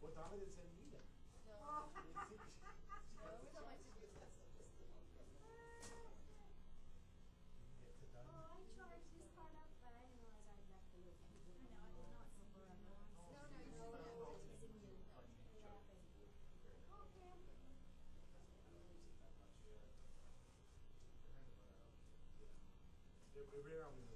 Well, Donna didn't send me that. No. No, we don't like to do that. Oh, I charged this card up, but I didn't realize I'd left the. I I. No, no, you're around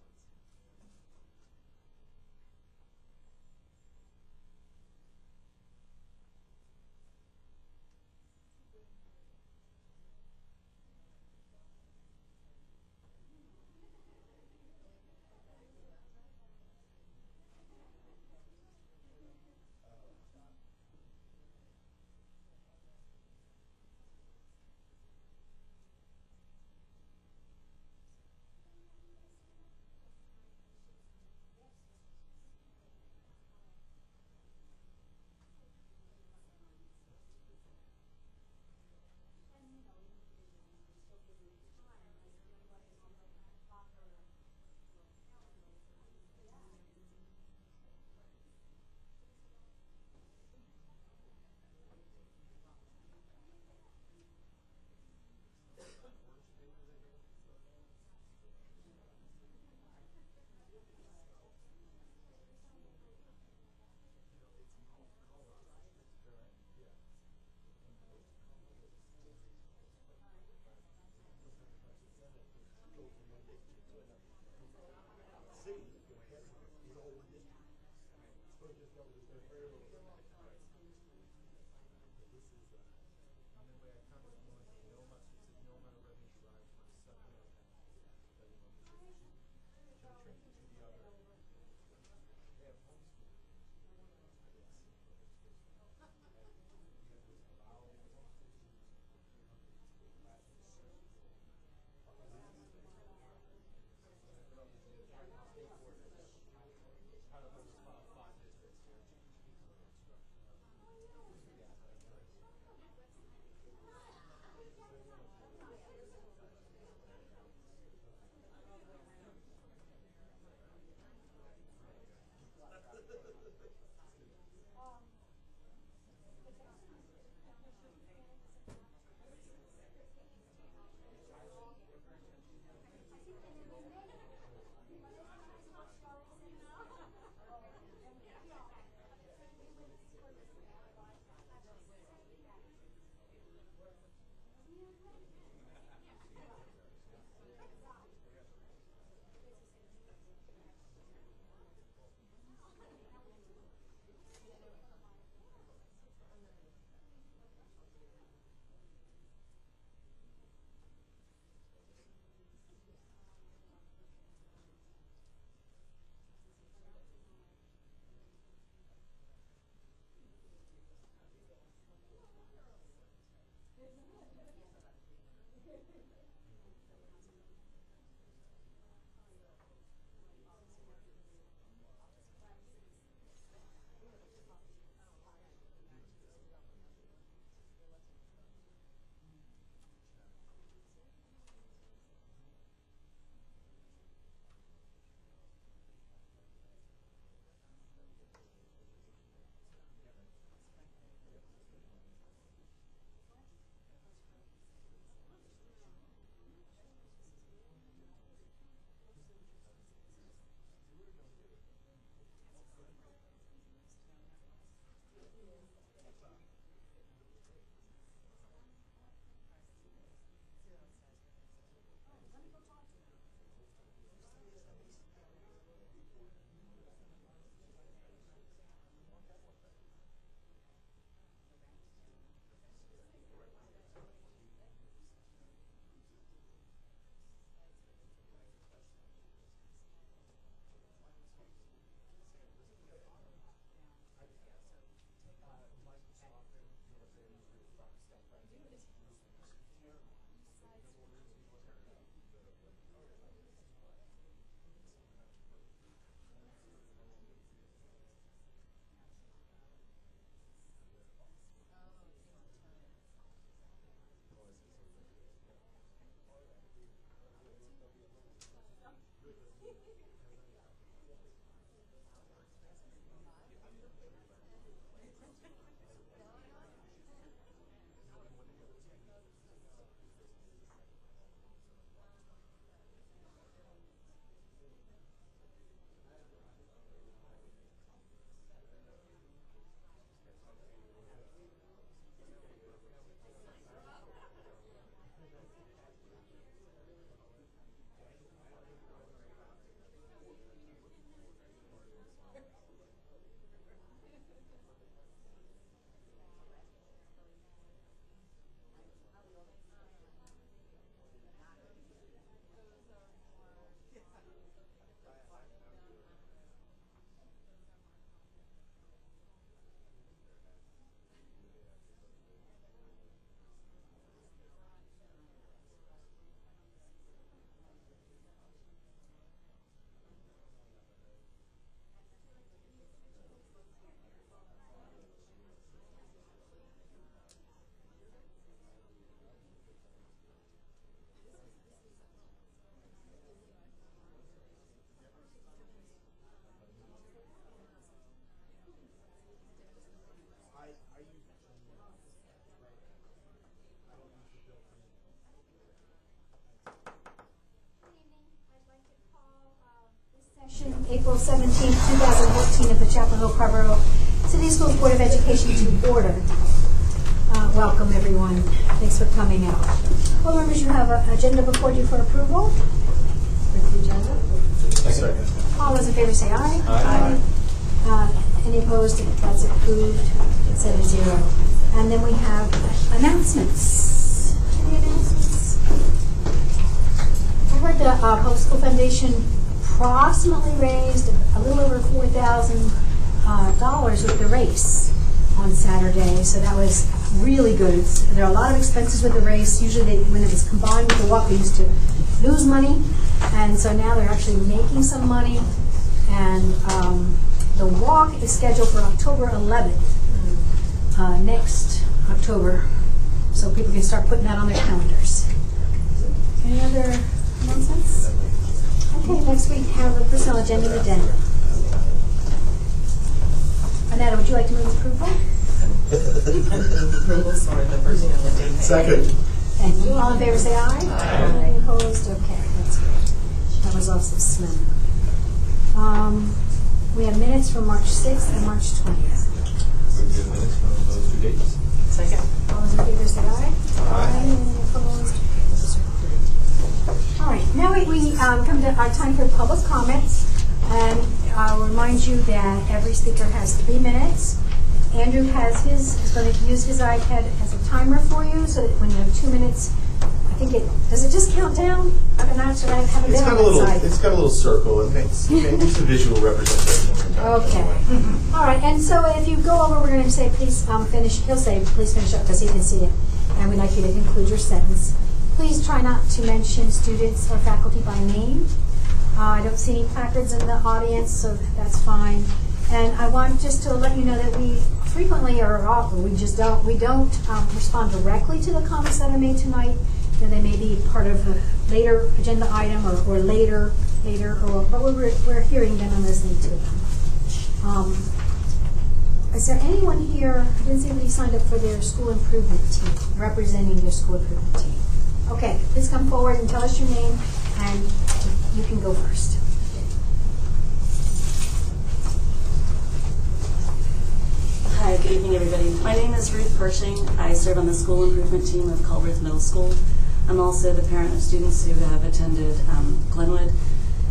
At of the Chapel Hill Carrboro City Schools Board of Education to order. Uh, Welcome, everyone. Thanks for coming out. Well, members, you have an agenda before you for approval. With the agenda. Second. All those in favor say aye. Aye. Uh, Any opposed? That's approved. It's at a zero. And then we have announcements. Any announcements? I heard the uh, Public School Foundation approximately raised a little over four thousand uh, dollars with the race on Saturday, so that was really good. There are a lot of expenses with the race. Usually, they, when it was combined with the walk, they used to lose money, and so now they're actually making some money. And um, the walk is scheduled for October 11th, uh, next October, so people can start putting that on their calendars. Any other announcements? Okay, next week have a personnel agenda addendum. Annette, would you like to move approval? Approval for the personnel agenda. Second. Thank you. All in favor, say aye. Aye. Any opposed? Okay, that's good. That was also Smith. Um, we have minutes from March sixth and March twentieth. Move the minutes from those two dates. Second. All those in favor say aye. Aye. Any opposed? Those are approved. All right, now we, we, um, come to our time for public comments. And I'll remind you that every speaker has three minutes. Andrew has his, is gonna use his iPad as a timer for you, so that when you have two minutes, I think it, does it just count down? I don't know, should I have it It's down got a little, outside? it's got a little circle, and it's, it's a visual representation. Okay. All right, and so if you go over, we're gonna say, please, um, finish, he'll say, please finish up, because he can see it. And we'd like you to conclude your sentence. Please try not to mention students or faculty by name. Uh, I don't see any placards in the audience, so that's fine. And I want just to let you know that we frequently, or often, we just don't, we don't, um, respond directly to the comments that are made tonight. You know, they may be part of a later agenda item or, or later, later, or, but we're, we're hearing them and listening to them. Um, is there anyone here, I didn't see anybody signed up for their school improvement team, representing their school improvement team? Okay, please come forward and tell us your name, and you can go first. Hi, good evening, everybody. My name is Ruth Pershing. I serve on the school improvement team of Culbreth Middle School. I'm also the parent of students who have attended um, Glenwood,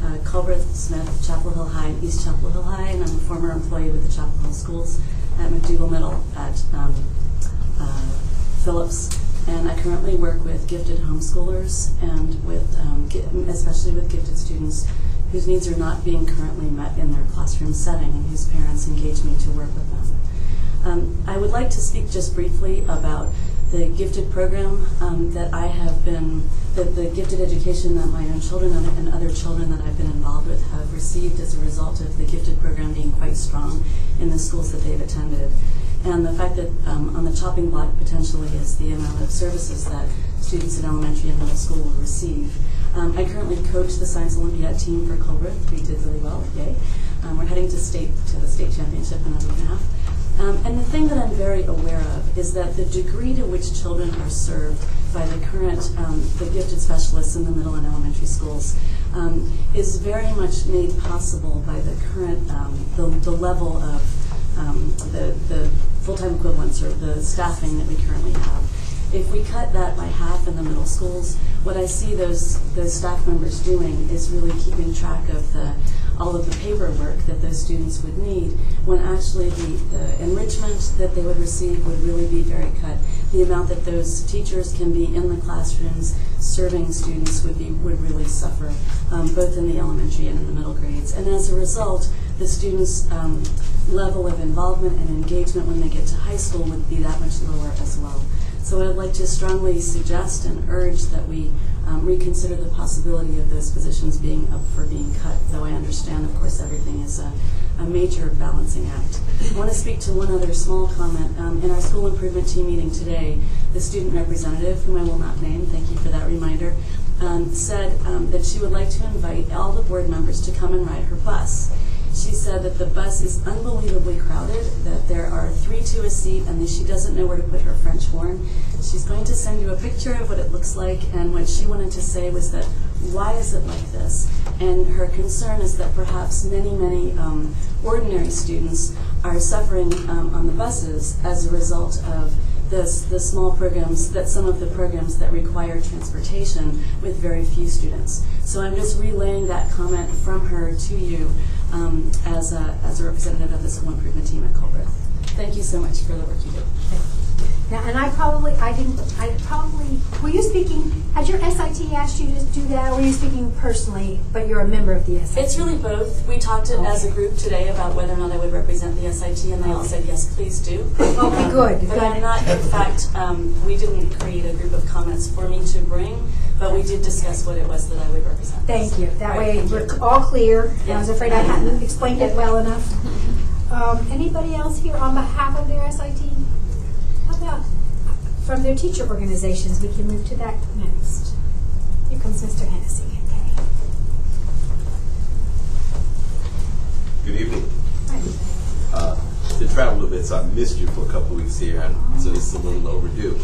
uh, Smith, Chapel Hill High, and East Chapel Hill High, and I'm a former employee with the Chapel Hill Schools at McDougle Middle at um, uh, Phillips. And I currently work with gifted homeschoolers and with, um, especially with gifted students whose needs are not being currently met in their classroom setting and whose parents engage me to work with them. Um, I would like to speak just briefly about the gifted program um, that I have been, the, the gifted education that my own children and, and other children that I've been involved with have received as a result of the gifted program being quite strong in the schools that they've attended. And the fact that um, on the chopping block potentially is the amount of services that students in elementary and middle school will receive. Um, I currently coach the Science Olympiad team for Culbreth. We did really well, yay. Um, we're heading to state to the state championship in a week and a half. Um, and the thing that I'm very aware of is that the degree to which children are served by the current, um, the gifted specialists in the middle and elementary schools um, is very much made possible by the current, um, the, the level of um, the, the full-time equivalents or the staffing that we currently have. If we cut that by half in the middle schools, what I see those, those staff members doing is really keeping track of the, all of the paperwork that those students would need, when actually the, the enrichment that they would receive would really be very cut. The amount that those teachers can be in the classrooms serving students would be, would really suffer, um, both in the elementary and in the middle grades. And as a result, the students' um, level of involvement and engagement when they get to high school would be that much lower as well. So I'd like to strongly suggest and urge that we um, reconsider the possibility of those positions being up for being cut, though I understand, of course, everything is a, a major balancing act. I want to speak to one other small comment. Um, in our school improvement team meeting today, the student representative, whom I will not name, thank you for that reminder, um, said um, that she would like to invite all the board members to come and ride her bus. She said that the bus is unbelievably crowded, that there are three to a seat, and that she doesn't know where to put her French horn. She's going to send you a picture of what it looks like, and what she wanted to say was that why is it like this? And her concern is that perhaps many, many um, ordinary students are suffering um, on the buses as a result of this, the small programs, that some of the programs that require transportation with very few students. So I'm just relaying that comment from her to you um, as, a, as a representative of the school improvement team at Culbreth. Thank you so much for the work you do. Now, and I probably, I didn't, I probably, were you speaking, had your SIT asked you to do that, or were you speaking personally, but you're a member of the SIT? It's really both. We talked as a group today about whether or not I would represent the SIT, and they all said, yes, please do. Okay, good, But I'm not, in fact, um, we didn't create a group of comments for me to bring, but we did discuss what it was that I would represent. Thank you. That Right, way, thank we're you. all clear. I was afraid I hadn't explained it well enough. Um, Anybody else here on behalf of their SIT? How about from their teacher organizations? We can move to that next. Here comes Mr. Hennessy. Okay. Good evening. Hi. Uh, to travel a bit, so I missed you for a couple weeks here, and so it's a little overdue.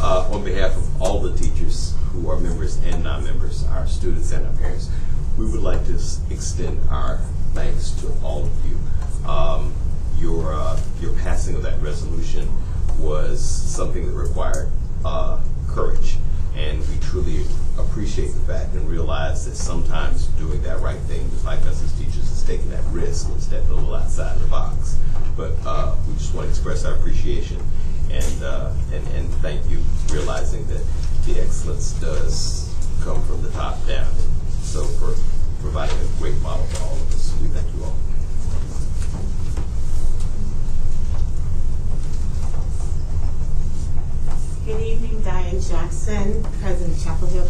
Uh, on behalf of all the teachers who are members and non-members, our students and our parents, we would like to extend our thanks to all of you. Um, your uh, your passing of that resolution was something that required uh, courage, and we truly appreciate the fact and realize that sometimes doing that right thing, just like us as teachers, is taking that risk and stepping a little outside the box. But uh, we just want to express our appreciation and, uh, and and thank you, realizing that the excellence does come from the top down. So for providing a great model for all of us, we thank you all. Good evening, Diane Jackson, President of Chapel Hill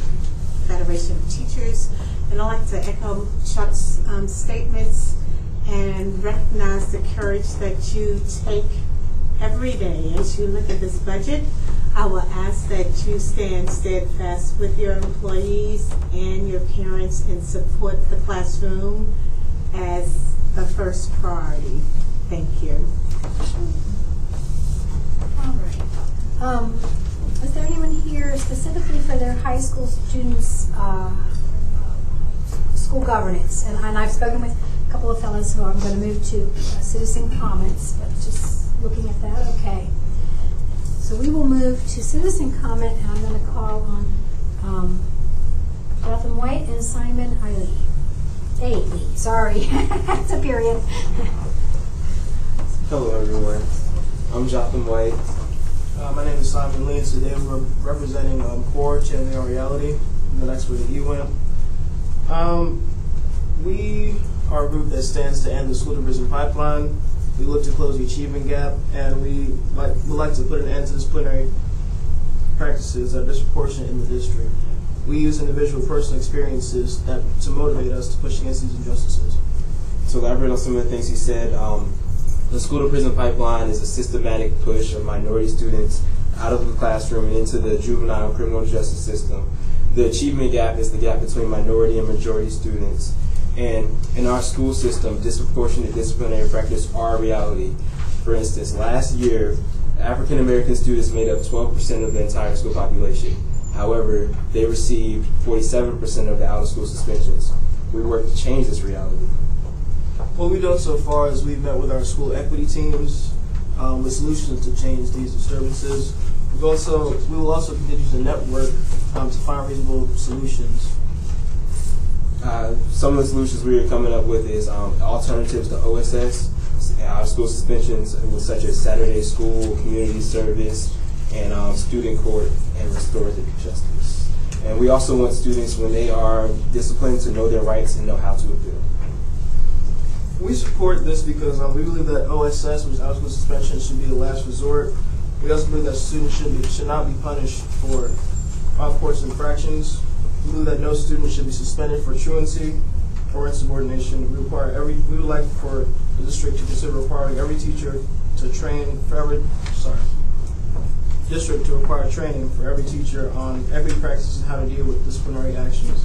Federation of Teachers. And I'd like to echo Chuck's um, statements and recognize the courage that you take every day as you look at this budget. I will ask that you stand steadfast with your employees and your parents and support the classroom as the first priority. Thank you. All right. Um, is there anyone here specifically for their high school students, uh, school governance? And, and I've spoken with a couple of fellows who I'm going to move to uh, citizen comments, but just looking at that, okay. So we will move to citizen comment, and I'm going to call on um, Jonathan White and Simon Ailey. Ailey, sorry, that's a period. Hello, everyone. I'm Jotham White. Uh, my name is Simon Lee, and today we're representing um, Our Reality, the next with the EWIMP. Um, we are a group that stands to end the school to prison pipeline. We look to close the achievement gap, and we like, would like to put an end to disciplinary practices that are disproportionate in the district. We use individual personal experiences that to motivate us to push against these injustices. To elaborate on some of the things he said, um, the school to prison pipeline is a systematic push of minority students out of the classroom and into the juvenile criminal justice system. The achievement gap is the gap between minority and majority students. And in our school system, disproportionate disciplinary practice are a reality. For instance, last year, African American students made up 12% of the entire school population. However, they received 47% of the out of school suspensions. We work to change this reality. What we've done so far is we've met with our school equity teams um, with solutions to change these disturbances. We've also we will also continue to network um, to find reasonable solutions. Uh, some of the solutions we are coming up with is um, alternatives to OSS, of school suspensions, such as Saturday school, community service, and um, student court and restorative justice. And we also want students, when they are disciplined, to know their rights and know how to appeal. We support this because um, we believe that OSS, which is out of school suspension, should be the last resort. We also believe that students should be, should not be punished for off-course infractions. We believe that no student should be suspended for truancy or insubordination. We require every. We would like for the district to consider requiring every teacher to train for every. Sorry. District to require training for every teacher on every practices and how to deal with disciplinary actions.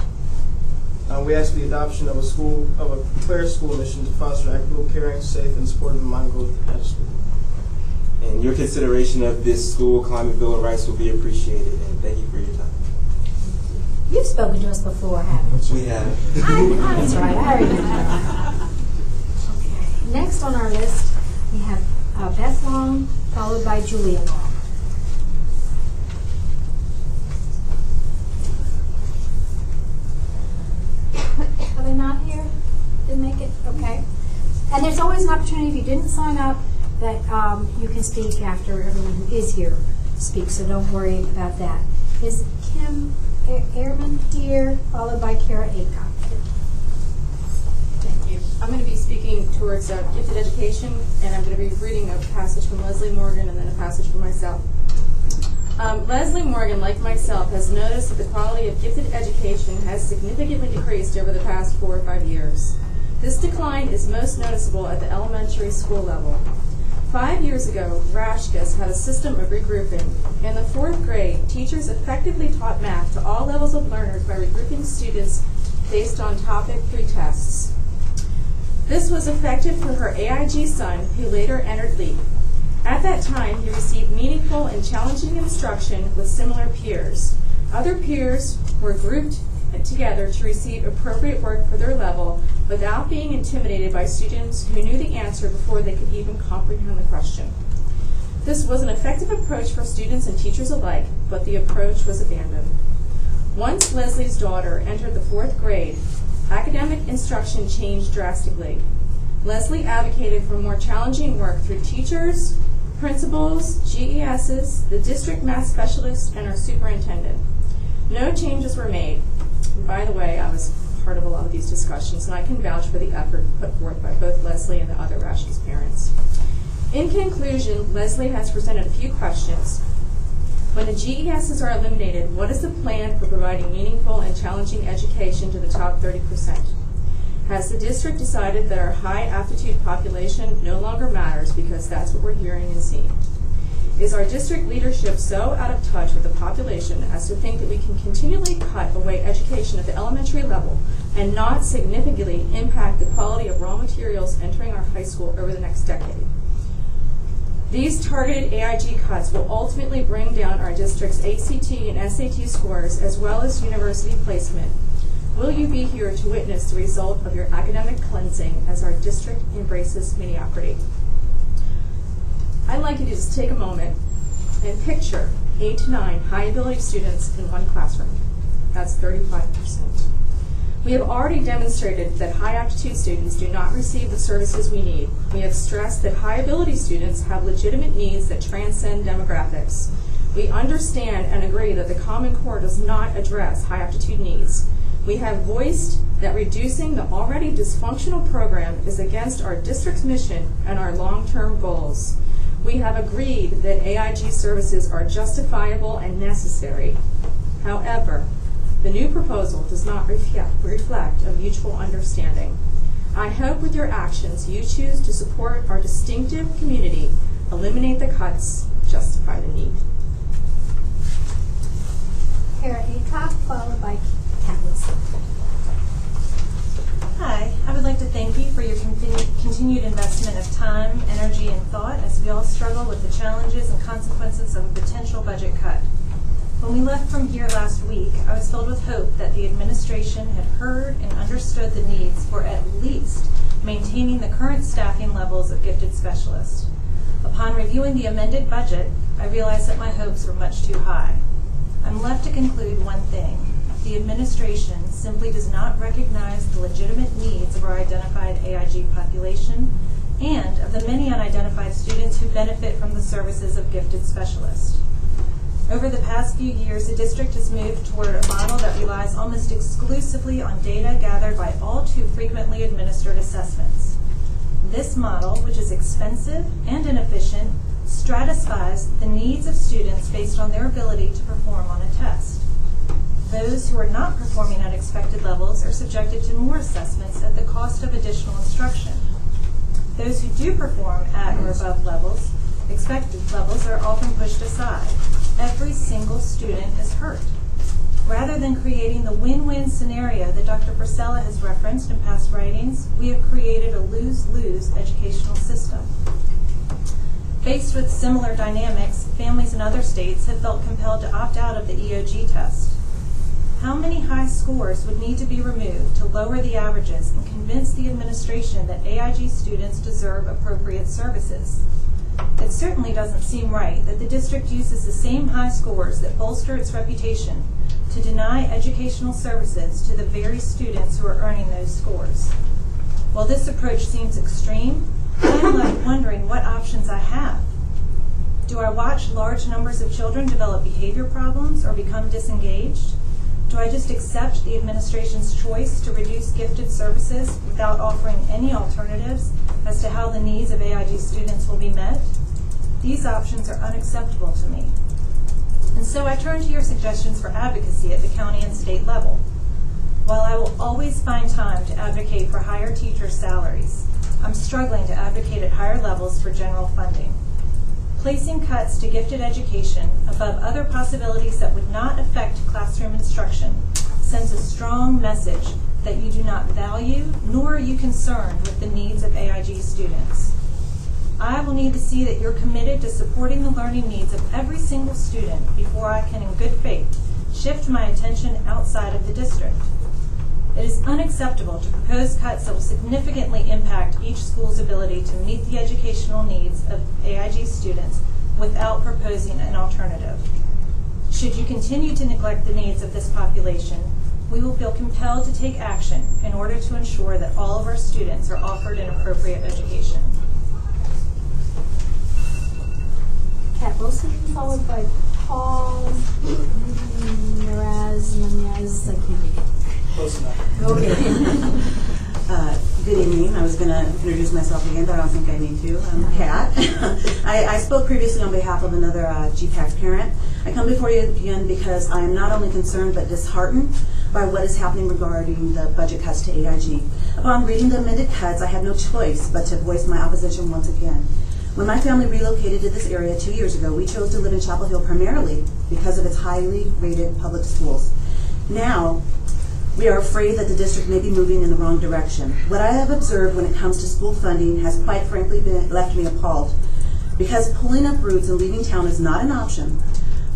Uh, we ask for the adoption of a school of a clear school mission to foster equitable, caring, safe, and supportive mind growth at school. And your consideration of this school climate bill of rights will be appreciated. And thank you for your time. You've spoken to us before, haven't you? We have. I- That's right, I remember. Okay, next on our list, we have uh, Beth Long, followed by Julia Long. Are they not here? Didn't make it? Okay. And there's always an opportunity, if you didn't sign up, that um, you can speak after everyone who is here speaks, so don't worry about that. Is Kim A- Ehrman here, followed by Kara Acock? Thank you. I'm going to be speaking towards uh, gifted education, and I'm going to be reading a passage from Leslie Morgan and then a passage from myself. Um, Leslie Morgan, like myself, has noticed that the quality of gifted education has significantly decreased over the past four or five years. This decline is most noticeable at the elementary school level. Five years ago, Rashkis had a system of regrouping. In the fourth grade, teachers effectively taught math to all levels of learners by regrouping students based on topic pretests. This was effective for her AIG son, who later entered LEAP. At that time, he received meaningful and challenging instruction with similar peers. Other peers were grouped together to receive appropriate work for their level without being intimidated by students who knew the answer before they could even comprehend the question. This was an effective approach for students and teachers alike, but the approach was abandoned. Once Leslie's daughter entered the fourth grade, academic instruction changed drastically. Leslie advocated for more challenging work through teachers, principals, GESs, the district math specialist, and our superintendent. No changes were made. By the way, I was part of a lot of these discussions, and I can vouch for the effort put forth by both Leslie and the other Rash's parents. In conclusion, Leslie has presented a few questions. When the GESs are eliminated, what is the plan for providing meaningful and challenging education to the top 30%? Has the district decided that our high aptitude population no longer matters because that's what we're hearing and seeing? Is our district leadership so out of touch with the population as to think that we can continually cut away education at the elementary level and not significantly impact the quality of raw materials entering our high school over the next decade? These targeted AIG cuts will ultimately bring down our district's ACT and SAT scores as well as university placement. Will you be here to witness the result of your academic cleansing as our district embraces mediocrity? I'd like you to just take a moment and picture eight to nine high ability students in one classroom. That's 35%. We have already demonstrated that high aptitude students do not receive the services we need. We have stressed that high ability students have legitimate needs that transcend demographics. We understand and agree that the Common Core does not address high aptitude needs. We have voiced that reducing the already dysfunctional program is against our district's mission and our long-term goals. We have agreed that AIG services are justifiable and necessary. However, the new proposal does not reflect, a mutual understanding. I hope with your actions you choose to support our distinctive community, eliminate the cuts, justify the need. Kara Acock, followed by Hi, I would like to thank you for your continu- continued investment of time, energy, and thought as we all struggle with the challenges and consequences of a potential budget cut. When we left from here last week, I was filled with hope that the administration had heard and understood the needs for at least maintaining the current staffing levels of gifted specialists. Upon reviewing the amended budget, I realized that my hopes were much too high. I'm left to conclude one thing. The administration simply does not recognize the legitimate needs of our identified AIG population and of the many unidentified students who benefit from the services of gifted specialists. Over the past few years, the district has moved toward a model that relies almost exclusively on data gathered by all too frequently administered assessments. This model, which is expensive and inefficient, stratifies the needs of students based on their ability to perform on a test. Those who are not performing at expected levels are subjected to more assessments at the cost of additional instruction. Those who do perform at or above levels, expected levels, are often pushed aside. Every single student is hurt. Rather than creating the win-win scenario that Dr. Forcella has referenced in past writings, we have created a lose-lose educational system. Faced with similar dynamics, families in other states have felt compelled to opt out of the EOG test. How many high scores would need to be removed to lower the averages and convince the administration that AIG students deserve appropriate services? It certainly doesn't seem right that the district uses the same high scores that bolster its reputation to deny educational services to the very students who are earning those scores. While this approach seems extreme, I'm left wondering what options I have. Do I watch large numbers of children develop behavior problems or become disengaged? Do I just accept the administration's choice to reduce gifted services without offering any alternatives as to how the needs of AIG students will be met? These options are unacceptable to me. And so I turn to your suggestions for advocacy at the county and state level. While I will always find time to advocate for higher teacher salaries, I'm struggling to advocate at higher levels for general funding. Placing cuts to gifted education above other possibilities that would not affect classroom instruction sends a strong message that you do not value nor are you concerned with the needs of AIG students. I will need to see that you're committed to supporting the learning needs of every single student before I can, in good faith, shift my attention outside of the district. It is unacceptable to propose cuts that will significantly impact each school's ability to meet the educational needs of AIG students without proposing an alternative. Should you continue to neglect the needs of this population, we will feel compelled to take action in order to ensure that all of our students are offered an appropriate education. Kat Wilson, followed by Paul Miraz, Menez, I can't read it. Close enough. Okay. Uh, Good evening. I was going to introduce myself again, but I don't think I need to. I'm Kat. I, I spoke previously on behalf of another uh, GPAC parent. I come before you again because I am not only concerned but disheartened by what is happening regarding the budget cuts to AIG. Upon reading the amended cuts, I had no choice but to voice my opposition once again. When my family relocated to this area two years ago, we chose to live in Chapel Hill primarily because of its highly rated public schools. Now, we are afraid that the district may be moving in the wrong direction. What I have observed when it comes to school funding has quite frankly been, left me appalled. Because pulling up roots and leaving town is not an option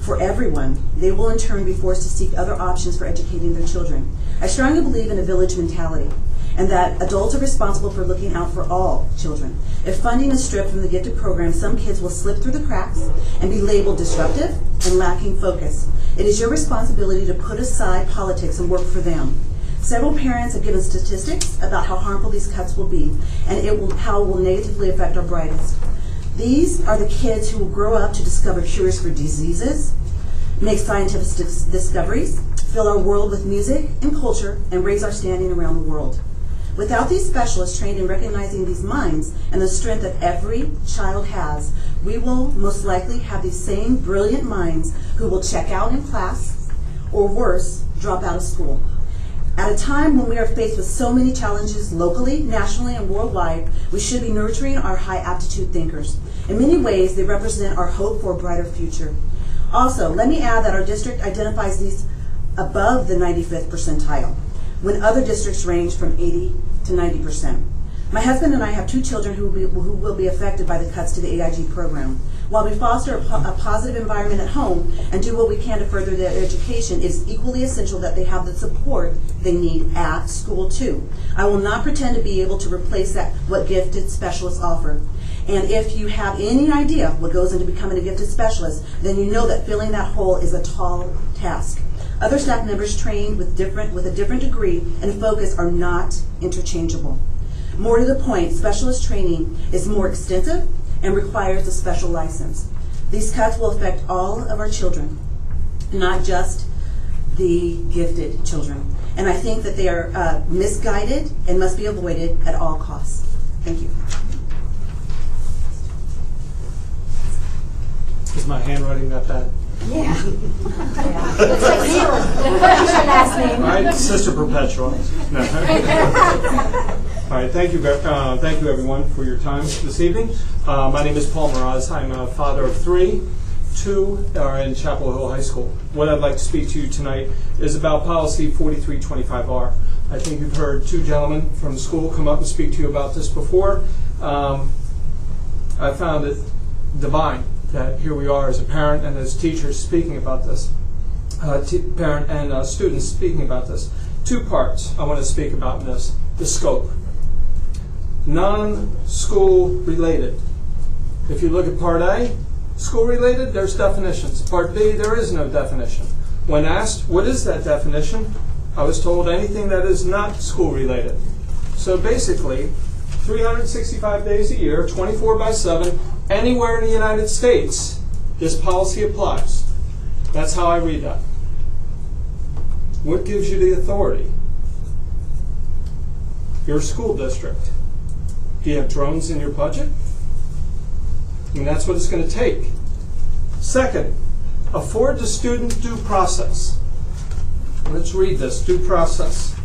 for everyone, they will in turn be forced to seek other options for educating their children. I strongly believe in a village mentality and that adults are responsible for looking out for all children. If funding is stripped from the gifted program, some kids will slip through the cracks and be labeled disruptive and lacking focus. It is your responsibility to put aside politics and work for them. Several parents have given statistics about how harmful these cuts will be and it will, how it will negatively affect our brightest. These are the kids who will grow up to discover cures for diseases, make scientific dis- discoveries, fill our world with music and culture, and raise our standing around the world. Without these specialists trained in recognizing these minds and the strength that every child has, we will most likely have these same brilliant minds who will check out in class, or worse, drop out of school. At a time when we are faced with so many challenges locally, nationally, and worldwide, we should be nurturing our high aptitude thinkers. In many ways, they represent our hope for a brighter future. Also, let me add that our district identifies these above the 95th percentile, when other districts range from 80 to 90 percent. My husband and I have two children who will, be, who will be affected by the cuts to the AIG program. While we foster a, po- a positive environment at home and do what we can to further their education, it is equally essential that they have the support they need at school too. I will not pretend to be able to replace that what gifted specialists offer. And if you have any idea what goes into becoming a gifted specialist, then you know that filling that hole is a tall task. Other staff members trained with different with a different degree and focus are not interchangeable. More to the point, specialist training is more extensive and requires a special license. These cuts will affect all of our children, not just the gifted children. And I think that they are uh, misguided and must be avoided at all costs. Thank you. Is my handwriting not bad? Yeah. Looks like zero. What's your last name? All right, Sister Perpetua. No. All right, thank you, uh, thank you everyone for your time this evening. Uh, my name is Paul Miraz. I'm a father of three, two are in Chapel Hill High School. What I'd like to speak to you tonight is about policy 4325R. I think you've heard two gentlemen from the school come up and speak to you about this before. Um, I found it divine that here we are as a parent and as teachers speaking about this, uh, parent and uh, students speaking about this. Two parts I want to speak about in this the scope. Non school related. If you look at Part A, school related, there's definitions. Part B, there is no definition. When asked, what is that definition? I was told anything that is not school related. So basically, 365 days a year, 24 by 7, anywhere in the United States, this policy applies. That's how I read that. What gives you the authority? Your school district. Do you have drones in your budget? And that's what it's going to take. Second, afford the student due process. Let's read this due process.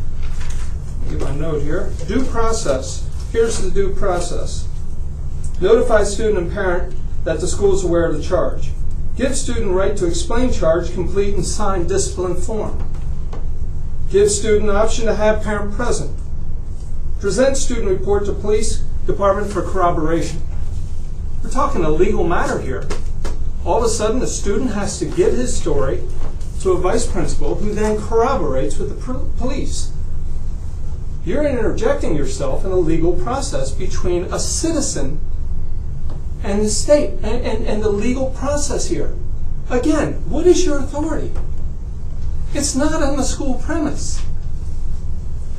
Get my note here. Due process. Here's the due process. Notify student and parent that the school is aware of the charge. Give student right to explain charge, complete and sign discipline form. Give student option to have parent present. Present student report to police department for corroboration. We're talking a legal matter here. All of a sudden, the student has to give his story to a vice principal who then corroborates with the police. You're interjecting yourself in a legal process between a citizen and the state and, and, and the legal process here. Again, what is your authority? It's not on the school premise.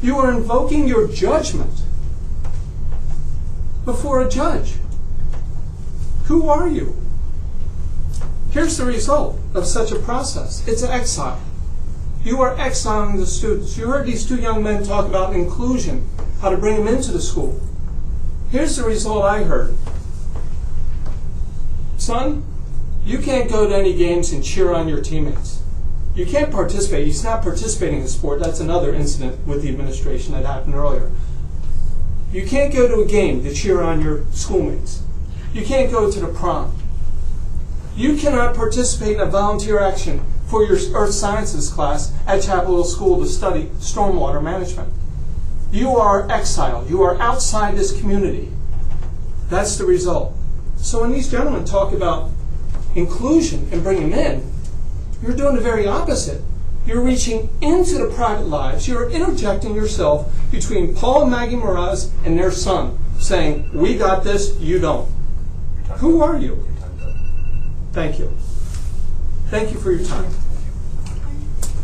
You are invoking your judgment before a judge. Who are you? Here's the result of such a process it's exile. You are exiling the students. You heard these two young men talk about inclusion, how to bring them into the school. Here's the result I heard Son, you can't go to any games and cheer on your teammates. You can't participate. He's not participating in the sport. That's another incident with the administration that happened earlier. You can't go to a game to cheer on your schoolmates. You can't go to the prom. You cannot participate in a volunteer action for your earth sciences class at Chapel Hill School to study stormwater management. You are exiled. You are outside this community. That's the result. So when these gentlemen talk about inclusion and bringing in, you're doing the very opposite. You're reaching into the private lives. You're interjecting yourself between Paul and Maggie Mraz and their son, saying, We got this, you don't. Who are you? Thank you. Thank you for your time.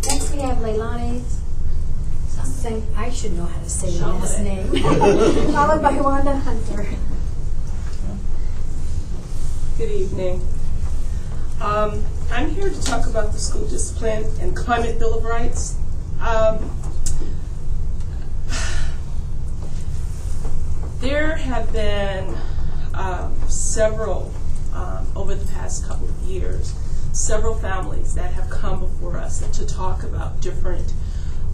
Next we have Leilani something, I should know how to say your last name. Followed by Wanda Hunter. Good evening. Um, I'm here to talk about the school discipline and climate bill of rights. Um, there have been um, several um, over the past couple of years, several families that have come before us to talk about different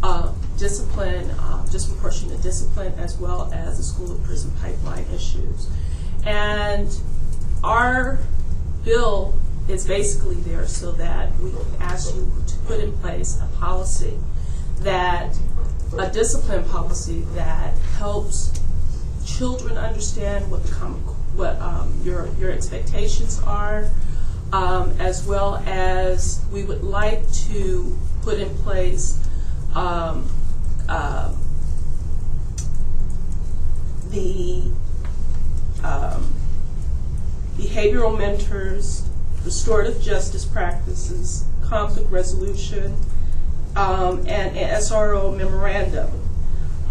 uh, discipline, uh, disproportionate discipline, as well as the school and prison pipeline issues. And our bill is basically there so that we ask you to put in place a policy that, a discipline policy that helps children understand what the com- what um, your your expectations are, um, as well as we would like to put in place um, uh, the um, behavioral mentors, restorative justice practices, conflict resolution, um, and an SRO memorandum.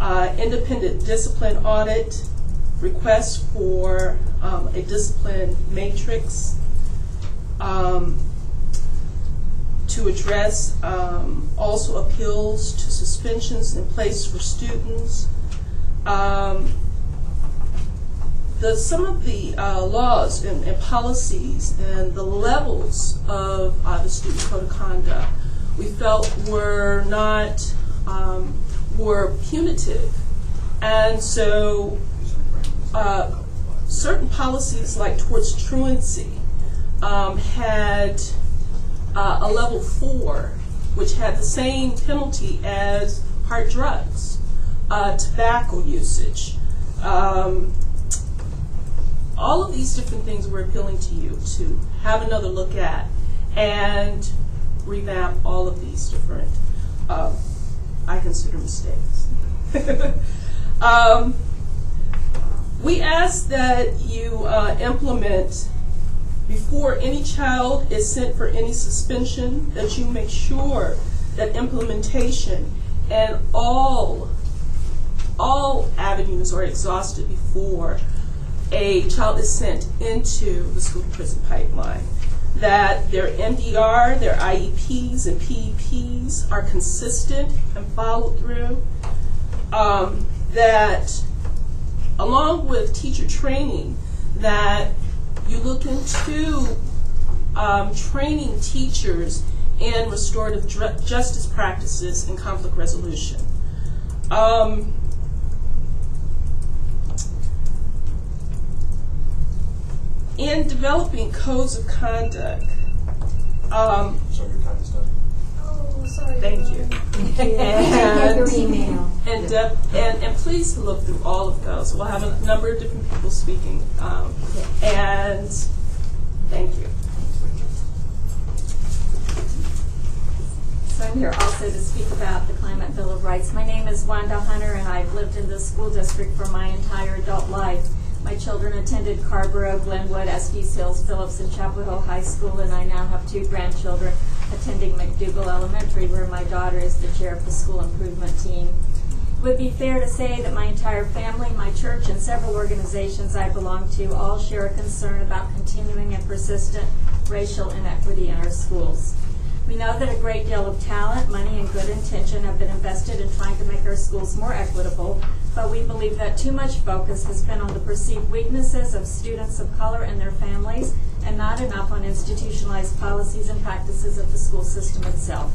Uh, independent discipline audit, requests for um, a discipline matrix um, to address um, also appeals to suspensions in place for students. The, some of the uh, laws and, and policies and the levels of uh, the student code of conduct we felt were not um, were punitive, and so uh, certain policies like towards truancy um, had uh, a level four, which had the same penalty as hard drugs, uh, tobacco usage. Um, all of these different things were appealing to you to have another look at and revamp all of these different, um, I consider mistakes. um, we ask that you uh, implement before any child is sent for any suspension, that you make sure that implementation and all all avenues are exhausted before a child is sent into the school prison pipeline. That their MDR, their IEPs, and PEPs are consistent and followed through. Um, that along with teacher training, that you look into um, training teachers in restorative justice practices and conflict resolution. Um, in developing codes of conduct, um, So your time is done. Oh, sorry. Thank you. Get your And- email. And, uh, and, and please look through all of those. We'll have a number of different people speaking. Um, and thank you. So I'm here also to speak about the Climate Bill of Rights. My name is Wanda Hunter, and I've lived in this school district for my entire adult life. My children attended Carrboro, Glenwood, Estes Hills, Phillips, and Chapel Hill High School, and I now have two grandchildren attending McDougle Elementary, where my daughter is the chair of the school improvement team. It would be fair to say that my entire family, my church, and several organizations I belong to all share a concern about continuing and persistent racial inequity in our schools. We know that a great deal of talent, money, and good intention have been invested in trying to make our schools more equitable, but we believe that too much focus has been on the perceived weaknesses of students of color and their families, and not enough on institutionalized policies and practices of the school system itself.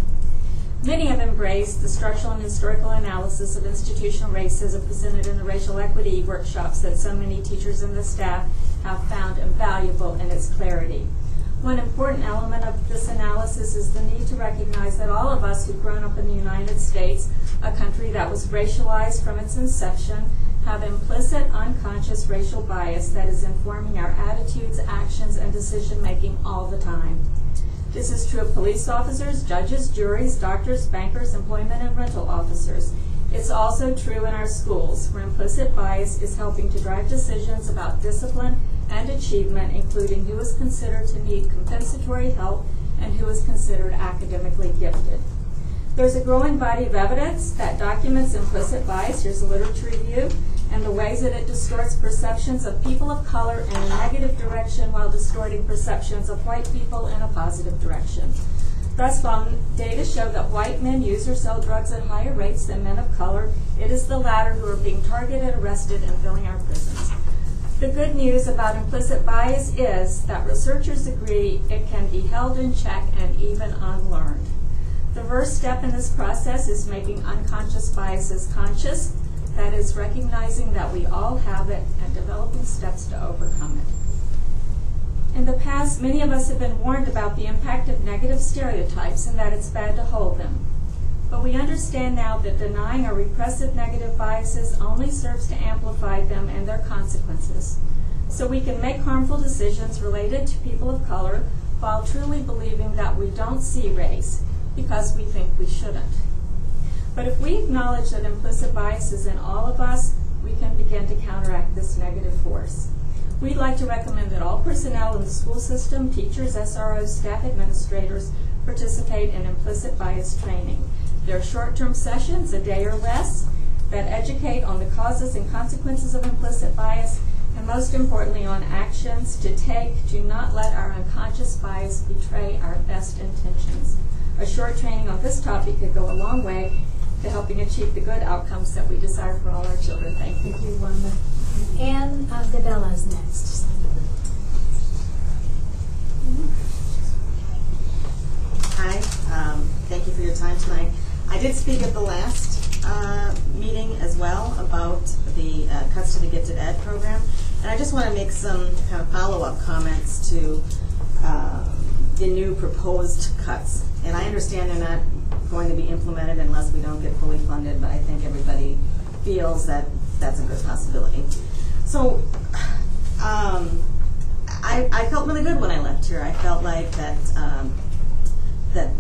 Many have embraced the structural and historical analysis of institutional racism presented in the racial equity workshops that so many teachers and the staff have found invaluable in its clarity. One important element of this analysis is the need to recognize that all of us who've grown up in the United States, a country that was racialized from its inception, have implicit, unconscious racial bias that is informing our attitudes, actions, and decision making all the time. This is true of police officers, judges, juries, doctors, bankers, employment and rental officers. It's also true in our schools, where implicit bias is helping to drive decisions about discipline and achievement, including who is considered to need compensatory help and who is considered academically gifted. There's a growing body of evidence that documents implicit bias. Here's a literature review and the ways that it distorts perceptions of people of color in a negative direction while distorting perceptions of white people in a positive direction. Thus, while data show that white men use or sell drugs at higher rates than men of color, it is the latter who are being targeted, arrested, and filling our prisons. The good news about implicit bias is that researchers agree it can be held in check and even unlearned. The first step in this process is making unconscious biases conscious, that is, recognizing that we all have it and developing steps to overcome it. In the past, many of us have been warned about the impact of negative stereotypes and that it's bad to hold them. But we understand now that denying our repressive negative biases only serves to amplify them and their consequences. So we can make harmful decisions related to people of color while truly believing that we don't see race because we think we shouldn't. But if we acknowledge that implicit bias is in all of us, we can begin to counteract this negative force. We'd like to recommend that all personnel in the school system, teachers, SROs, staff administrators, participate in implicit bias training. There are short-term sessions, a day or less, that educate on the causes and consequences of implicit bias, and most importantly, on actions to take to not let our unconscious bias betray our best intentions. A short training on this topic could go a long way to helping achieve the good outcomes that we desire for all our children. Thank you. Thank you, Wanda. Anne uh, DeBella is next. Hi, um, thank you for your time tonight. I did speak at the last uh, meeting as well about the uh, cuts to the Gifted Ed program, and I just want to make some kind of follow-up comments to uh, the new proposed cuts. And I understand they're not going to be implemented unless we don't get fully funded, but I think everybody feels that that's a good possibility. So, um, I, I felt really good when I left here. I felt like that um, that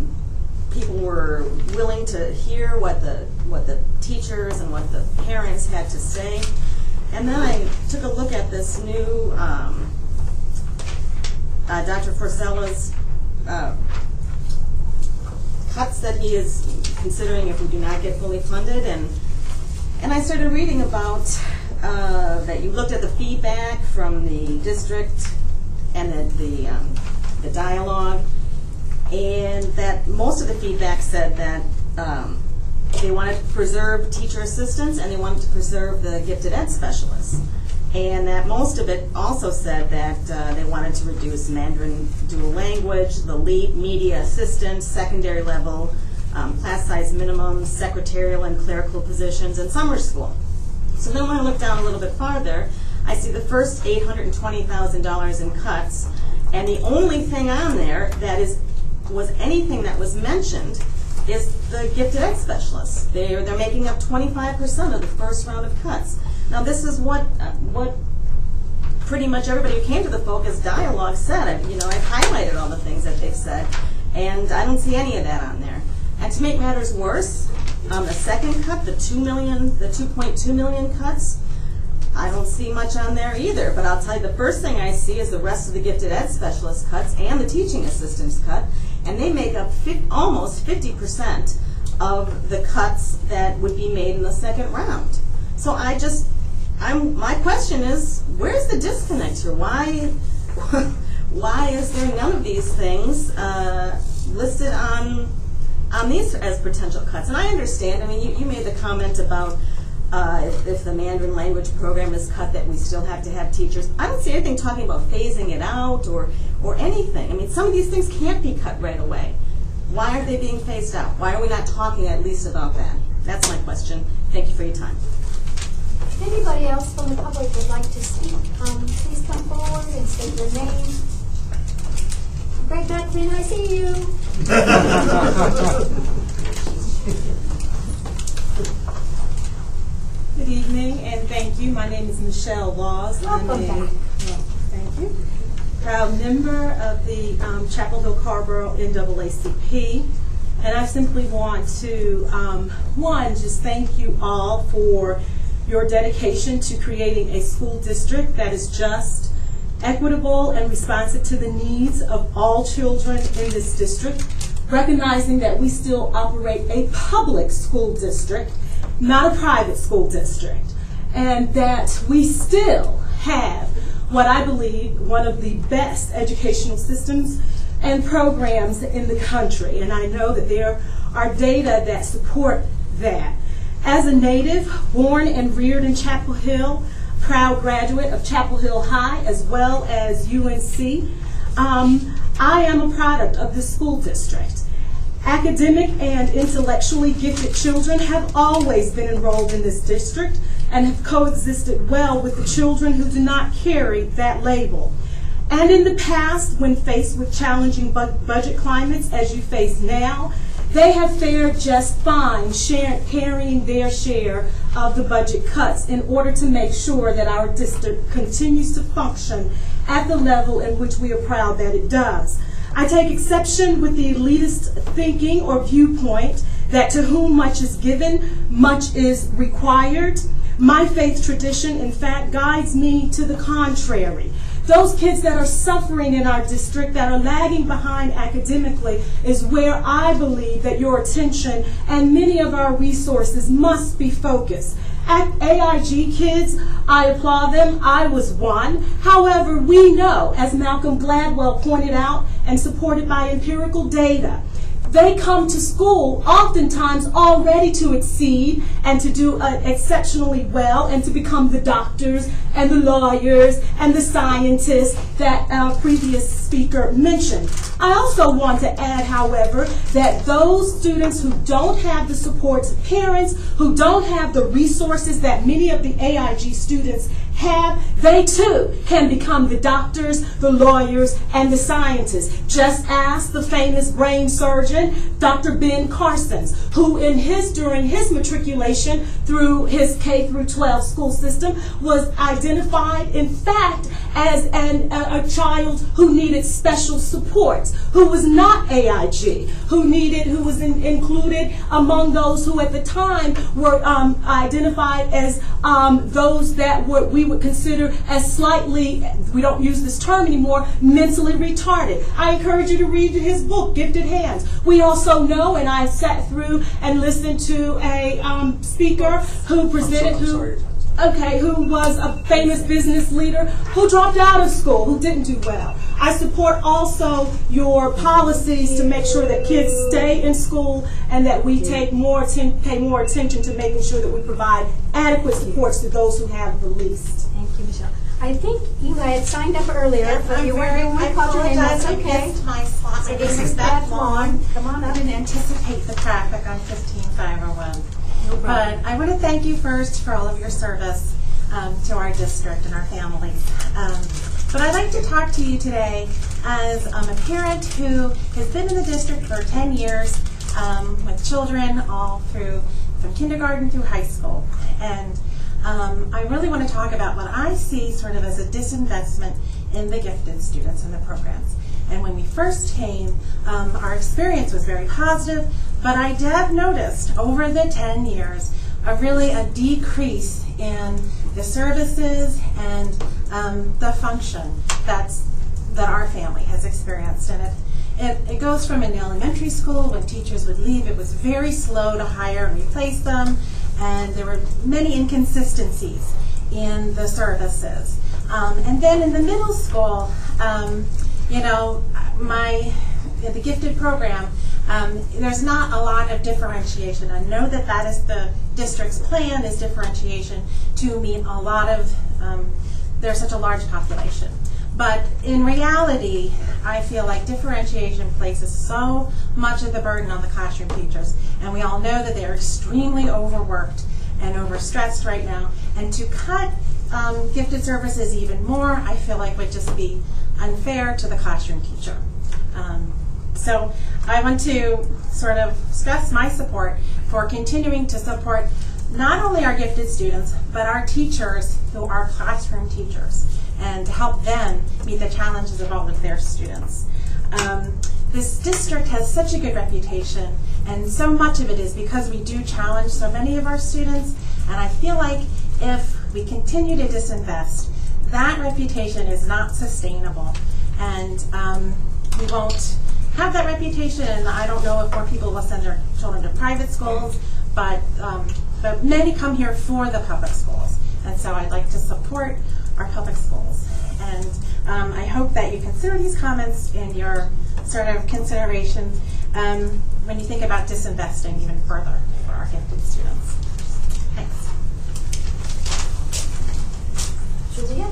people were willing to hear what the what the teachers and what the parents had to say. And then I took a look at this new um, uh, Dr. Forcella's uh, cuts that he is considering if we do not get fully funded, and and I started reading about uh, that you looked at the feedback from the district and the the, um, the dialogue, and that most of the feedback said that um, they wanted to preserve teacher assistants and they wanted to preserve the gifted ed specialists. And that most of it also said that uh, they wanted to reduce Mandarin dual language, the LEAP, media assistants, secondary level, um, class size minimums, secretarial and clerical positions, and summer school. So then when I look down a little bit farther, I see the first $820,000 in cuts, and the only thing on there that is was anything that was mentioned is the gifted ed specialists. They're, they're making up 25% of the first round of cuts. Now this is what, uh, what pretty much everybody who came to the Focus Dialogue said. I, you know, I've highlighted all the things that they've said, and I don't see any of that on there. And to make matters worse, um, the second cut, the two million, the 2.2 million cuts, I don't see much on there either. But I'll tell you, the first thing I see is the rest of the gifted ed specialist cuts and the teaching assistants cut, and they make up almost 50% of the cuts that would be made in the second round. So I just, I'm, my question is, where's the disconnect here? Why, why is there none of these things uh, listed on on these as potential cuts? And I understand. I mean, you, you made the comment about uh, if, if the Mandarin language program is cut, that we still have to have teachers. I don't see anything talking about phasing it out or or anything. I mean, some of these things can't be cut right away. Why are they being phased out? Why are we not talking at least about that? That's my question. Thank you for your time. If anybody else from the public would like to speak, um, please come forward and state your name. Greg Beckman, I see you. Good evening and thank you. My name is Michelle Laws. I'm a- well, Thank you. Proud member of the um, Chapel Hill Carrboro NAACP. And I simply want to, um, one, just thank you all for your dedication to creating a school district that is just, equitable, and responsive to the needs of all children in this district, recognizing that we still operate a public school district, not a private school district, and that we still have what I believe one of the best educational systems and programs in the country. And I know that there are data that support that. As a native, born and reared in Chapel Hill, proud graduate of Chapel Hill High as well as UNC, um, I am a product of this school district. Academic and intellectually gifted children have always been enrolled in this district and have coexisted well with the children who do not carry that label. And in the past, when faced with challenging bu- budget climates as you face now, they have fared just fine carrying their share of the budget cuts in order to make sure that our district continues to function at the level in which we are proud that it does. I take exception with the elitist thinking or viewpoint that to whom much is given, much is required. My faith tradition, in fact, guides me to the contrary. Those kids that are suffering in our district, that are lagging behind academically, is where I believe that your attention and many of our resources must be focused. At AIG kids, I applaud them. I was one. However, we know, as Malcolm Gladwell pointed out and supported by empirical data, they come to school oftentimes already to exceed and to do uh, exceptionally well and to become the doctors and the lawyers and the scientists that our previous speaker mentioned. I also want to add, however, that those students who don't have the supports of parents, who don't have the resources that many of the AIG students have, they too can become the doctors, the lawyers, and the scientists. Just ask the famous brain surgeon, Dr. Ben Carsons, who in his during his matriculation through his K through 12 school system was identified in fact as an, a, a child who needed special support, who was not AIG, who needed, who was in, included among those who at the time were um, identified as um, those that were, we would consider as slightly, we don't use this term anymore, mentally retarded. I encourage you to read his book, Gifted Hands. We also know, and I sat through and listened to a um, speaker who presented, who okay, who was a famous business leader who dropped out of school, who didn't do well. I support also your policies to make sure that kids stay in school and that we take more pay more attention to making sure that we provide adequate supports to those who have the least. Thank you, Michelle. I think you had signed up earlier, but you weren't, I weren't called your name, that's apologize, okay. missed my slot. So I this is that long. Come on I up. didn't anticipate the traffic on 15501. But I want to thank you first for all of your service um, to our district and our family. Um, but I'd like to talk to you today as um, a parent who has been in the district for 10 years um, with children all through from kindergarten through high school. And um, I really want to talk about what I see sort of as a disinvestment in the gifted students and the programs. And when we first came, um, our experience was very positive, but I have noticed over the 10 years a really a decrease in the services and um, the function that's that our family has experienced. And it, it, it goes from in elementary school when teachers would leave, it was very slow to hire and replace them, and there were many inconsistencies in the services. Um, and then in the middle school, um, you know, my the gifted program, um, there's not a lot of differentiation. I know that that is the district's plan is differentiation to meet a lot of um, there's such a large population. But in reality, I feel like differentiation places so much of the burden on the classroom teachers, and we all know that they're extremely overworked and overstressed right now. And to cut um, gifted services even more, I feel like would just be unfair to the classroom teacher. Um, so I want to sort of stress my support for continuing to support not only our gifted students, but our teachers who are classroom teachers and to help them meet the challenges of all of their students. Um, this district has such a good reputation, and so much of it is because we do challenge so many of our students, and I feel like if we continue to disinvest, that reputation is not sustainable, and um, we won't have that reputation, and I don't know if more people will send their children to private schools, but, um, but many come here for the public schools, and so I'd like to support our public schools. And um, I hope that you consider these comments in your sort of considerations um, when you think about disinvesting even further for our gifted students. Thanks. Julia?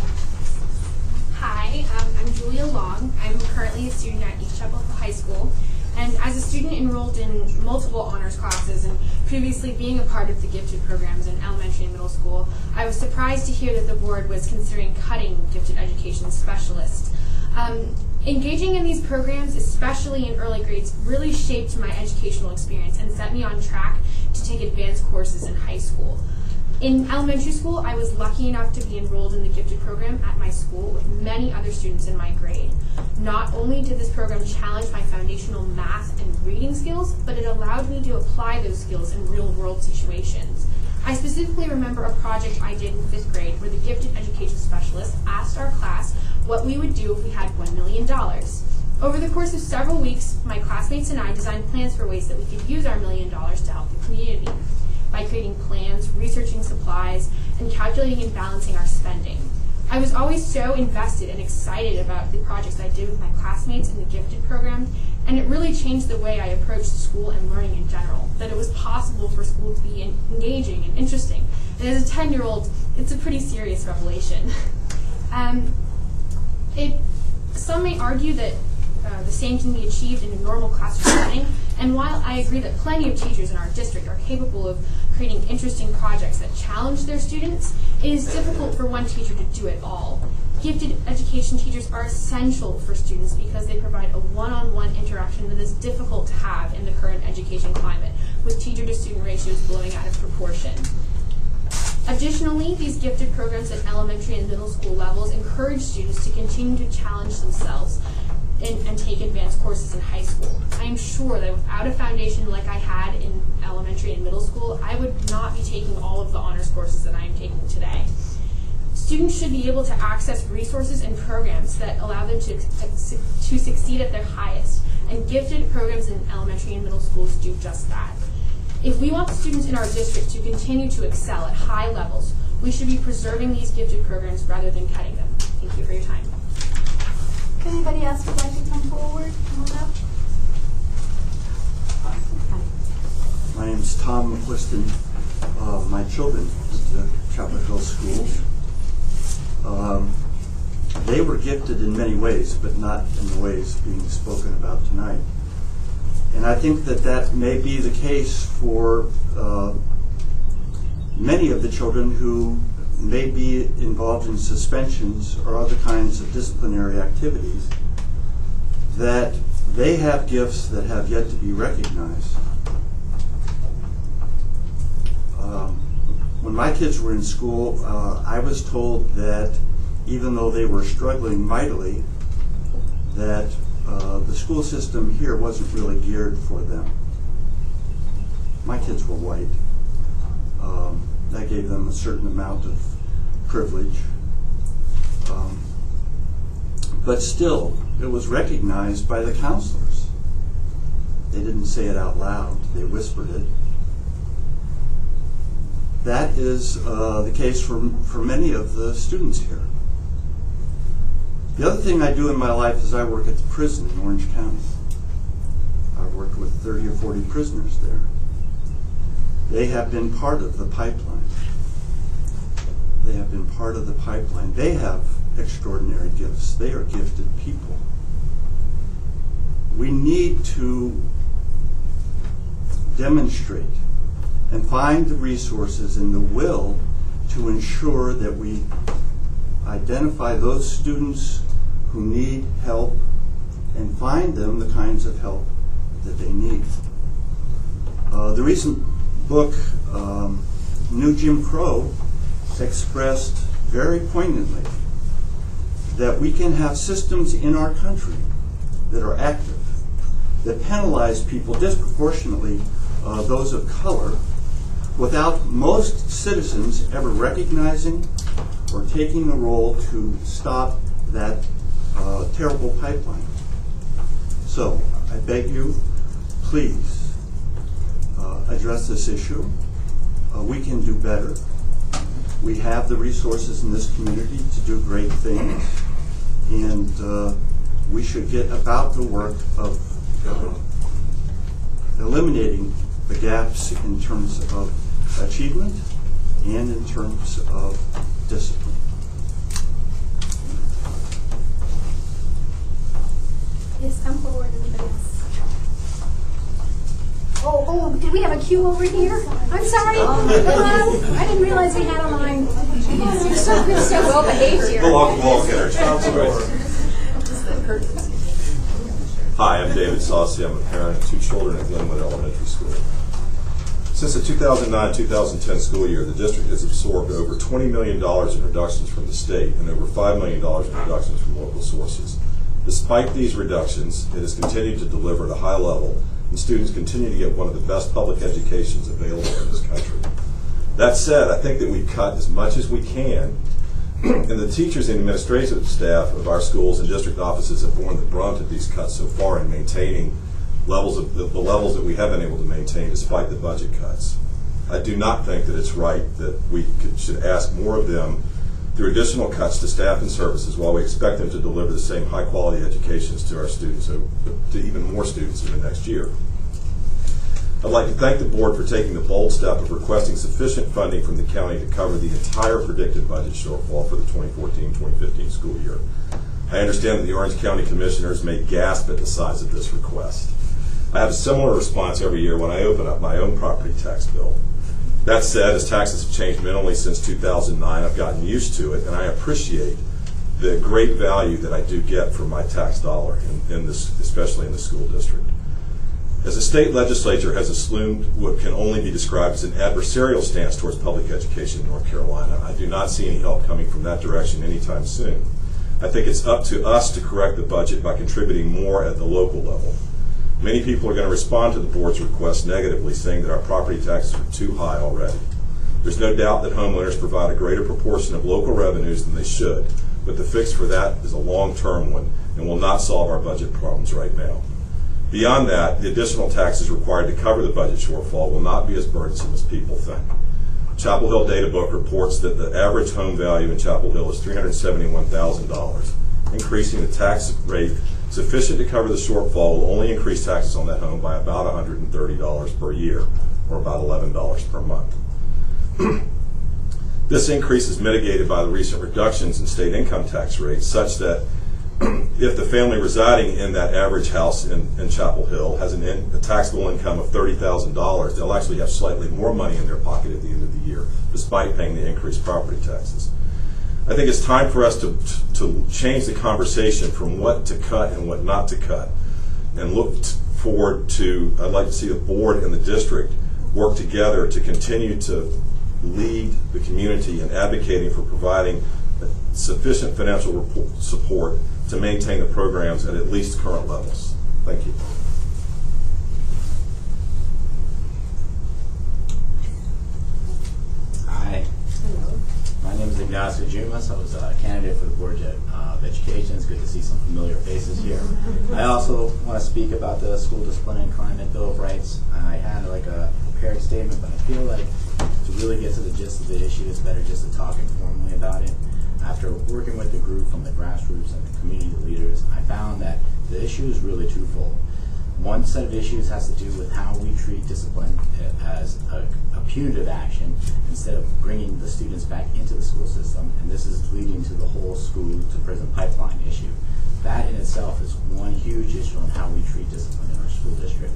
Hi, um, I'm Julia Long. I'm currently a student at East Chapel High School. And as a student enrolled in multiple honors classes and previously being a part of the gifted programs in elementary and middle school, I was surprised to hear that the board was considering cutting gifted education specialists. Um, engaging in these programs, especially in early grades, really shaped my educational experience and set me on track to take advanced courses in high school. In elementary school, I was lucky enough to be enrolled in the gifted program at my school with many other students in my grade. Not only did this program challenge my foundational math and reading skills, but it allowed me to apply those skills in real world situations. I specifically remember a project I did in fifth grade where the gifted education specialist asked our class what we would do if we had $1 million. Over the course of several weeks, my classmates and I designed plans for ways that we could use our million dollars to help the community by creating plans, researching supplies, and calculating and balancing our spending. I was always so invested and excited about the projects I did with my classmates in the gifted program, and it really changed the way I approached school and learning in general, that it was possible for school to be engaging and interesting. And as a 10-year-old, it's a pretty serious revelation. um, it, some may argue that uh, the same can be achieved in a normal classroom setting, And while I agree that plenty of teachers in our district are capable of creating interesting projects that challenge their students, it is difficult for one teacher to do it all. Gifted education teachers are essential for students because they provide a one-on-one interaction that is difficult to have in the current education climate, with teacher-to-student ratios blowing out of proportion. Additionally, these gifted programs at elementary and middle school levels encourage students to continue to challenge themselves and, and take advanced courses in high school. I am sure that without a foundation like I had in elementary and middle school, I would not be taking all of the honors courses that I am taking today. Students should be able to access resources and programs that allow them to, to succeed at their highest, and gifted programs in elementary and middle schools do just that. If we want students in our district to continue to excel at high levels, we should be preserving these gifted programs rather than cutting them. Thank you for your time. Anybody else would like to come forward, come on up. My name is Tom McQuiston. Uh, my children went to Chapel Hill schools. Um, they were gifted in many ways, but not in the ways being spoken about tonight. And I think that that may be the case for uh, many of the children who may be involved in suspensions or other kinds of disciplinary activities, that they have gifts that have yet to be recognized. Um, when my kids were in school, uh, I was told that even though they were struggling mightily, that uh, the school system here wasn't really geared for them. My kids were white. Um, that gave them a certain amount of privilege. Um, but still, it was recognized by the counselors. They didn't say it out loud, they whispered it. That is uh, the case for, for many of the students here. The other thing I do in my life is I work at the prison in Orange County. I've worked with 30 or 40 prisoners there. They have been part of the pipeline. They have been part of the pipeline. They have extraordinary gifts. They are gifted people. We need to demonstrate and find the resources and the will to ensure that we identify those students who need help and find them the kinds of help that they need. Uh, the recent book, um, New Jim Crow, expressed very poignantly that we can have systems in our country that are active, that penalize people disproportionately, uh, those of color, without most citizens ever recognizing or taking a role to stop that uh, terrible pipeline. So I beg you, please uh, address this issue. Uh, we can do better. We have the resources in this community to do great things, and uh, we should get about the work of uh, eliminating the gaps in terms of achievement and in terms of discipline. Yes, come forward, anybody else? Oh, oh, did we have a queue over here? I'm sorry. Oh. Hello, I didn't realize we had a line. You're so, you're so well behaved here. We'll we'll get our. Hi, I'm David Saucy. I'm a parent of two children at Glenwood Elementary School. Since the 2009-2010 school year, the district has absorbed over $20 million in reductions from the state and over $5 million in reductions from local sources. Despite these reductions, it has continued to deliver at a high level, and students continue to get one of the best public educations available in this country. That said, I think that we've cut as much as we can, and the teachers and administrative staff of our schools and district offices have borne the brunt of these cuts so far in maintaining levels of the, the levels that we have been able to maintain despite the budget cuts. I do not think that it's right that we could, should ask more of them through additional cuts to staff and services while we expect them to deliver the same high quality educations to our students, so to even more students in the next year. I'd like to thank the board for taking the bold step of requesting sufficient funding from the county to cover the entire predicted budget shortfall for the 2014-2015 school year. I understand that the Orange County Commissioners may gasp at the size of this request. I have a similar response every year when I open up my own property tax bill. That said, as taxes have changed minimally since 2009, I've gotten used to it, and I appreciate the great value that I do get for my tax dollar, in, in this, especially in the school district. As the state legislature has assumed what can only be described as an adversarial stance towards public education in North Carolina, I do not see any help coming from that direction anytime soon. I think it's up to us to correct the budget by contributing more at the local level. Many people are going to respond to the board's request negatively, saying that our property taxes are too high already. There's no doubt that homeowners provide a greater proportion of local revenues than they should, but the fix for that is a long-term one and will not solve our budget problems right now. Beyond that, the additional taxes required to cover the budget shortfall will not be as burdensome as people think. Chapel Hill Data Book reports that the average home value in Chapel Hill is $371,000. Increasing the tax rate sufficient to cover the shortfall will only increase taxes on that home by about $130 per year, or about $11 per month. this increase is mitigated by the recent reductions in state income tax rates, such that if the family residing in that average house in, in Chapel Hill has an in, a taxable income of $30,000, they'll actually have slightly more money in their pocket at the end of the year, despite paying the increased property taxes. I think it's time for us to, to change the conversation from what to cut and what not to cut, and look forward to, I'd like to see the board and the district work together to continue to lead the community in advocating for providing sufficient financial support to maintain the programs at at least current levels. Thank you. Hi. Hello. My name is Ignacio Jumas. I was a candidate for the Board of uh, Education. It's good to see some familiar faces here. I also want to speak about the School Discipline and Climate Bill of Rights. I had like a prepared statement, but I feel like to really get to the gist of the issue, it's better just to talk informally about it. After working with the group from the grassroots and the community leaders, I found that the issue is really twofold. One set of issues has to do with how we treat discipline as a, a, punitive action instead of bringing the students back into the school system, and this is leading to the whole school to prison pipeline issue. That in itself is one huge issue on how we treat discipline in our school district.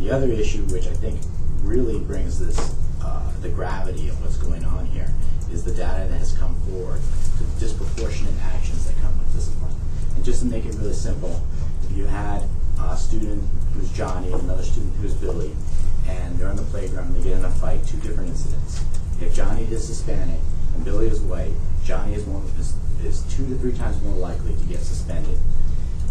The other issue, which I think really brings this uh, the gravity of what's going on here, is the data that has come forward to disproportionate actions that come with discipline. And just to make it really simple, if you had a student who's Johnny and another student who's Billy, and they're on the playground and they get in a fight, two different incidents. If Johnny is Hispanic and Billy is white, Johnny is, more, is, is two to three times more likely to get suspended.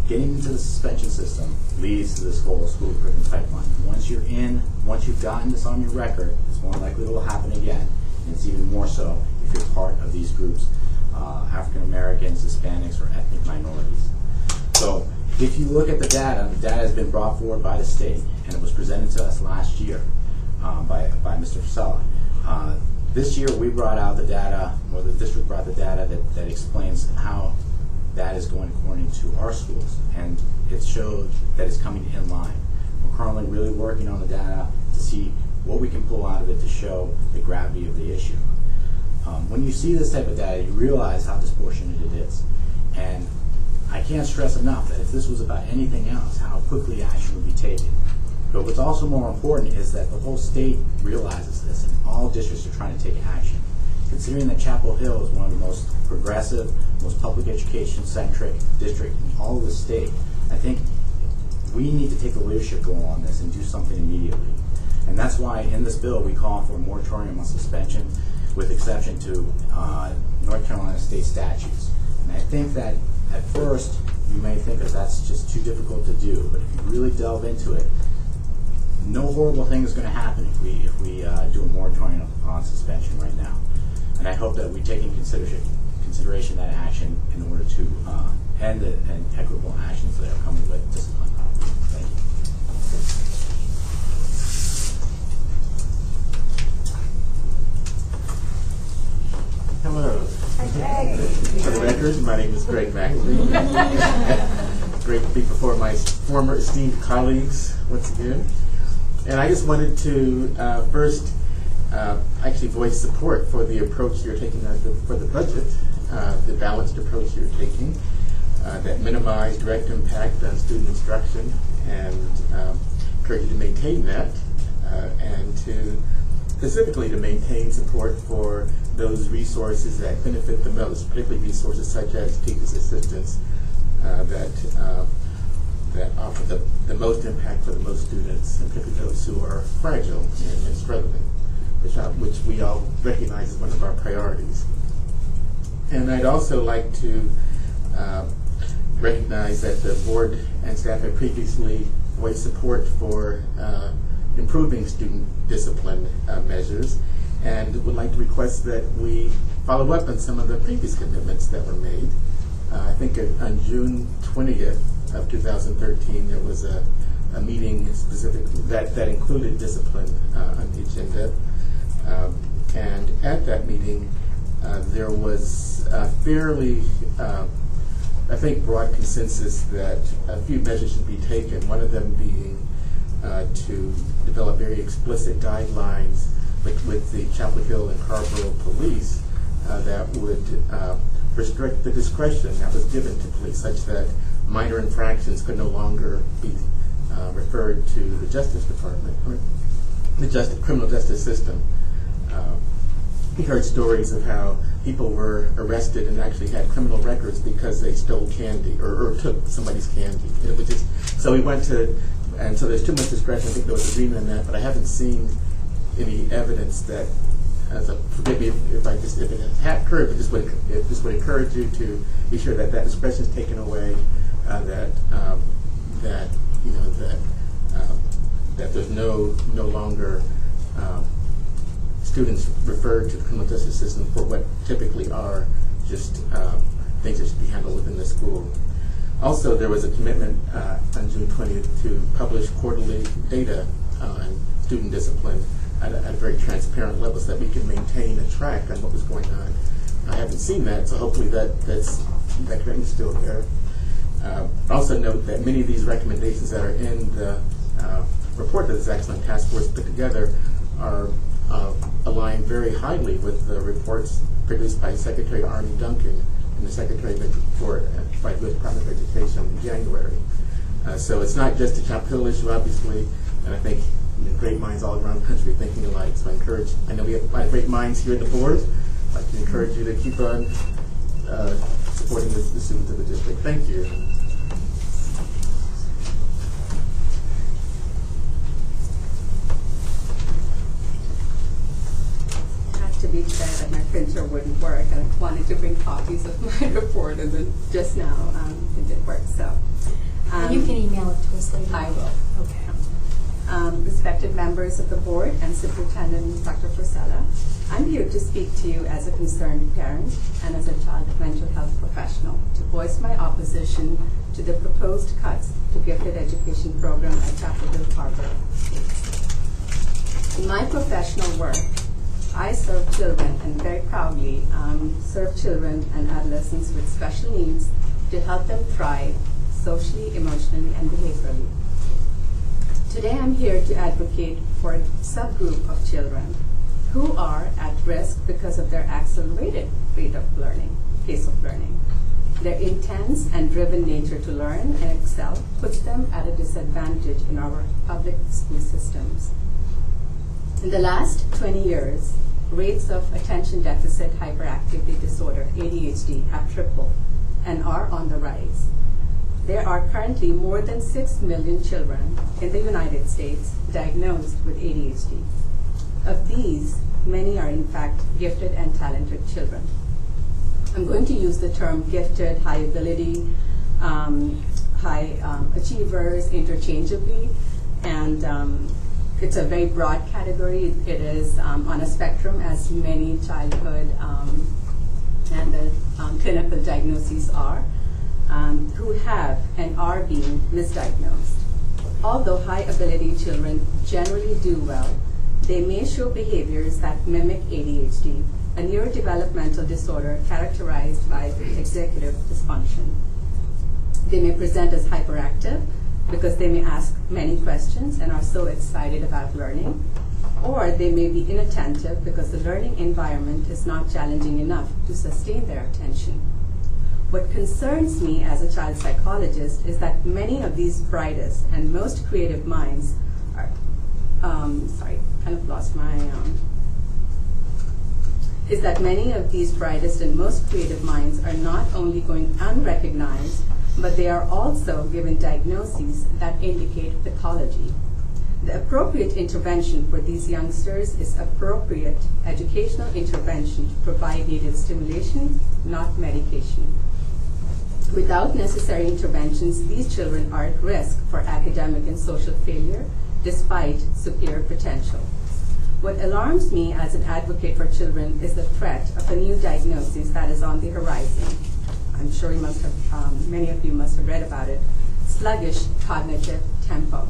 Getting into the suspension system leads to this whole school prison pipeline. Once you're in, once you've gotten this on your record, it's more likely it will happen again. And it's even more so if you're part of these groups, uh, African Americans, Hispanics, or ethnic minorities. So if you look at the data, the data has been brought forward by the state, and it was presented to us last year um, by, by Mr. Forcella. Uh, this year we brought out the data, or the district brought the data that, that explains how that is going according to our schools, and it showed that it's coming in line. We're currently really working on the data to see what we can pull out of it to show the gravity of the issue. Um, when you see this type of data, you realize how disproportionate it is. And I can't stress enough that if this was about anything else, how quickly action would be taken. But what's also more important is that the whole state realizes this, and all districts are trying to take action. Considering that Chapel Hill is one of the most progressive, most public education centric district in all of the state, I think we need to take the leadership role on this and do something immediately. And that's why in this bill we call for a moratorium on suspension with exception to uh, North Carolina state statutes. And I think that at first you may think that that's just too difficult to do, but if you really delve into it, no horrible thing is going to happen if we if we uh, do a moratorium on suspension right now. And I hope that we take in consideration consideration that action in order to uh, end the and equitable actions that are coming with discipline. Thank you. Hello. Hi, For the record, my name is Greg McAfee. Great to be before my former esteemed colleagues once again. And I just wanted to uh, first uh, actually voice support for the approach you're taking the, for the budget, uh, the balanced approach you're taking uh, that minimize direct impact on student instruction and um, encourage you to maintain that uh, and to specifically to maintain support for those resources that benefit the most, particularly resources such as teachers' assistants uh, that uh, that offer the, the most impact for the most students, and particularly those who are fragile and, and struggling, which, uh, which we all recognize as one of our priorities. And I'd also like to uh, recognize that the board and staff have previously voiced support for uh, improving student discipline uh, measures and would like to request that we follow up on some of the previous commitments that were made. Uh, I think on June 20th of 2013 there was a, a meeting specifically that, that included discipline uh, on the agenda. Um, and at that meeting uh, there was a fairly uh, I think, broad consensus that a few measures should be taken, one of them being uh, to develop very explicit guidelines with, with the Chapel Hill and Carrboro police uh, that would uh, restrict the discretion that was given to police such that minor infractions could no longer be uh, referred to the Justice Department, or the criminal justice system. Uh, we heard stories of how people were arrested and actually had criminal records because they stole candy or, or took somebody's candy. It was just, so we went to, and so there's too much discretion. I think there was agreement on that, but I haven't seen any evidence that, as a, forgive me if, if I just, if it had occurred, but just would, it just would encourage you to be sure that that discretion is taken away, uh, that, um, that, you know, that, um, that there's no, no longer, um, students referred to the criminal justice system for what typically are just uh, things that should be handled within the school. Also, there was a commitment uh, on June 20th to publish quarterly data on student discipline at a, at very transparent level so that we can maintain a track on what was going on. I haven't seen that, so hopefully that that's, that commitment is still there. Uh, also note that many of these recommendations that are in the uh, report that this excellent task force put together are uh, align very highly with the reports produced by Secretary Arne Duncan and the Secretary for by the Department of Education in January. Uh, so it's not just a Chapel issue, obviously, and I think you know, great minds all around the country thinking alike. So I encourage, I know we have great minds here at the board. Like to encourage you to keep on uh, supporting the, the students of the district. Thank you. to be fair wouldn't work and I wanted to bring copies of my report and then just now um, it did work. So um, you can email it to us later. I will. Okay. Um, respected members of the board and Superintendent Dr. Forcella, I'm here to speak to you as a concerned parent and as a child mental health professional to voice my opposition to the proposed cuts to gifted education program at Chapel Hill Carrboro. In my professional work, I serve children and very proudly um, serve children and adolescents with special needs to help them thrive socially, emotionally, and behaviorally. Today I'm here to advocate for a subgroup of children who are at risk because of their accelerated rate of learning, pace of learning. Their intense and driven nature to learn and excel puts them at a disadvantage in our public school systems. In the last 20 years, rates of attention deficit hyperactivity disorder, ADHD, have tripled and are on the rise. There are currently more than 6 million children in the United States diagnosed with ADHD. Of these, many are in fact gifted and talented children. I'm going to use the term gifted, high ability, um, high um, achievers interchangeably, and um, it's a very broad category. It is um, on a spectrum, as many childhood um, and the um, clinical diagnoses are, um, who have and are being misdiagnosed. Although high ability children generally do well, they may show behaviors that mimic ADHD, a neurodevelopmental disorder characterized by executive dysfunction. They may present as hyperactive, because they may ask many questions and are so excited about learning. Or they may be inattentive because the learning environment is not challenging enough to sustain their attention. What concerns me as a child psychologist is that many of these brightest and most creative minds um, sorry, kind of lost my, um, is that many of these brightest and most creative minds are not only going unrecognized, but they are also given diagnoses that indicate pathology. The appropriate intervention for these youngsters is appropriate educational intervention to provide needed stimulation, not medication. Without necessary interventions, these children are at risk for academic and social failure despite superior potential. What alarms me as an advocate for children is the threat of a new diagnosis that is on the horizon. I'm sure you must have, um, many of you must have read about it. Sluggish cognitive tempo.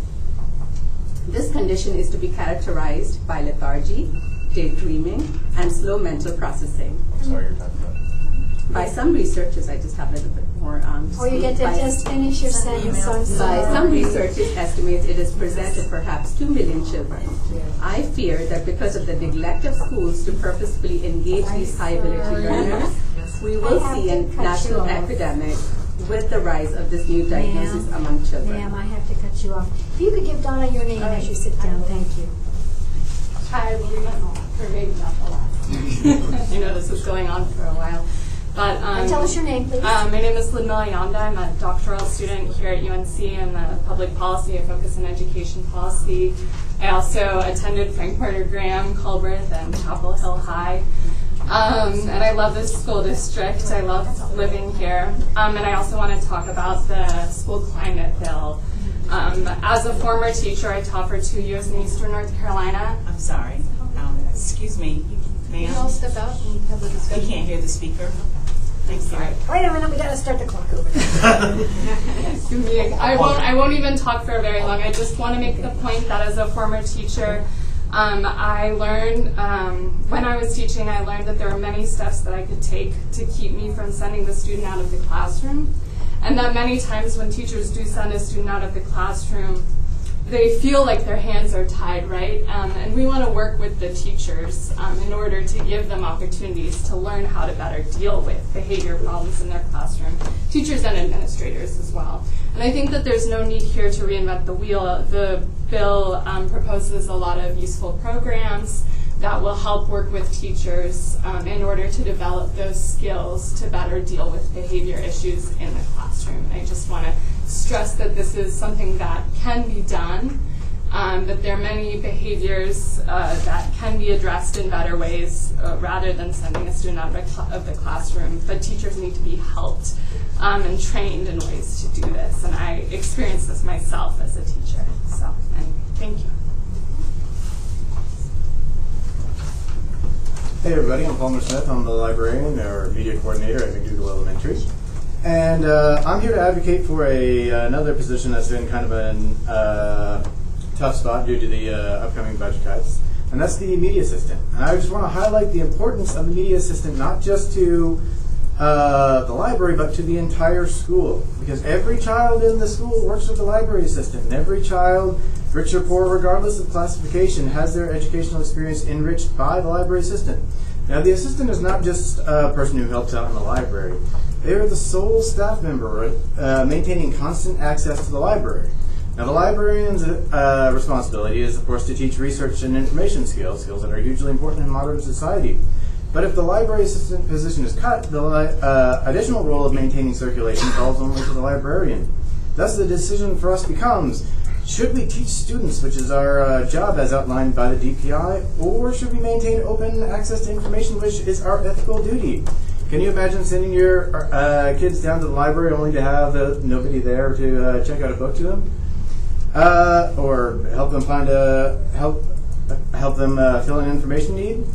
This condition is to be characterized by lethargy, daydreaming, and slow mental processing. Sorry, your time By some researchers, I just have a little bit more. Um, Or you get to by- just finish your sentence, I'm By some researchers estimate it is presented perhaps 2 million children. I fear that because of the neglect of schools to purposefully engage these high ability learners, we will I have see a to cut you national off. epidemic with the rise of this new diagnosis Ma'am, among children. Ma'am, I have to cut you off. If you could give Donna your name as you sit down, thank you. Hi, believe it or not, for maybe not the last. I know this is going on for a while. But, um, And tell us your name, please. Um, my name is Lidmila Yonda. I'm a doctoral student here at UNC in the public policy. I focus on education policy. I also attended Frank Porter Graham, Culbreth, and Chapel Hill High. Um, and I love this school district. I love living here. Um, and I also want to talk about the school climate bill. Um, as a former teacher, I taught for two years in Eastern North Carolina. I'm sorry. Um, excuse me, ma'am. Can you all step out and have a discussion? We can't hear the speaker. Thank you. Wait a minute, we gotta start the clock over there. Excuse me, I won't. I won't even talk for very long. I just want to make the point that as a former teacher, um, I learned um, when I was teaching. I learned that there were many steps that I could take to keep me from sending the student out of the classroom, and that many times when teachers do send a student out of the classroom, they feel like their hands are tied, right? Um, and we want to work with the teachers um, in order to give them opportunities to learn how to better deal with behavior problems in their classroom, teachers and administrators as well. And I think that there's no need here to reinvent the wheel. The bill um, proposes a lot of useful programs that will help work with teachers um, in order to develop those skills to better deal with behavior issues in the classroom. I just want to stress that this is something that can be done, um, that there are many behaviors uh, that can be addressed in better ways uh, rather than sending a student out of, the classroom. But teachers need to be helped um, and trained in ways to do this. And I experienced this myself as a teacher. So, anyway, thank you. Hey everybody, I'm Palmer Smith. I'm the librarian or media coordinator at McDougle Elementary. And uh, I'm here to advocate for a, another position that's been kind of a uh, tough spot due to the uh, upcoming budget cuts, and that's the media assistant. And I just want to highlight the importance of the media assistant not just to uh, the library, but to the entire school. Because every child in the school works with the library assistant, and every child, rich or poor, regardless of classification, has their educational experience enriched by the library assistant. Now, the assistant is not just a person who helps out in the library. They are the sole staff member uh, maintaining constant access to the library. Now, the librarian's uh, responsibility is, of course, to teach research and information skills, skills that are hugely important in modern society. But if the library assistant position is cut, the uh, additional role of maintaining circulation falls only to the librarian. Thus, the decision for us becomes should we teach students, which is our uh, job as outlined by the DPI, or should we maintain open access to information, which is our ethical duty? Can you imagine sending your uh, kids down to the library only to have nobody there to uh, check out a book to them, uh, or help them find a help help them uh, fill an information need?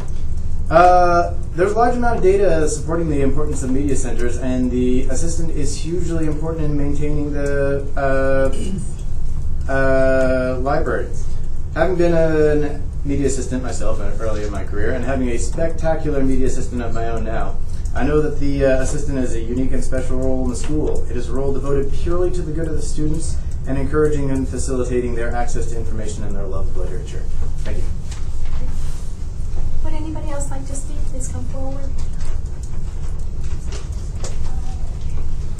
Uh, there's a large amount of data supporting the importance of media centers, and the assistant is hugely important in maintaining the uh, library. Having been a media assistant myself early in my career, and having a spectacular media assistant of my own now, I know that the uh, assistant is a unique and special role in the school. It is a role devoted purely to the good of the students and encouraging and facilitating their access to information and their love of literature. Thank you. Would anybody else like to speak? Please come forward.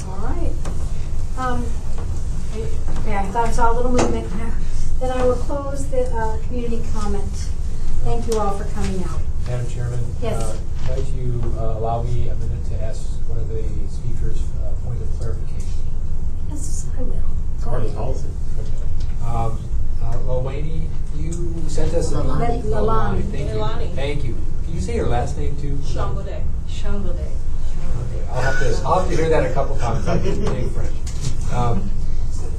All right. Um, yeah, I thought I saw a little movement. The Then I will close the uh, community comment. Thank you all for coming out. Madam Chairman? Yes. uh, Might you uh, allow me a minute to ask one of the speakers a point of clarification? Yes, I will. Go ahead. Um, uh, Lorraine, you sent us an Lalani. Lalani, Thank you. Lalani. Thank you. Can you say your last name too? Shambode. Shambode. Okay, I'll have to, I'll have to hear that a couple times. I didn't take French. Um,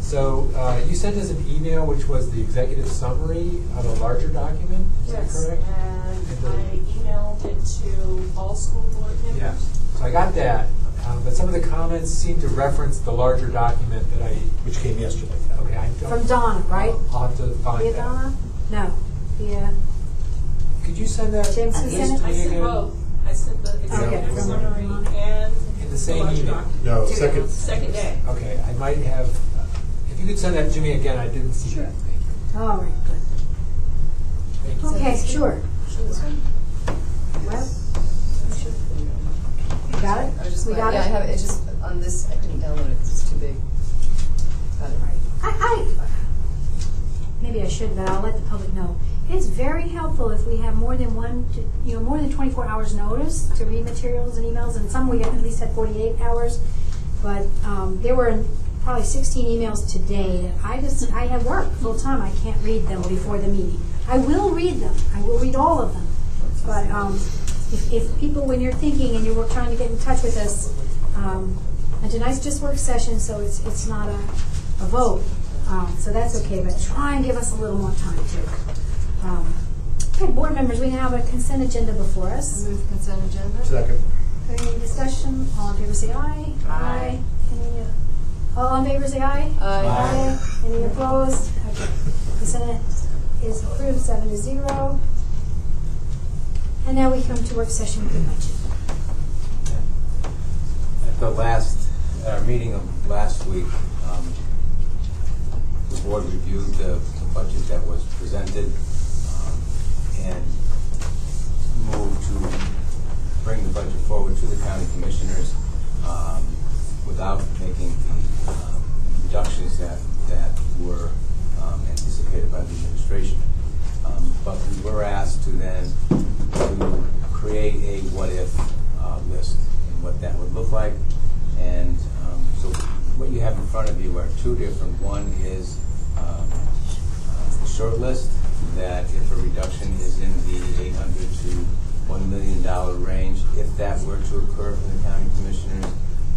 so uh, you sent us an email which was the executive summary of a larger document. Is Yes, that correct? and I emailed it to all school board members. Yeah. So I got that, um, but some of the comments seem to reference the larger document that I, which came yesterday. Okay, I don't. From Donna, right? I'll have to find Via that. Donna? No. Via Could you send that? James, at sent it? I sent both. I sent the executive Okay. summary and In the same larger email? document. No, second- Second day. Okay, I might have, uh, if you could send that to me again, I didn't see that. Thank you. All right, good. Thank you. Okay, sure. Well, you got it? I was just We got yeah, it? I have it. It's just on this. I couldn't download it because it's too big. Got it. I, I, maybe I shouldn't, but I'll let the public know. It's very helpful if we have more than one, to- you know, more than twenty-four hours notice to read materials and emails, and some we at least had forty-eight hours. But, um, there were probably sixteen emails today that I just, I have work full-time, I can't read them before the meeting. I will read them, I will read all of them. But, um, if, if people, when you're thinking and you're trying to get in touch with us, um, and tonight's just work session, so it's, it's not a, a vote. Um, so that's okay, but try and give us a little more time too. Um, okay, board members, we now have a consent agenda before us. Move consent agenda. Second. Any discussion? All in favor say aye. Aye. Any, uh, all in favor say aye. Aye. Any opposed? Okay. Consent is approved, seven to zero. And now we come to work session with the budget. At the last, at our meeting of last week, um, the board reviewed the the budget that was presented um, and moved to bring the budget forward to the county commissioners um, without making the um, reductions that, that were anticipated by the administration. Um, But we were asked to then to create a what-if uh, list and what that would look like. And um, so what you have in front of you are two different. One is um, uh, the short list, that if a reduction is in the eight hundred to one million dollar range, if that were to occur from the county commissioners,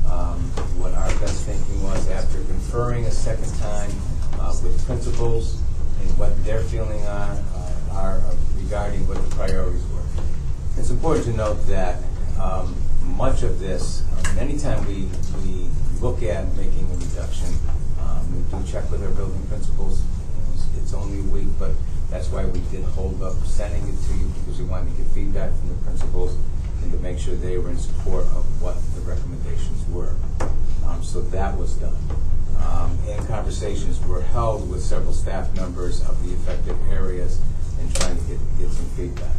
um, what our best thinking was after conferring a second time uh, with principals and what their feeling are, uh, are regarding what the priorities were. It's important to note that um, much of this, um, anytime we, we look at making a reduction, um, we do check with our building principals. It's- It's only a week, but that's why we did hold up sending it to you because we wanted to get feedback from the principals and to make sure they were in support of what the recommendations were. Um, So that was done. Um, And conversations were held with several staff members of the affected areas and trying to get, get some feedback.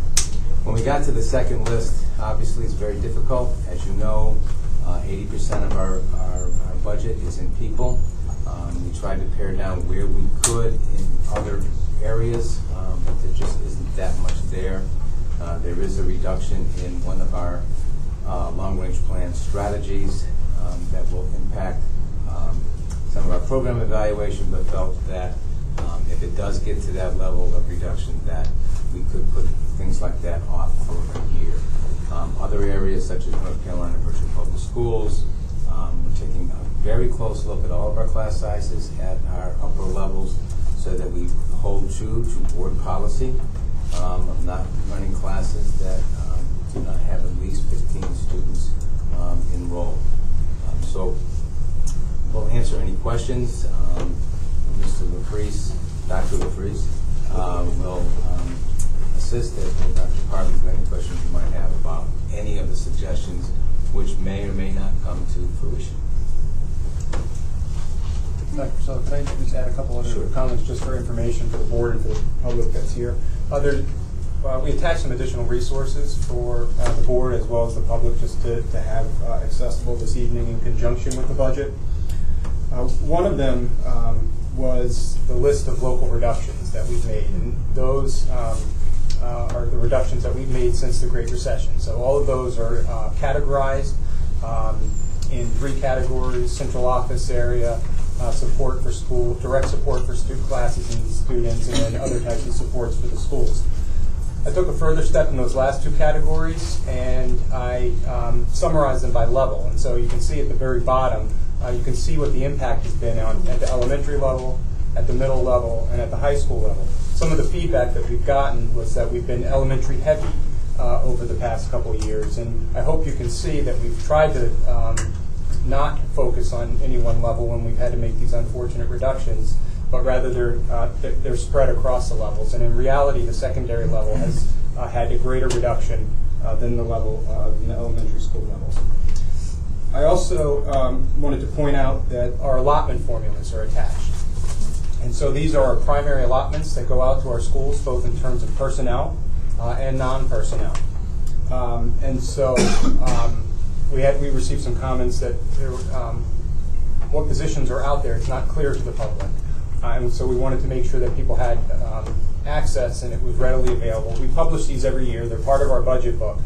When we got to the second list, obviously it's very difficult. As you know, uh, eighty percent of our, our, our budget is in people. Um, we tried to pare down where we could in other areas, um, but there just isn't that much there. Uh, there is a reduction in one of our, uh, long-range plan strategies, um, that will impact, um, some of our program evaluation, but felt that, um, if it does get to that level of reduction, that we could put things like that off for a year. Um, Other areas such as North Carolina virtual public schools, um, we're taking a very close look at all of our class sizes at our upper levels so that we hold true to board policy um, of not running classes that um, do not have at least 15 students um, enrolled. Um, So we'll answer any questions. Um, Mr. LoFrese, Dr. LoFrese, um, will um, assist if Dr. Parley with any questions you might have about any of the suggestions which may or may not come to fruition. Dr. Forcella, could I just add a couple other comments just for information for the board and for the public that's here? Uh, there, uh, we attached some additional resources for uh, the board as well as the public just to, to have uh, accessible this evening in conjunction with the budget. Uh, one of them um, was the list of local reductions that we've made. And those um, uh, are the reductions that we've made since the Great Recession. So all of those are uh, categorized um, in three categories, central office area, uh, support for school, direct support for student classes and students, and then other types of supports for the schools. I took a further step in those last two categories and I um, summarized them by level. And so you can see at the very bottom, uh, you can see what the impact has been on at the elementary level, at the middle level, and at the high school level. Some of the feedback that we've gotten was that we've been elementary heavy uh, over the past couple of years. And I hope you can see that we've tried to um, not focus on any one level when we've had to make these unfortunate reductions, but rather they're, uh, they're, spread across the levels. And in reality, the secondary level has uh, had a greater reduction uh, than the level uh, in the elementary school levels. I also um, wanted to point out that our allotment formulas are attached. And so these are our primary allotments that go out to our schools, both in terms of personnel uh, and non-personnel. Um, and so um, we had we received some comments that there, um, what positions are out there. It's not clear to the public, uh, and so we wanted to make sure that people had um, access and it was readily available. We publish these every year. They're part of our budget book.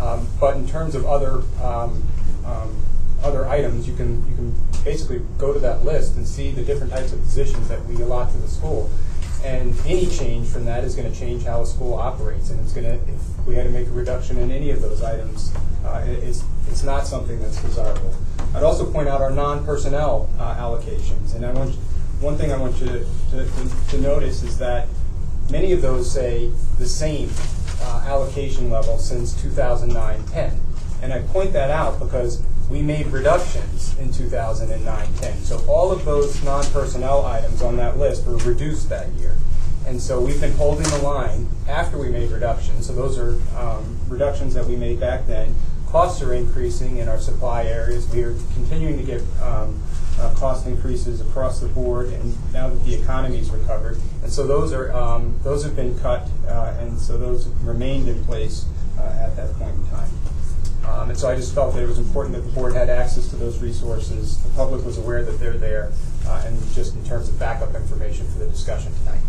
Um, but in terms of other um, um, other items, you can you can basically go to that list and see the different types of positions that we allot to the school. And any change from that is going to change how a school operates, and it's going to. If we had to make a reduction in any of those items, uh, it- it's it's not something that's desirable. I'd also point out our non-personnel uh, allocations, and I want one thing I want you to, to, to, notice is that many of those say the same uh, allocation level since 2009-10, and I point that out because we made reductions in 2009-10. So all of those non-personnel items on that list were reduced that year. And so we've been holding the line after we made reductions. So those are um, reductions that we made back then. Costs are increasing in our supply areas. We are continuing to get um, uh, cost increases across the board, and now that the economy economy's recovered, and so those are um, those have been cut, uh, and so those remained in place uh, at that point in time. Um, and so I just felt that it was important that the board had access to those resources. The public was aware that they're there, uh, and just in terms of backup information for the discussion tonight.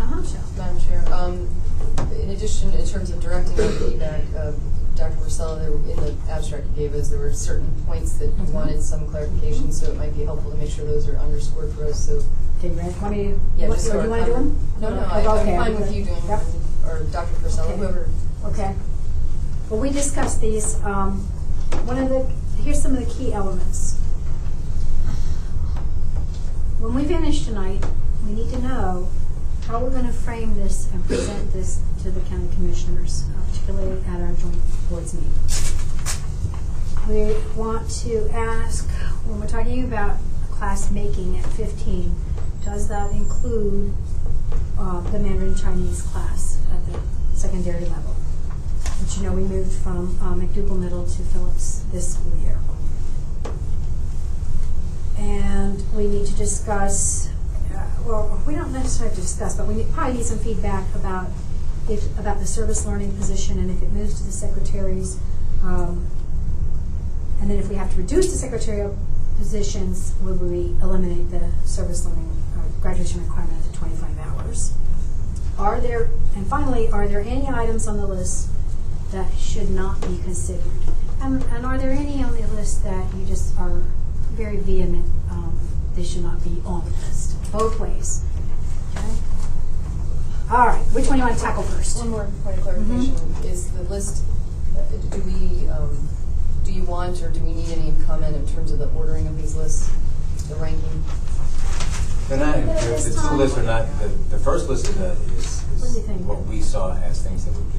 Uh-huh. Madam Chair, um, in addition, in terms of directing our feedback, uh, Dr. Forcella, there were- in the abstract you gave us, there were certain points that you wanted some clarification, so it might be helpful to make sure those are underscored for us, so. Okay, you ready? Want me to- Yeah, what- just or so do you wanna do them? No, no, Okay, I- I'm fine I'm with you doing Yep. one, or Dr. Forcella, Okay. whoever. Okay. Well, we discussed these. Um, one of the here's some of the key elements. When we finish tonight, we need to know how we're going to frame this and present this to the county commissioners, particularly at our joint boards meeting. We want to ask when we're talking about class making at 15, does that include uh, the Mandarin Chinese class at the secondary level? Which you know we moved from uh, McDougle Middle to Phillips this school year. And we need to discuss, uh, well, we don't necessarily have to discuss, but we need, probably need some feedback about if, about the service learning position and if it moves to the secretaries. Um, and then if we have to reduce the secretarial positions, would we eliminate the service learning uh, graduation requirement to 25 hours? Are there, and finally, are there any items on the list that should not be considered? And, and are there any on the list that you just are very vehement, um, they should not be on the list? Both ways. Okay? All right, which one do you want to tackle first? One more point of clarification, Mm-hmm. is the list, uh, do we, um, do you want or do we need any comment in terms of the ordering of these lists, the ranking? They're not, if it's two lists or not, the, the first list is, is, What do you is think? what we saw as things that we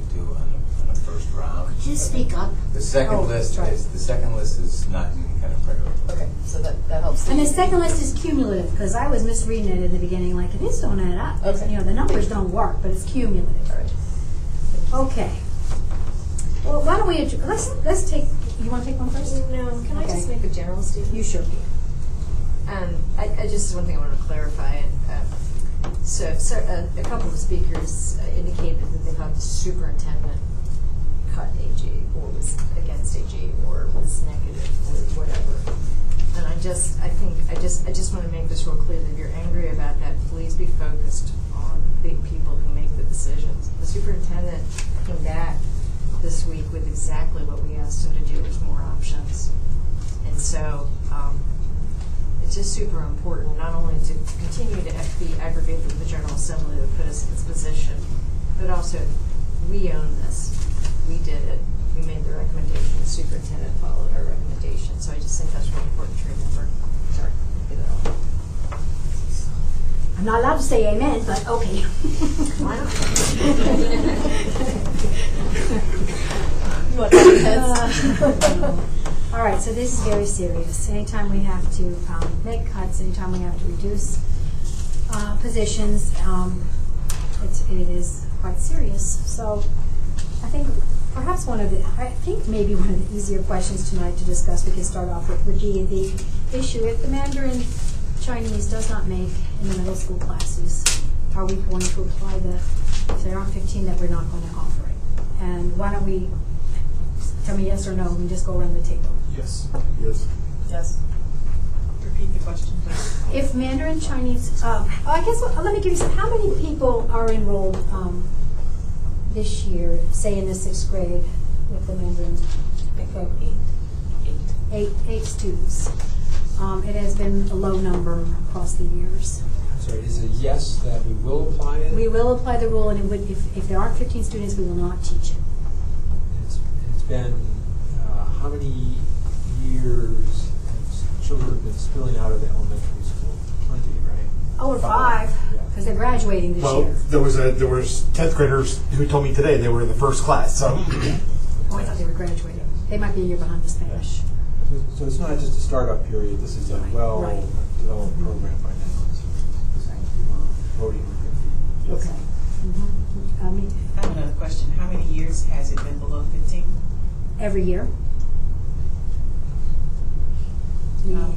first round. Could you speak up? The second Oh, list sorry. is, the second list is not any kind of priority. Okay, so that, that helps. And the second list is cumulative, because I was misreading it in the beginning, like, this don't add up. Okay. You know, the numbers don't work, but it's cumulative. All right. Okay. Well, why don't we, adj- let's, let's take, you want to take one first? No, can I Okay. just make a general statement? You sure Um, I, I just, one thing I want to clarify. Uh, so, so uh, a couple of speakers uh, indicated that they thought the superintendent cut AG or was against AG or was negative or whatever. And I just, I think, I just, I just want to make this real clear that if you're angry about that, please be focused on the people who make the decisions. The superintendent came back this week with exactly what we asked him to do, was more options. And so, um, it's just super important, not only to continue to be aggravated with the General Assembly that put us in this position, but also, we own this. We did it. We made the recommendation, the superintendent followed our recommendation. So I just think that's really important to remember. Sorry. get it all. I'm not allowed to say amen, but okay. Why You want Uh, All right, so this is very serious. Anytime we have to um, make cuts, anytime we have to reduce uh, positions, um, it's, it is quite serious. So I think perhaps one of the, I think maybe one of the easier questions tonight to discuss, we can start off with, would be the issue if the Mandarin Chinese does not make in the middle school classes, are we going to apply the, if there aren't 15, that we're not going to offer it? And why don't we, tell me yes or no, and just go around the table. Yes. Yes. Yes. Repeat the question, please. If Mandarin Chinese, uh, oh, I guess, uh, let me give you some, how many people are enrolled um, this year, say in the sixth grade with the Mandarin? program? Eight, eight students. Um, It has been a low number across the years. So is it yes that we will apply it? We will apply the rule, and it would, if, if there aren't 15 students, we will not teach it. It's, it's been, uh, how many years have children been spilling out of the elementary right? Over five, because they're graduating this year Well, year. there was a there was tenth graders who told me today they were in the first class. So Oh, I thought they were graduating. They might be a year behind the Spanish. So- So it's not just a startup period, this is a well-developed program by now. It's- it's Voting with your feet. Okay. Mhm. I mean, I have another question. How many years has it been below 15? every year. Um,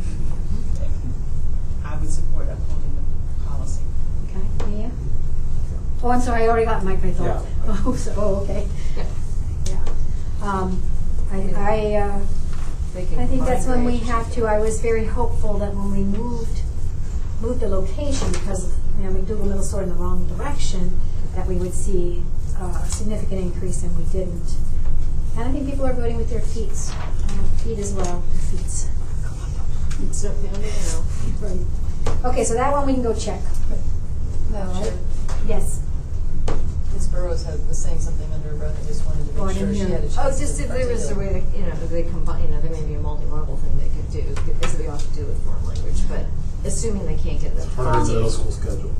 I would support upholding the policy. Okay, Mia? Oh, I'm sorry, I already got Mike, I thought. Oh, so, oh, okay. Yeah. Um, I, I, uh, They can I think that's when we combine have to, I was very hopeful that when we moved, moved the location, because, you know, McDougle Middle sort in the wrong direction, that we would see uh, a significant increase, and we didn't. And I think people are voting with their feet, uh, feet as well, their feet. It's up down there. Right. Okay, so that one we can go check. No, Right? Yes. Ms. Burrows had, was saying something under her breath, I just wanted to I make sure didn't she hear. had a chance. Oh, just to if there was a way, articulate. to, you know, if they combine, you know, there may be a multi-level thing they could do, because we ought to do with foreign language, but assuming they can't get the. part of the middle school schedule.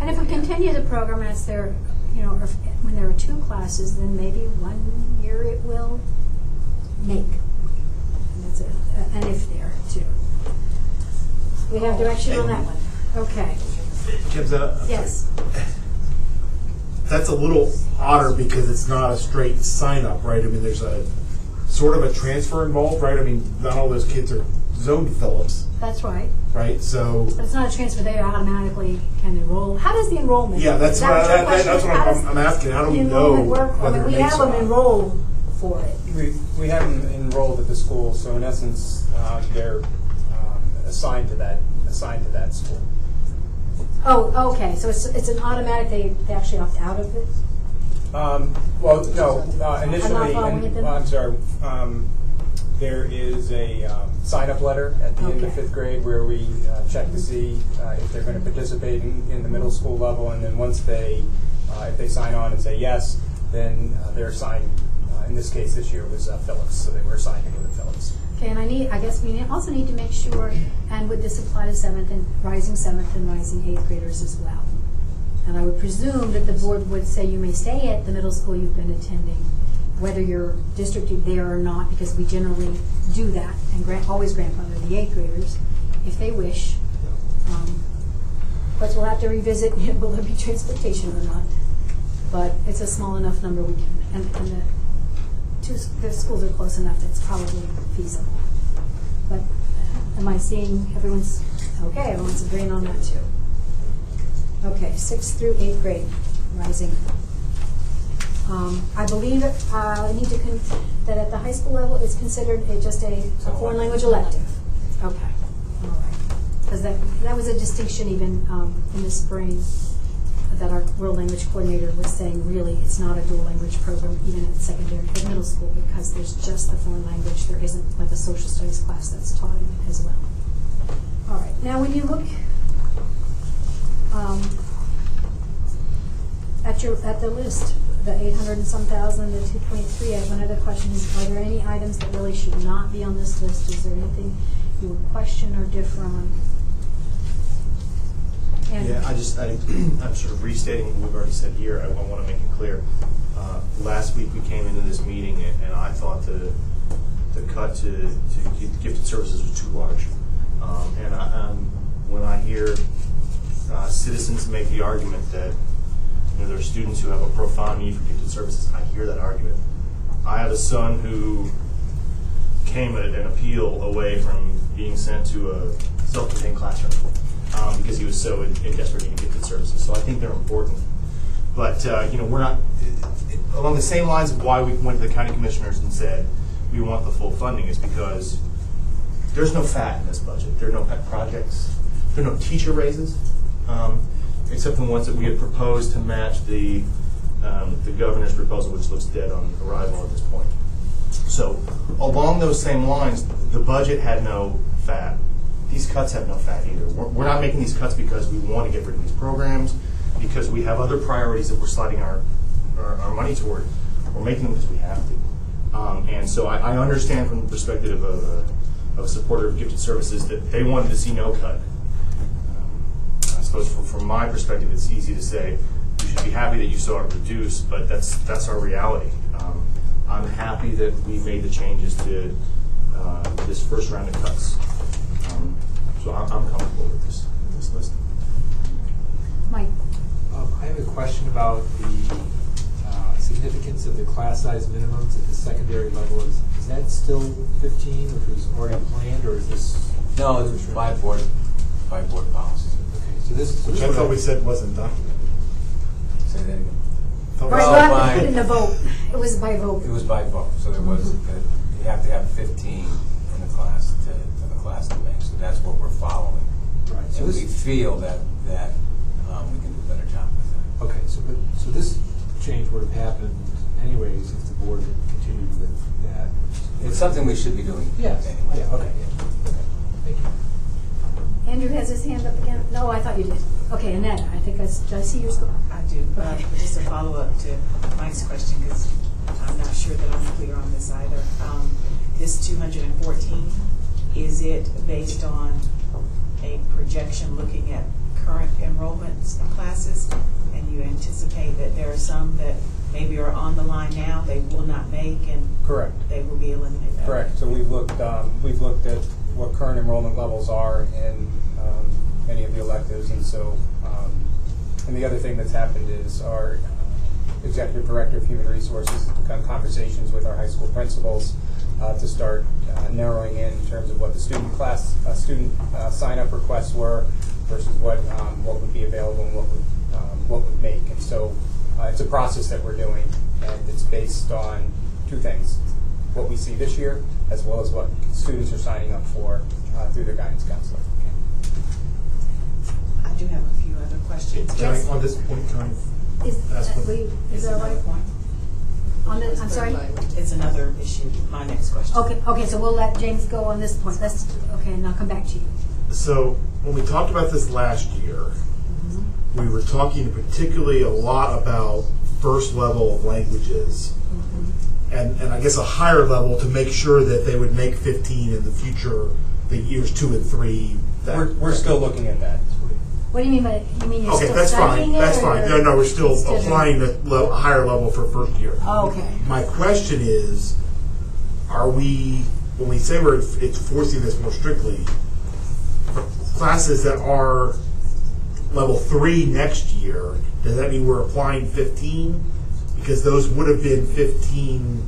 And if we continue the program as there, you know, if, when there are two classes, then maybe one year it will make. And that's a, an if there too. We have direction on that one. Okay. Kim's a- Yes. that's a little odder because it's not a straight sign up, right? I mean, there's a sort of a transfer involved, right? I mean, not all those kids are zoned Phillips, That's right. right? So But it's not a transfer, they automatically can enroll. How does the enrollment? yeah, that's is what, that that, your that, that's question? what How I'm, does I'm asking. How do we know enrollment work? I whether mean, it we makes have or them not? enrolled for it. We, we have them enrolled at the school, so in essence, um, they're um, assigned to that, assigned to that school. Oh, okay, so it's, it's an automatic, they, they actually opt out of it? Um, well, no, uh, initially, following it then? well, I'm sorry, um, there is a, um, sign-up letter at the end of Okay. fifth grade where we, uh, check to see, uh, if they're gonna participate in, in the middle school level, and then once they, uh, if they sign on and say yes, then uh, they're assigned, uh, in this case, this year was uh, Phillips, so they were assigned to go to Phillips. Okay, and I need, I guess we also need to make sure, and would this apply to seventh and, rising seventh and rising eighth graders as well? And I would presume that the board would say you may stay at the middle school you've been attending, whether you're districted there or not, because we generally do that and grant, always grandfather the eighth graders if they wish. Um, But we'll have to revisit, will there be transportation or not? But it's a small enough number we can, and, and the two, the schools are close enough that's probably feasible. But am I seeing everyone's, okay, everyone's agreeing on that too. Okay, sixth through eighth grade, rising. Um, I believe, uh, I need to, con- that at the high school level, it's considered a, just a, a foreign language elective. Okay. All right. Because that, that was a distinction even um, in the spring, that our world language coordinator was saying, really, it's not a dual language program, even at secondary, at middle school, because there's just the foreign language. There isn't like a social studies class that's taught in it as well. All right, now when you look um, at your, at the list, the eight hundred and some thousand, the two point three, I have one other question, is are there any items that really should not be on this list? Is there anything you would question or differ on? Yeah, I just, I, I'm sort of restating what we've already said here. I, want to make it clear. Uh, last week we came into this meeting and, and I thought the, the cut to, to gifted services was too large. Um, and I, um, when I hear uh, citizens make the argument that you know, there are students who have a profound need for gifted services, I hear that argument. I have a son who came at an appeal away from being sent to a self-contained classroom um, because he was so in, in desperate need of gifted services. So I think they're important. But uh, you know, we're not along the same lines of why we went to the county commissioners and said we want the full funding is because there's no fat in this budget. There are no pet projects. There are no teacher raises, um, except the ones that we had proposed to match the um, the governor's proposal, which looks dead on arrival at this point. So along those same lines, the budget had no fat. These cuts have no fat either. We're, we're not making these cuts because we want to get rid of these programs, because we have other priorities that we're sliding our, our, our money toward. We're making them because we have to. Um, and so I, I understand from the perspective of a, of a supporter of gifted services that they wanted to see no cut. Um, I suppose from, from my perspective, it's easy to say you should be happy that you saw it reduce, but that's that's our reality. Um, I'm happy that we made the changes to uh, this first round of cuts. So I'm, I'm comfortable with this this list. Mike? Um, I have a question about the uh, significance of the class size minimums at the secondary level. Is, is that still 15, which was already planned, or is this? No, it's by board, by board policy. Okay, so this. So Which this I thought would- we said wasn't done. Say that again. Thought we Right, said- well, by- in the vote, it was by vote. It was by vote, so there was, that you have to have fifteen in the class to, for the class to make, so that's what we're following. Right, so And this- we feel that, that, um, we can do a better job with that. Okay, so but, so this change would have happened anyways if the board had continued with that. It's something we should be doing Yes. anyway. Yeah, okay, yeah, okay, thank you. Andrew has his hand up again? No, I thought you did. Okay, Annette, I think I, s- did I see yours go? I do. Uh, just a follow-up to Mike's question, because I'm not sure that I'm clear on this either. Um, this two hundred and fourteen, is it based on a projection looking at current enrollments in classes? And you anticipate that there are some that maybe are on the line now, they will not make, and Correct. they will be eliminated? Correct. So we've looked, um, we've looked at what current enrollment levels are in um, many of the electives, and so, um, and the other thing that's happened is our uh, executive director of human resources has begun conversations with our high school principals uh, to start uh, narrowing in in terms of what the student class, uh, student uh, sign-up requests were versus what um, what would be available and what would um, what would make. And so uh, it's a process that we're doing, and it's based on two things what we see this year, as well as what students are signing up for uh, through their guidance counselor. I do have a few other questions. Can I, on this point, can I Is, ask uh, one? wait, is It's that all another right? Point. On the, I'm sorry? It's another issue, my next question. Okay, okay, so we'll let James go on this point. Let's, okay, and I'll come back to you. So when we talked about this last year, mm-hmm. we were talking particularly a lot about first level of languages. Mm-hmm. And, and I guess a higher level to make sure that they would make 15 in the future, the years two and three. That, We're, we're still looking at that. What do you mean by, you mean you're Okay, still that's studying fine. it? That's or fine. No, no, we're still it's different? applying the le- higher level for first year. Oh, okay. My question is, are we, when we say we're it's forcing this more strictly, for classes that are level three next year, does that mean we're applying 15? Because those would have been 15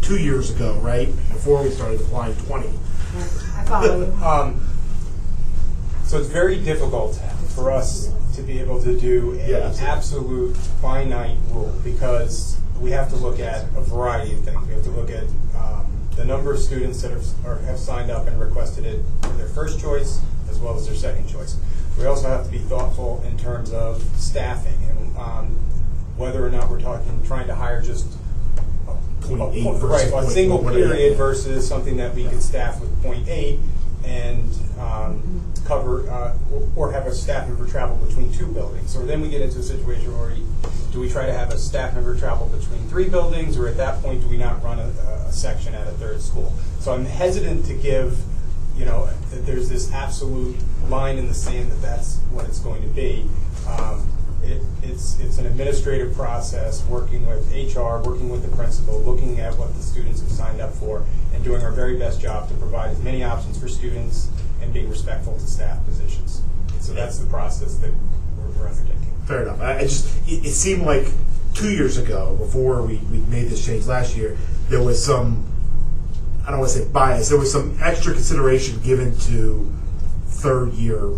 two years ago, right? Before we started applying 20. I follow you. Um, so it's very difficult for us to be able to do an Yeah, absolutely. absolute finite rule because we have to look at a variety of things. We have to look at um, the number of students that have, or have signed up and requested it for their first choice as well as their second choice. We also have to be thoughtful in terms of staffing and um, whether or not we're talking, trying to hire just a- Point eight a- versus right, a point- single period versus something that we could staff with point eight and um, cover, uh, or have a staff member travel between two buildings. So then we get into a situation where we, do we try to have a staff member travel between three buildings, or at that point, do we not run a, a section at a third school? So I'm hesitant to give, you know, that there's this absolute line in the sand that that's what it's going to be. Um, it, it's, it's an administrative process, working with HR, working with the principal, looking at what the students have signed up for, and doing our very best job to provide as many options for students and being respectful to staff positions. So that's the process that we're, we're undertaking. Fair enough. I, I just, it, it seemed like two years ago, before we, we made this change last year, there was some, I don't want to say bias, there was some extra consideration given to third year,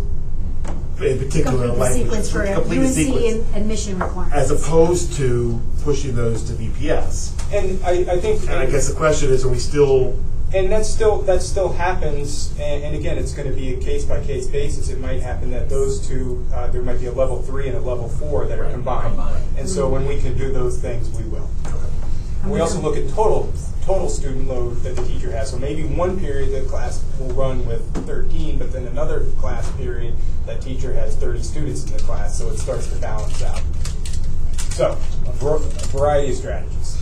in particular, Complete the like sequence for complete the UNC sequence, and admission requirements. as opposed to pushing those to VPS. And I, I think. And I guess the question is, are we still And that still that still happens, and, and again, it's going to be a case by case basis. It might happen that those two, uh, there might be a level three and a level four that are combined. And so when we can do those things, we will. And we also look at total total student load that the teacher has. So maybe one period the class will run with 13, but then another class period that teacher has 30 students in the class, so it starts to balance out. So a, var- a variety of strategies.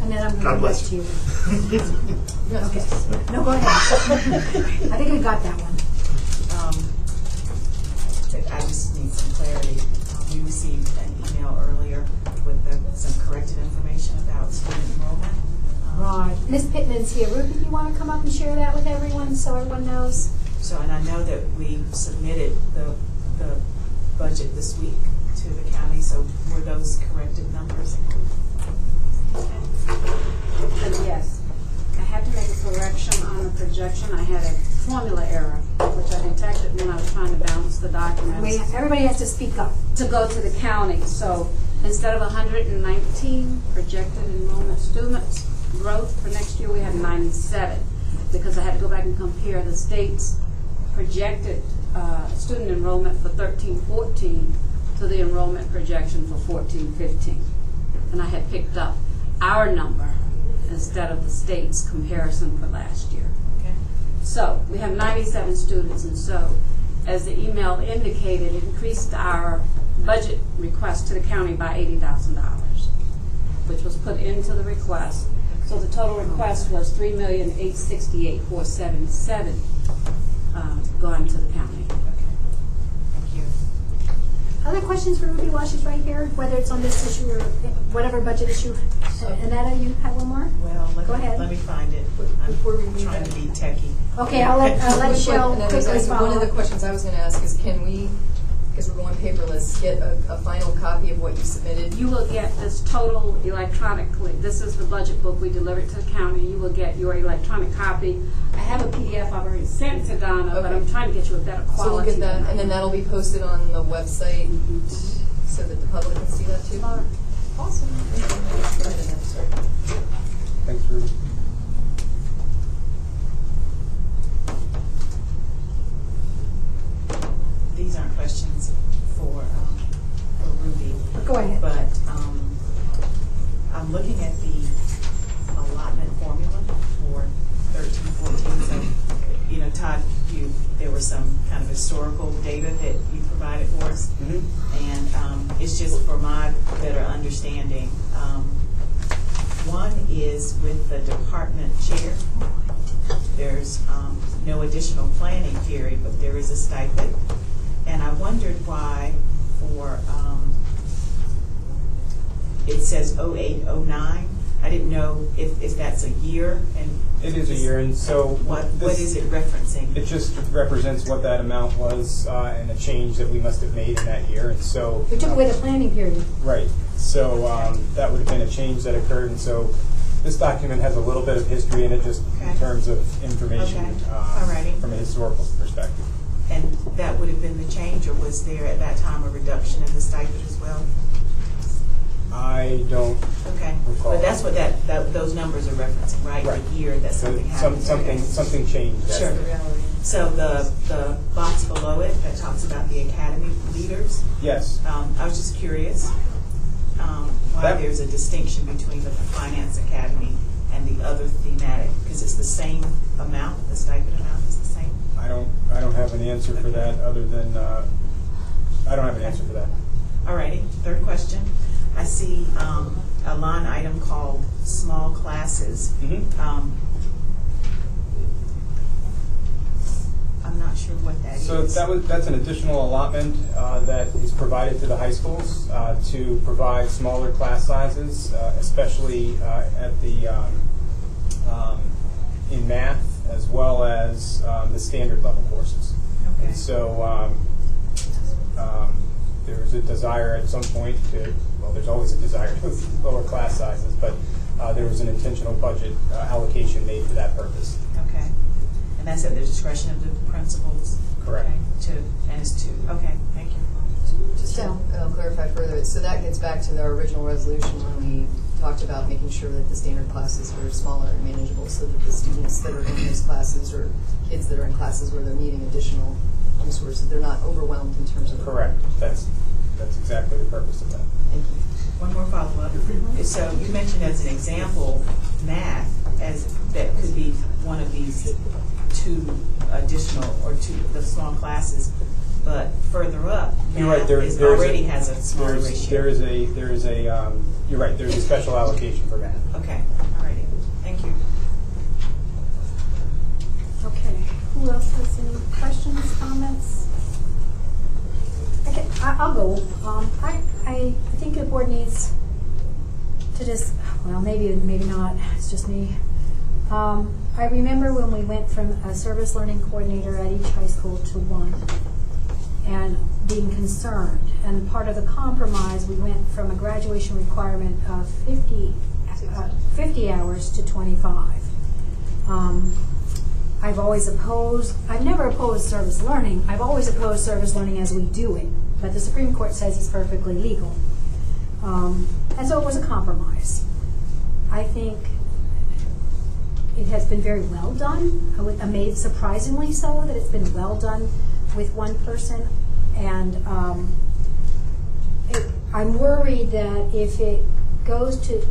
And then I'm God going to bless to you. Okay, no, go ahead. I think we got that one. Um, I just need some clarity. Um, We received an email earlier with the- some corrected information about student enrollment. Right. Ms. Pittman's here. Ruby, you want to come up and share that with everyone so everyone knows? So, and I know that we submitted the, the budget this week to the county, so were those corrected numbers included? Yes. I had to make a correction on the projection. I had a formula error, which I detected when I was trying to balance the documents. Wait, everybody has to speak up. To go to the county. So instead of hundred and nineteen projected enrollment students growth for next year, we have ninety-seven. Because I had to go back and compare the state's projected uh, student enrollment for thirteen, fourteen to the enrollment projection for fourteen, fifteen. And I had picked up our number instead of the state's comparison for last year. Okay. So we have 97 students, and so as the email indicated, it increased our budget request to the county by $80,000, which was put into the request. So the total request was $3,868,477 uh, going to the county. Thank you. Other questions for Ruby while she's right here, whether it's on this issue or whatever budget issue? Annetta, you have one more? Well, let Go me, ahead. let me find it. I'm trying to be techie. Okay, I'll let, I'll let Quick- Cheryl and then quickly there's- follow One of the up. questions I was gonna ask is, can we, because we're going paperless, get a, a final copy of what you submitted? You will get this total electronically. This is the budget book we delivered to the county. You will get your electronic copy. I have a PDF I've already sent to Donna, but I'm trying to get you a better quality. So we'll get that, and then that'll be posted on the website mm-hmm. so that the public can see that too? Awesome. Go ahead, Thanks, Ruby. These aren't questions for, um, for Ruby. Go ahead. But, um, I'm looking at the allotment formula for thirteen, fourteen, so, you know, Todd, you, there was some kind of historical data that you provided for us. And, um, it's just for my better understanding. Um, one is with the department chair. There's, um, no additional planning period, but there is a stipend. And I wondered why for, um, it says oh eight, oh nine. I didn't know if, if that's a year and. It is a year, and so What, what this- is it referencing? It just represents what that amount was uh, and a change that we must have made in that year, and so. We took away the planning period. Right, so um, that would have been a change that occurred, and so this document has a little bit of history in it, just in terms of information Okay. uh, Alrighty. from a historical perspective. And that would have been the change, or was there at that time a reduction in the stipend as well? I don't Okay, recall. but that's what that, that, those numbers are referencing, right? Right. The year that So something some- happened. Something, Okay. something changed. Sure. That's the reality. So the, the box below it that talks about the academy leaders, Yes. um, I was just curious, um, why That- there's a distinction between the finance academy and the other thematic, because it's the same amount, the stipend amount is the same? I don't, I don't have an answer for that, other than, uh, I don't have an answer for that. Alrighty, third question. I see um, a line item called small classes. Um, I'm not sure what that is. So that was, that's an additional allotment uh, that is provided to the high schools uh, to provide smaller class sizes, uh, especially uh, at the, um, um, in math, as well as um, the standard level courses. Okay. And so um, um, there's a desire at some point to, well, there's always a desire to lower class sizes, but uh, there was an intentional budget uh, allocation made for that purpose. Okay. And that's at the discretion of the principals? Correct. Okay, To, and it's to, okay, thank you. Just to uh, clarify further, so that gets back to our original resolution when we talked about making sure that the standard classes are smaller and manageable so that the students that are in those classes or kids that are in classes where they're needing additional resources, they're not overwhelmed in terms of. Correct. That's, that's exactly the purpose of that. Thank you. One more follow-up. Mm-hmm. So you mentioned as an example, math, as, that could be one of these two additional, or two, the small classes. But further up, You're right, math there, is, there's already has a smaller there's- ratio. There is a, there is a, um, you're right, there's a special allocation for math. Okay, alrighty, thank you. Okay, who else has any questions, comments? Okay, I, I'll go. Um, I, I think the board needs to just, well, maybe, maybe not, it's just me. Um, I remember when we went from a service learning coordinator at each high school to one, and being concerned. And part of the compromise, we went from a graduation requirement of 50, uh, 50 hours to 25. Um, I've always opposed, I've never opposed service learning. I've always opposed service learning as we do it. But the Supreme Court says it's perfectly legal. Um, and so it was a compromise. I think it has been very well done. I I'm made surprisingly so that it's been well done with one person. And um, it, I'm worried that if it goes to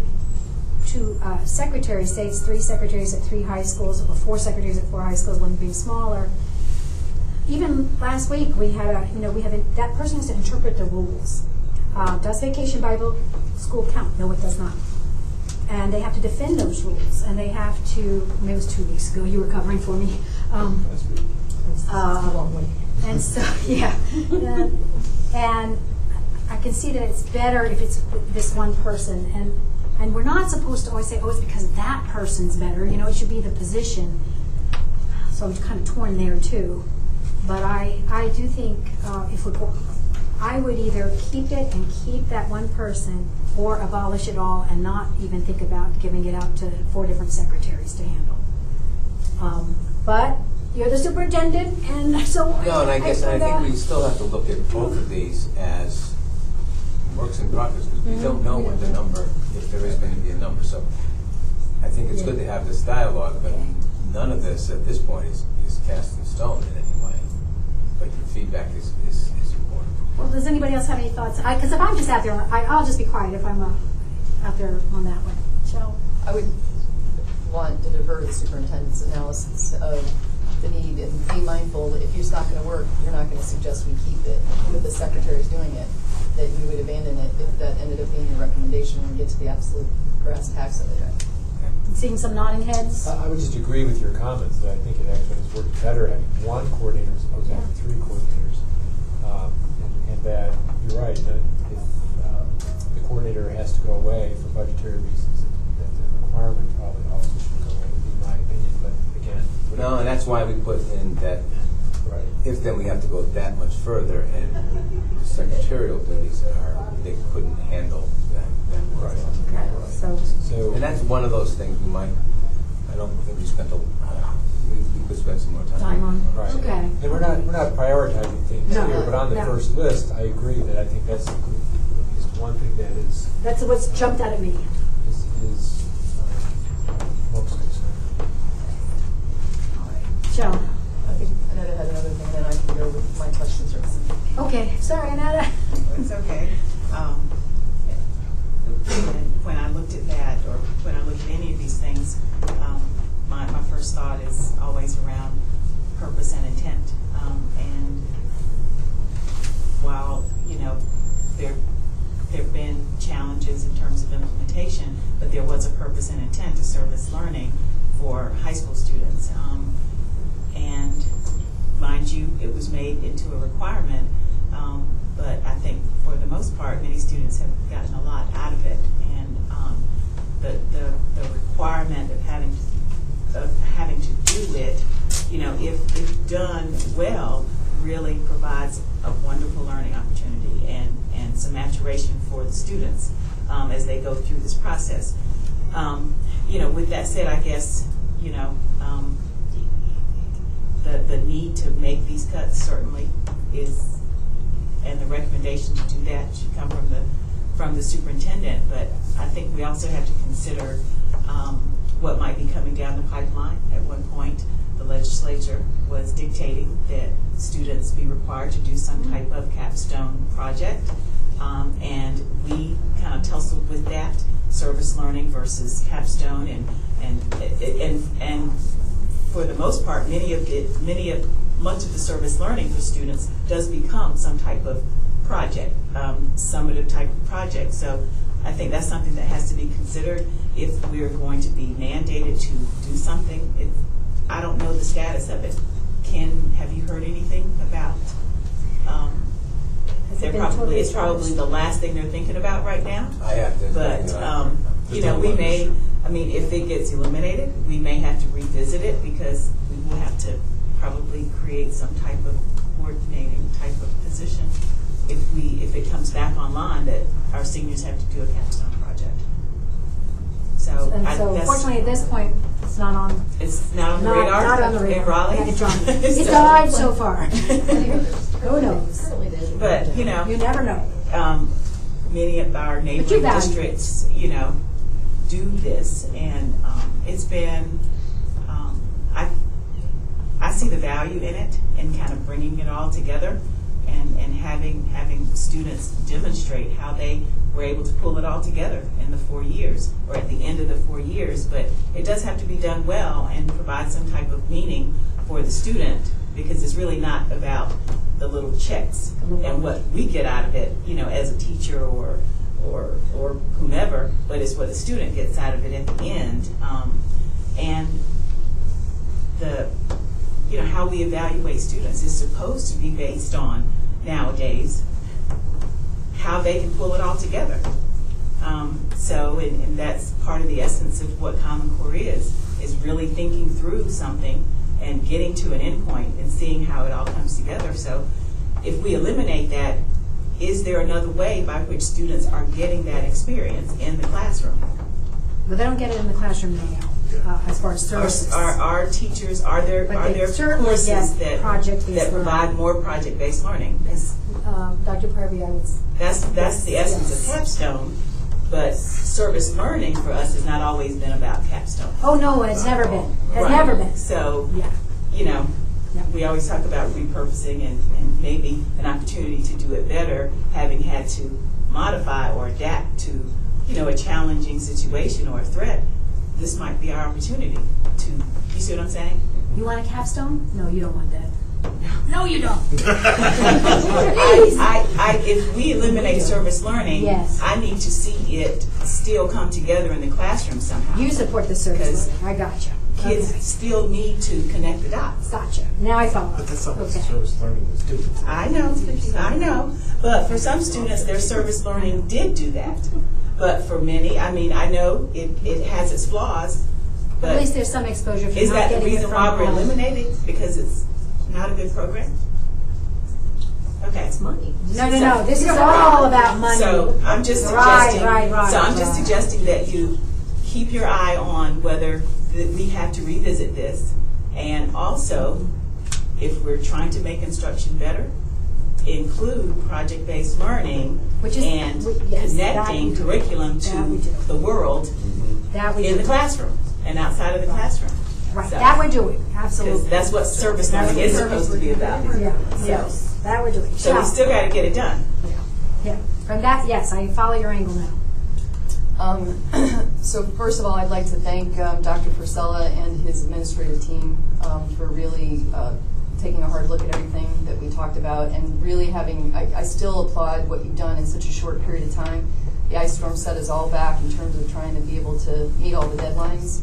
to uh, secretaries, say it's three secretaries at three high schools, or four secretaries at four high schools, one being smaller. Even last week, we had a, you know, we have, a, that person has to interpret the rules. Uh, does vacation Bible school count? No, it does not. And they have to defend those rules, and they have to, maybe it was two weeks ago, you were covering for me. Um, uh, and so, yeah. And, and I can see that it's better if it's this one person. And, and we're not supposed to always say, oh, it's because that person's better. You know, it should be the position. So I'm kind of torn there too. But I, I do think uh, if we I would either keep it and keep that one person or abolish it all and not even think about giving it out to four different secretaries to handle. Um, but you're the superintendent, and so No, and I guess, I I think we still have to look at both of these as works in progress, because we don't know what the number, if there is going to be a number, so I think it's good to have this dialogue, but none of this at this point is, is cast in stone in any way. But your feedback is, is, is important. Well, does anybody else have any thoughts? Because if I'm just out there, I, I'll just be quiet if I'm uh, out there on that one. Joe? I would want to defer to the superintendent's analysis of the need and be mindful that if it's not going to work, you're not going to suggest we keep it with the secretaries doing it, that you would abandon it if that ended up being your recommendation when we get to the absolute brass tacks of it. Seeing some nodding heads. I I would just agree with your comments that I think it actually has worked better having one coordinator as opposed to having three coordinators. Um, and, and that you're right that if um, the coordinator has to go away for budgetary reasons, that the requirement probably also should go away. Would be my opinion, but again. No, and that's why we put in that, Right. if then we have to go that much further, and the secretarial duties are, they couldn't handle that, that work. Okay, so So And that's one of those things we might, I don't think we spent a, uh, we, we could spend some more time. time on. Right. Okay. And we're not, we're not prioritizing things No, here, but on the no. first list, I agree that I think that's at least one thing that is, That's what's jumped out at me. is, is So, I think Annetta had another thing, then I can go with my questions or. Okay, sorry, Annetta. It's okay. Um, when I looked at that, or when I looked at any of these things, um, my, my first thought is always around purpose and intent. Um, and while, you know, there there have been challenges in terms of implementation, but there was a purpose and intent to service learning for high school students. Um, and mind you, it was made into a requirement, um, but I think for the most part, many students have gotten a lot out of it. And um, the, the, the requirement of having, of having to do it, you know, if, if done well, really provides a wonderful learning opportunity and, and some maturation for the students um, as they go through this process. Um, you know, with that said, I guess, you know, um, the, the need to make these cuts certainly is, and the recommendation to do that should come from the, from the superintendent. But I think we also have to consider um, what might be coming down the pipeline. At one point, the legislature was dictating that students be required to do some type of capstone project. Um, and we kind of tussled with that, service learning versus capstone, and and and and for the most part, many of it, many of much of the service learning for students does become some type of project, um, summative type of project. So I think that's something that has to be considered if we're going to be mandated to do something. It, I don't know the status of it. Ken, have you heard anything about? Um, it they're probably totally it's probably the last thing they're thinking about right now. I have to. But, um, you know, we may, I mean, if it gets eliminated, we may have to revisit it because we will have to probably create some type of coordinating type of position if we, if it comes back online that our seniors have to do a capstone project. So And I, so that's, fortunately, at this point, it's not on. it's not on the not- radar Not on the radar. in Raleigh. Yeah, It's on. It's So- died so far. Who knows? But, you know. You never know. um, many of our neighboring value districts, you know, do this, and um, it's been, um, I, I see the value in it, and kind of bringing it all together, and, and having having students demonstrate how they were able to pull it all together in the four years, or at the end of the four years. But it does have to be done well and provide some type of meaning for the student, because it's really not about the little checks and what we get out of it, you know, as a teacher or or or whomever, but it's what the student gets out of it at the end. Um, and the you know how we evaluate students is supposed to be based on nowadays how they can pull it all together. Um, so, and, and that's part of the essence of what Common Core is, is really thinking through something and getting to an endpoint and seeing how it all comes together. So, if we eliminate that, is there another way by which students are getting that experience in the classroom? But they don't get it in the classroom now, uh, as far as services. Are, are, are teachers, are there, But are they there certainly courses get that, project-based that provide learning. more project-based learning? 'Cause Um, Dr. Parvey, I would. s- That's, that's the essence Yes. of capstone, but service learning for us has not always been about capstone. Oh, no, it's never been. Has Right. never been. So, Yeah. you know, Yeah. We always talk about repurposing and, and maybe an opportunity to do it better, having had to modify or adapt to, you know, a challenging situation or a threat. This might be our opportunity to, you see what I'm saying? You want a capstone? No, you don't want that. No, you don't. I, I, I, if we eliminate service learning, Yes. I need to see it still come together in the classroom somehow. You support the service learning. I gotcha. Kids Okay. still need to connect the dots. Gotcha. Now I follow. But that's not what Okay. service learning is doing. I know, I know. But for some students, their service learning did do that. But for many, I mean, I know it, it has its flaws, At but least there's some exposure for is not that the getting it reason from why we're home. eliminating? Because it's not a good program? Okay. It's money. No, no, no. This is all about money. So I'm just Right, suggesting. right, right, So I'm just right. suggesting that you keep your eye on whether that we have to revisit this, and also, if we're trying to make instruction better, include project-based learning Which is- and we- yes, that we connecting do. curriculum That we to do. the world mm-hmm. That we in do. the classroom and outside of the classroom. Right. So- That we're doing. Absolutely. that's what service learning is supposed to be about. Yeah. So- Yes. That we're doing. So we still got to get it done. Yeah. From that, yes, I follow your angle now. Um, so first of all, I'd like to thank um, Dr. Forcella and his administrative team um, for really uh, taking a hard look at everything that we talked about and really having, I, I still applaud what you've done in such a short period of time the ice storm set us all back in terms of trying to be able to meet all the deadlines.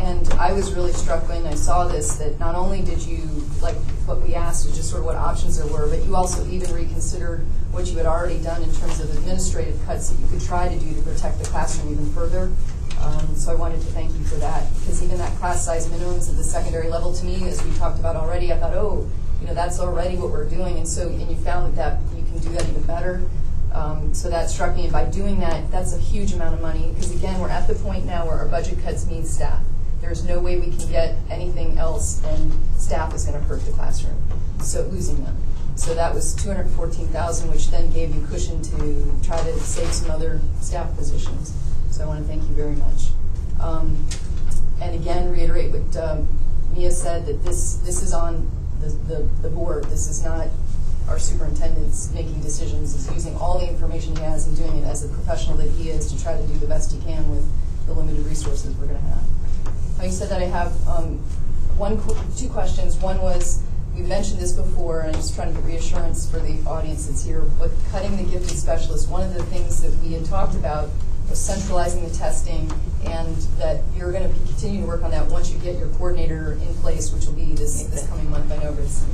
And I was really struck when I saw this, that not only did you, like what we asked, is just sort of what options there were, but you also even reconsidered what you had already done in terms of administrative cuts that you could try to do to protect the classroom even further. Um, so I wanted to thank you for that, because even that class size minimums at the secondary level, to me, as we talked about already, I thought, oh, you know, that's already what we're doing, and so, and you found that, that you can do that even better. Um, so that struck me, and by doing that, that's a huge amount of money, because again, we're at the point now where our budget cuts mean staff. There's no way we can get anything else, and staff is going to hurt the classroom, so losing them. So that was 214,000, which then gave you cushion to try to save some other staff positions. So I want to thank you very much. Um, and again, reiterate what um, Mia said, that this, this is on the, the, the board. This is not our superintendent's making decisions. He's using all the information he has and doing it as a professional that he is to try to do the best he can with the limited resources we're going to have. Having said that, I have um, one, two questions. One was, we mentioned this before, and I'm just trying to get reassurance for the audience that's here. But cutting the gifted specialist, one of the things that we had talked about was centralizing the testing, and that you're going to continue to work on that once you get your coordinator in place, which will be this, this coming month. I know, but it's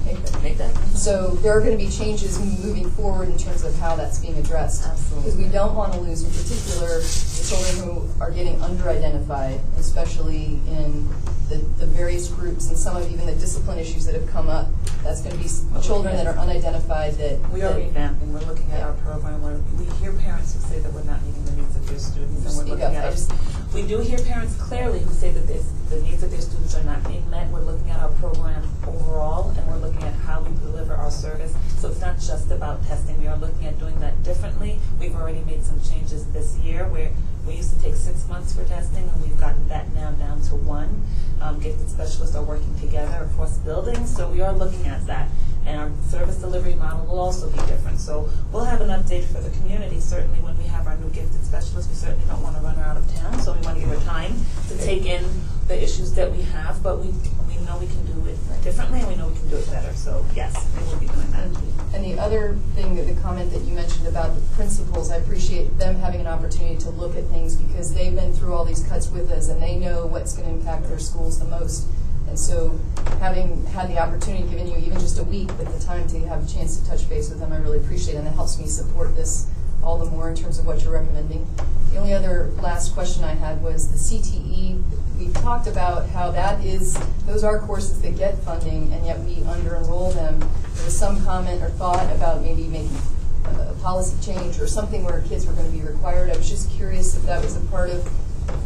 make that. So there are going to be changes moving forward in terms of how that's being addressed. Absolutely. Because we don't want to lose, in particular, the children who are getting under-identified, especially in the, the various groups and some of even the discipline issues that have come up. That's going to be s- children that are unidentified that. We are that- revamping, we're looking at our program, where we hear parents who say that we're not meeting the needs of their students, and we're looking up, at I our just- We do hear parents clearly who say that this, the needs of their students are not being met. We're looking at our program overall, and we're looking at how we deliver our service. So it's not just about testing. We are looking at doing that differently. We've already made some changes this year where we used to take six months for testing, and we've gotten that now down to one. Um, gifted specialists are working together across buildings, so we are looking at that. And our service delivery model will also be different. So we'll have an update for the community, certainly when we have our new gifted specialist. We certainly don't want to run her out of town, so we want to give her time to take in the issues that we have, but we, we know we can do it differently, and we know we can do it better. So yes, we will be doing that. And the other thing, that the comment that you mentioned about the principals, I appreciate them having an opportunity to look at things because they've been through all these cuts with us and they know what's going to impact their schools the most. And so having had the opportunity, given you even just a week, with the time to have a chance to touch base with them, I really appreciate it. And it helps me support this all the more in terms of what you're recommending. The only other last question I had was the CTE. We talked about how that is, those are courses that get funding, and yet we under-enroll them. There was some comment or thought about maybe making a a policy change or something where kids were going to be required. I was just curious if that was a part of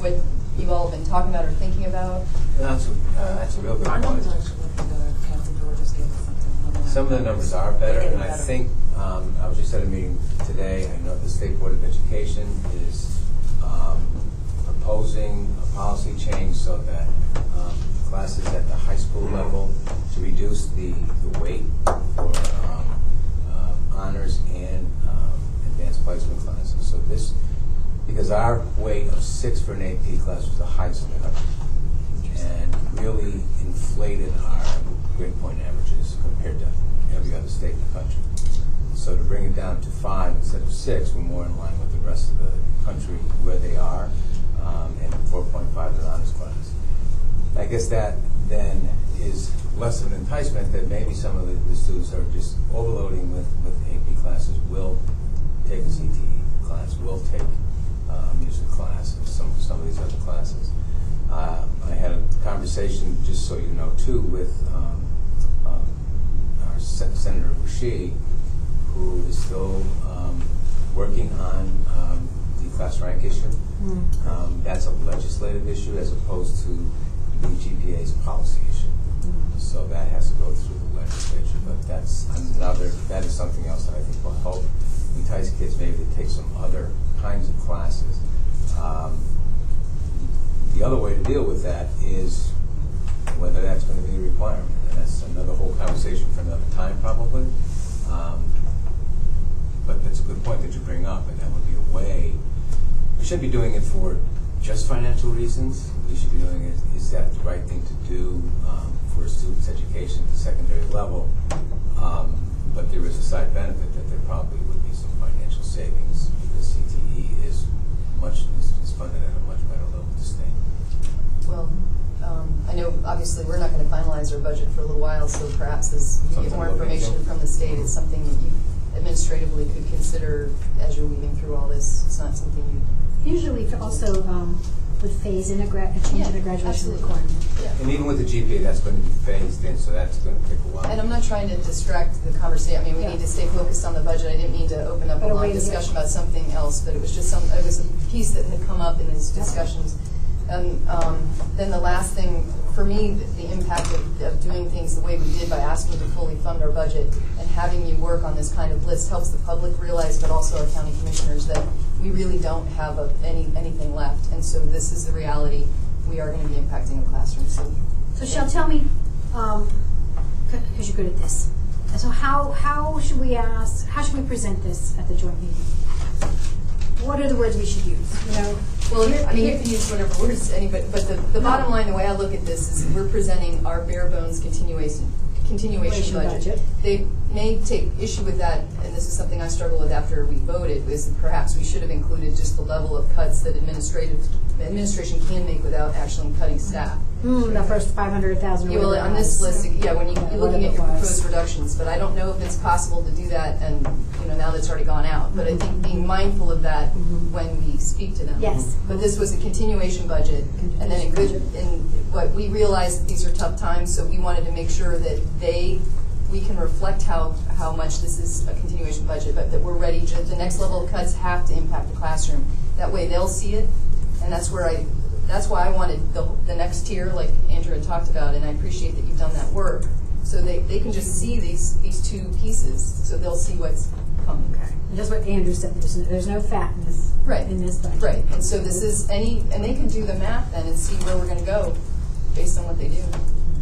what you've all have been talking about or thinking about. That's, a- uh, that's a real good Our point. numbers actually looking better. Catherine Georges gave us something. Hold on. Some of the numbers are better, and I think, um, I was just at a meeting today, I know the State Board of Education is, um, proposing a policy change so that, um, classes at the high school level to reduce the, the weight for, um, uh, honors and, um, advanced placement classes. So this, because our weight of six for an AP class was the highest in the country and really inflated our grade point averages every other state in the country. So to bring it down to five instead of six, we're more in line with the rest of the country where they are, um, and four point five in the honors class. I guess that then is less of an enticement that maybe some of the, the students are just overloading with, with AP classes will take a CTE class, will take uh, music class, and some, some of these other classes. Uh, I had a conversation, just so you know, too, with um, Sen- Senator Rasheed, who is still um, working on um, the class rank issue. Um, that's a legislative issue as opposed to the GPA's policy issue. So that has to go through the legislature, but that's another, that is something else that I think will help entice kids maybe to take some other kinds of classes. Um, the other way to deal with that is whether that's going to be a requirement, and that's another whole conversation for another time probably. Um, but that's a good point that you bring up, and that would be a way. We shouldn't be doing it for just financial reasons. We should be doing it, is that the right thing to do um, for a student's education at the secondary level? Um, but there is a side benefit that there probably would be some financial savings because CTE is much, is is funded at a much better level to stay. Well, um, I know, obviously, we're not gonna finalize our budget for a little while, so perhaps as you get Something more to look into. information from the state, it's something that you administratively could consider as you're weaving through all this. It's not something you, Usually we also um, would phase in a gra- a change in a Yeah, graduation absolutely. requirement. And even with the GPA, that's going to be phased in, so that's going to take a while. and I'm not trying to distract the conversation, I mean, we Yeah. need to stay focused on the budget. I didn't mean to open up a But a long to get- discussion about something else, but it was just some, it was a piece that had come up in these discussions. And um, then the last thing, for me, the- the impact of, of doing things the way we did by asking to fully fund our budget and having you work on this kind of list helps the public realize, but also our county commissioners, that we really don't have a, any, anything left. And so this is the reality. We are going to be impacting the classroom, so. So Shell, tell me, um, because you're good at this. So how, how should we ask, how should we present this at the joint meeting? What are the words we should use, you know? Well, I mean, you can use whatever words, anybody, but the, the bottom line, the way I look at this is we're presenting our bare bones continuation, continuation budget. budget. They may take issue with that, and this is something I struggled with after we voted, is that perhaps we should have included just the level of cuts that administrative, administration can make without actually cutting staff. Hmm, the first five hundred thousand. You will, on this list, yeah, when you, you're looking at your proposed reductions, but I don't know if it's possible to do that, and, you know, now that's already gone out. But I think being mindful of that when we speak to them. Yes. But this was a continuation budget, and then a good, and what, we realized that these are tough times, so we wanted to make sure that they, we can reflect how, how much this is a continuation budget, but that we're ready, to- the next level of cuts have to impact the classroom. That way they'll see it, and that's where I, that's why I wanted the, the next tier, like Andrew had talked about, and I appreciate that you've done that work. So they, they can just see these, these two pieces, so they'll see what's coming. And That's what Andrew said, there's, no- there's no fat in this, Right. in this budget. Right, and so this is any, and they can do the math then and see where we're gonna go based on what they do.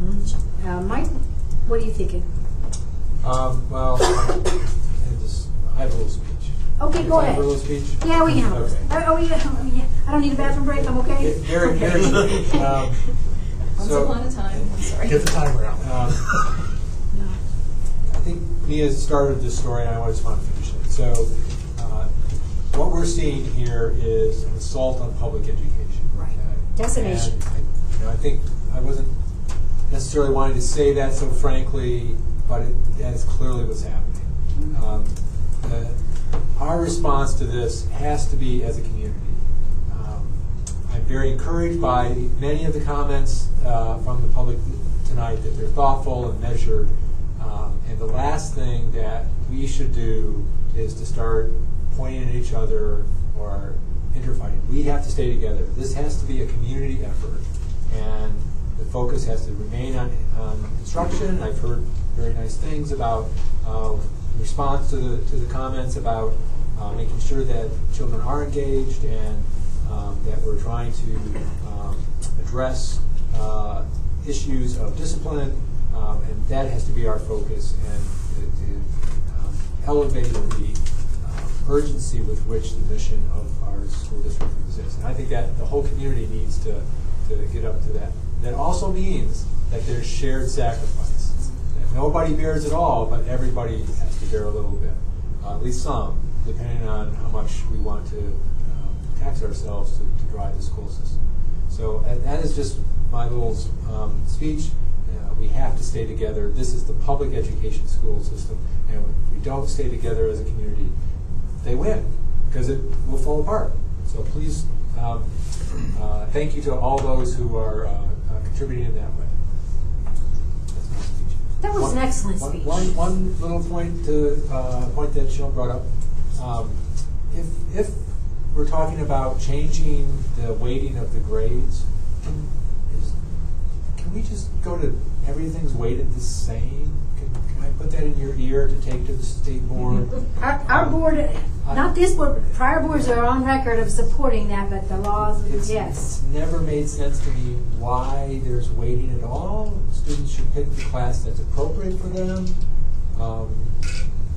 Mhm. Uh, Mike, what are you thinking? Um, well, I just, I have a little speech. Okay, go ahead. for speech? Yeah, we can have, Okay. it. oh, we, oh, yeah. I don't need a bathroom break, I'm okay? Very, very, um, Once so. upon a time, I'm sorry. Get the timer out. Um, I think Mia started this story, and I just want to finish it. So, uh, what we're seeing here is an assault on public education. Right. okay? Decimation. And I, you know, I think I wasn't necessarily wanting to say that so frankly, but it, that is clearly what's happening. Um, uh, our response to this has to be as a community. Um, I'm very encouraged by many of the comments uh, from the public tonight that they're thoughtful and measured. Um, and the last thing that we should do is to start pointing at each other or interfighting. We have to stay together. This has to be a community effort, and the focus has to remain on, on instruction. I've heard very nice things about uh, response to the to the comments about uh, making sure that children are engaged and um, that we're trying to um, address uh, issues of discipline, um, and that has to be our focus and to, to um, elevate the um, urgency with which the mission of our school district exists. And I think that the whole community needs to, to get up to that. That also means that there's shared sacrifice. Nobody bears it all, but everybody has to bear a little bit, uh, at least some, depending on how much we want to um, tax ourselves to, to drive the school system. So that is just my little um, speech. Uh, we have to stay together. This is the public education school system, and if we don't stay together as a community, they win because it will fall apart. So please, um, uh, thank you to all those who are uh, uh, contributing in that way. That's my speech. That was an excellent one- speech. One, one little point to uh, point that Shell brought up. Um, if if we're talking about changing the weighting of the grades, can, is, can we just go to everything's weighted the same? Can, can I put that in your ear to take to the state board? Our, our board, not this board, but prior boards are on record of supporting that, but the laws, It's, yes. it's never made sense to me why there's waiting at all. Students should pick the class that's appropriate for them, um,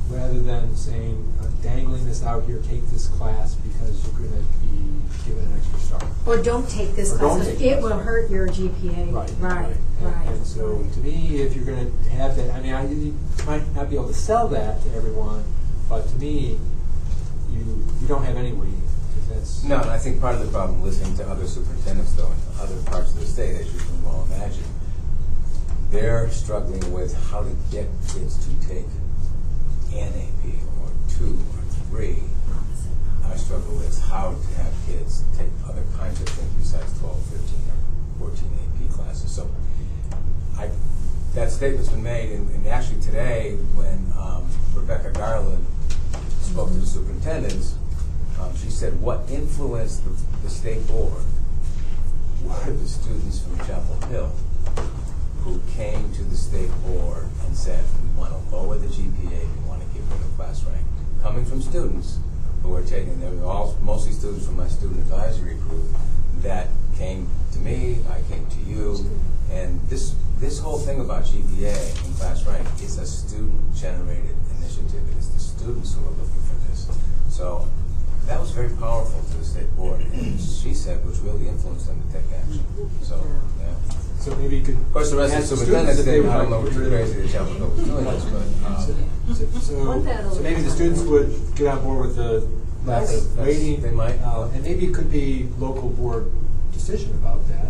rather than saying, uh, dangling this out here, take this class because you're going to be given an extra star. Or don't take this Or class, don't 'cause take it this will hurt your GPA. Right, Right, And, right. and so, to me, if you're going to have that, I mean, I, you might not be able to sell that to everyone, but to me, you you don't have any weighting. If that's. No, and I think part of the problem, listening to other superintendents though, in other parts of the state, as you can well imagine, they're struggling with how to get kids to take an AP or two or three. I struggle with how to have kids take other kinds of things besides 12, 15, or 14 AP classes. So I, that statement's been made, and, and actually today, when um, Rebecca Garland spoke to the superintendents, um, she said what influenced the, the state board were the students from Chapel Hill who came to the state board and said, we want to lower the GPA, we want to get rid of class rank. Coming from students who were taking, they were all, mostly students from my student advisory group that came to me, I came to you, and this, this whole thing about GPA and class rank is a student-generated initiative. It is the students who are looking for this. So that was very powerful to the state board, and she said, which really influenced them to take action. So, yeah. So maybe you could. Of course, the rest of the ask superintendents, students if they, would I don't like know to too get of crazy it. that Chapel Hill was doing this, but, um, So- So, so maybe the students would get on board with the lack That's- of that's- waiting. they might. uh, And maybe it could be local board decision about that.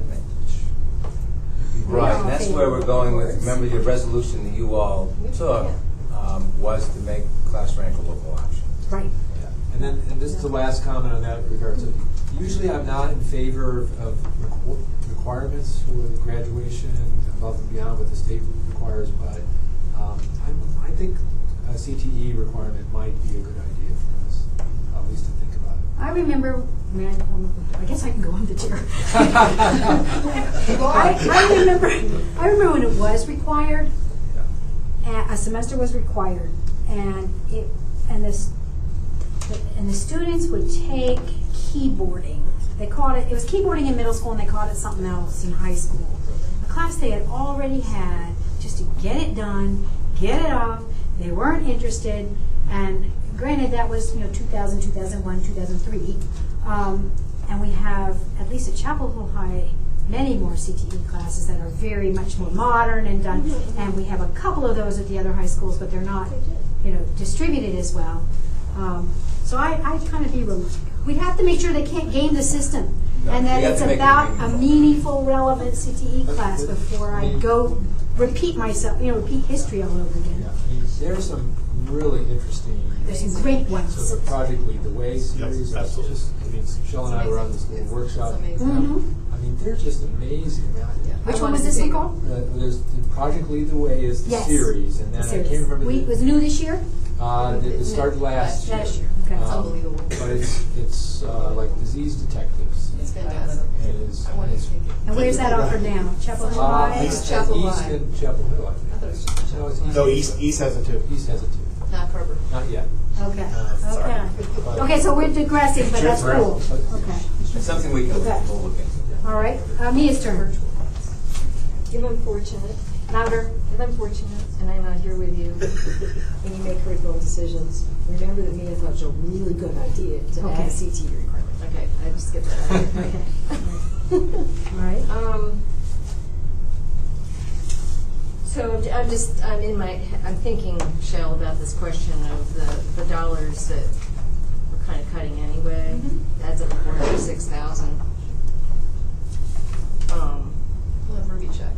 Right, and that's where we're going with, remember your resolution that you all took, um, was to make class rank a local option. Right. Yeah. And then, and this is the last comment on that regard. So usually I'm not in favor of- of requ- requirements for graduation above and beyond what the state requires, but um, I'm, I think a CTE requirement might be a good idea for us, at least to think about it. I remember, I I, I guess I can go on the chair. I, I remember, I remember when it was required, a, a semester was required, and it, and this, and the students would take keyboarding. They called it, it was keyboarding in middle school, and they called it something else in high school. A class they had already had, just to get it done, get it off. They weren't interested, and granted, that was, you know, 2000, 2001, 2003. Um, and we have, at least at Chapel Hill High, many more CTE classes that are very much more modern and done. And we have a couple of those at the other high schools, but they're not, you know, distributed as well. Um, so I, I kind of be, rel- we have to make sure they can't game the system. No, And that it's to make about a meaningful. meaningful, relevant CTE class before I go repeat myself, you know, repeat history all over again. Yeah, I mean, there's some really interesting. There's some great ones. So the Project Lead the Way series, Yep, it's just, I mean, Shell and I were on this little workshop. Mhm. I mean, they're just amazing. I mean, I- Which one was this one called? Uh, there's the Project Lead the Way is the Yes. series, and then The I series. can't remember. We, the, was new this year? uh, it, it started last year. Last year, okay. Um, It's unbelievable. But it's it's uh, like disease detectives. It's fantastic. And it's, I wanted it's to take it. And where's that offered now? Chapel Hill uh, High? East, Chapel East High. and Chapel Hill, I think. I thought it was just No, it's No, East, East has it too. East has it too. Not Carrboro. Not yet. Okay, Uh, sorry. okay. Okay, so we're digressing, but that's cool. Okay, It's something we can Okay. we'll look into. all right. Uh, Mia's turn. If I'm fortunate, Louder. if I'm fortunate and I'm not here with you when you make curriculum decisions, remember that Mia thought it was a really good idea to Okay. add a CTE requirement. Okay, I just skipped that. Okay. All right. Um, so I'm j- I'm just, I'm in my, I'm thinking, Shell, about this question of the, the dollars that we're kind of cutting anyway. Adds up to four hundred six thousand. Um, We'll have Ruby check.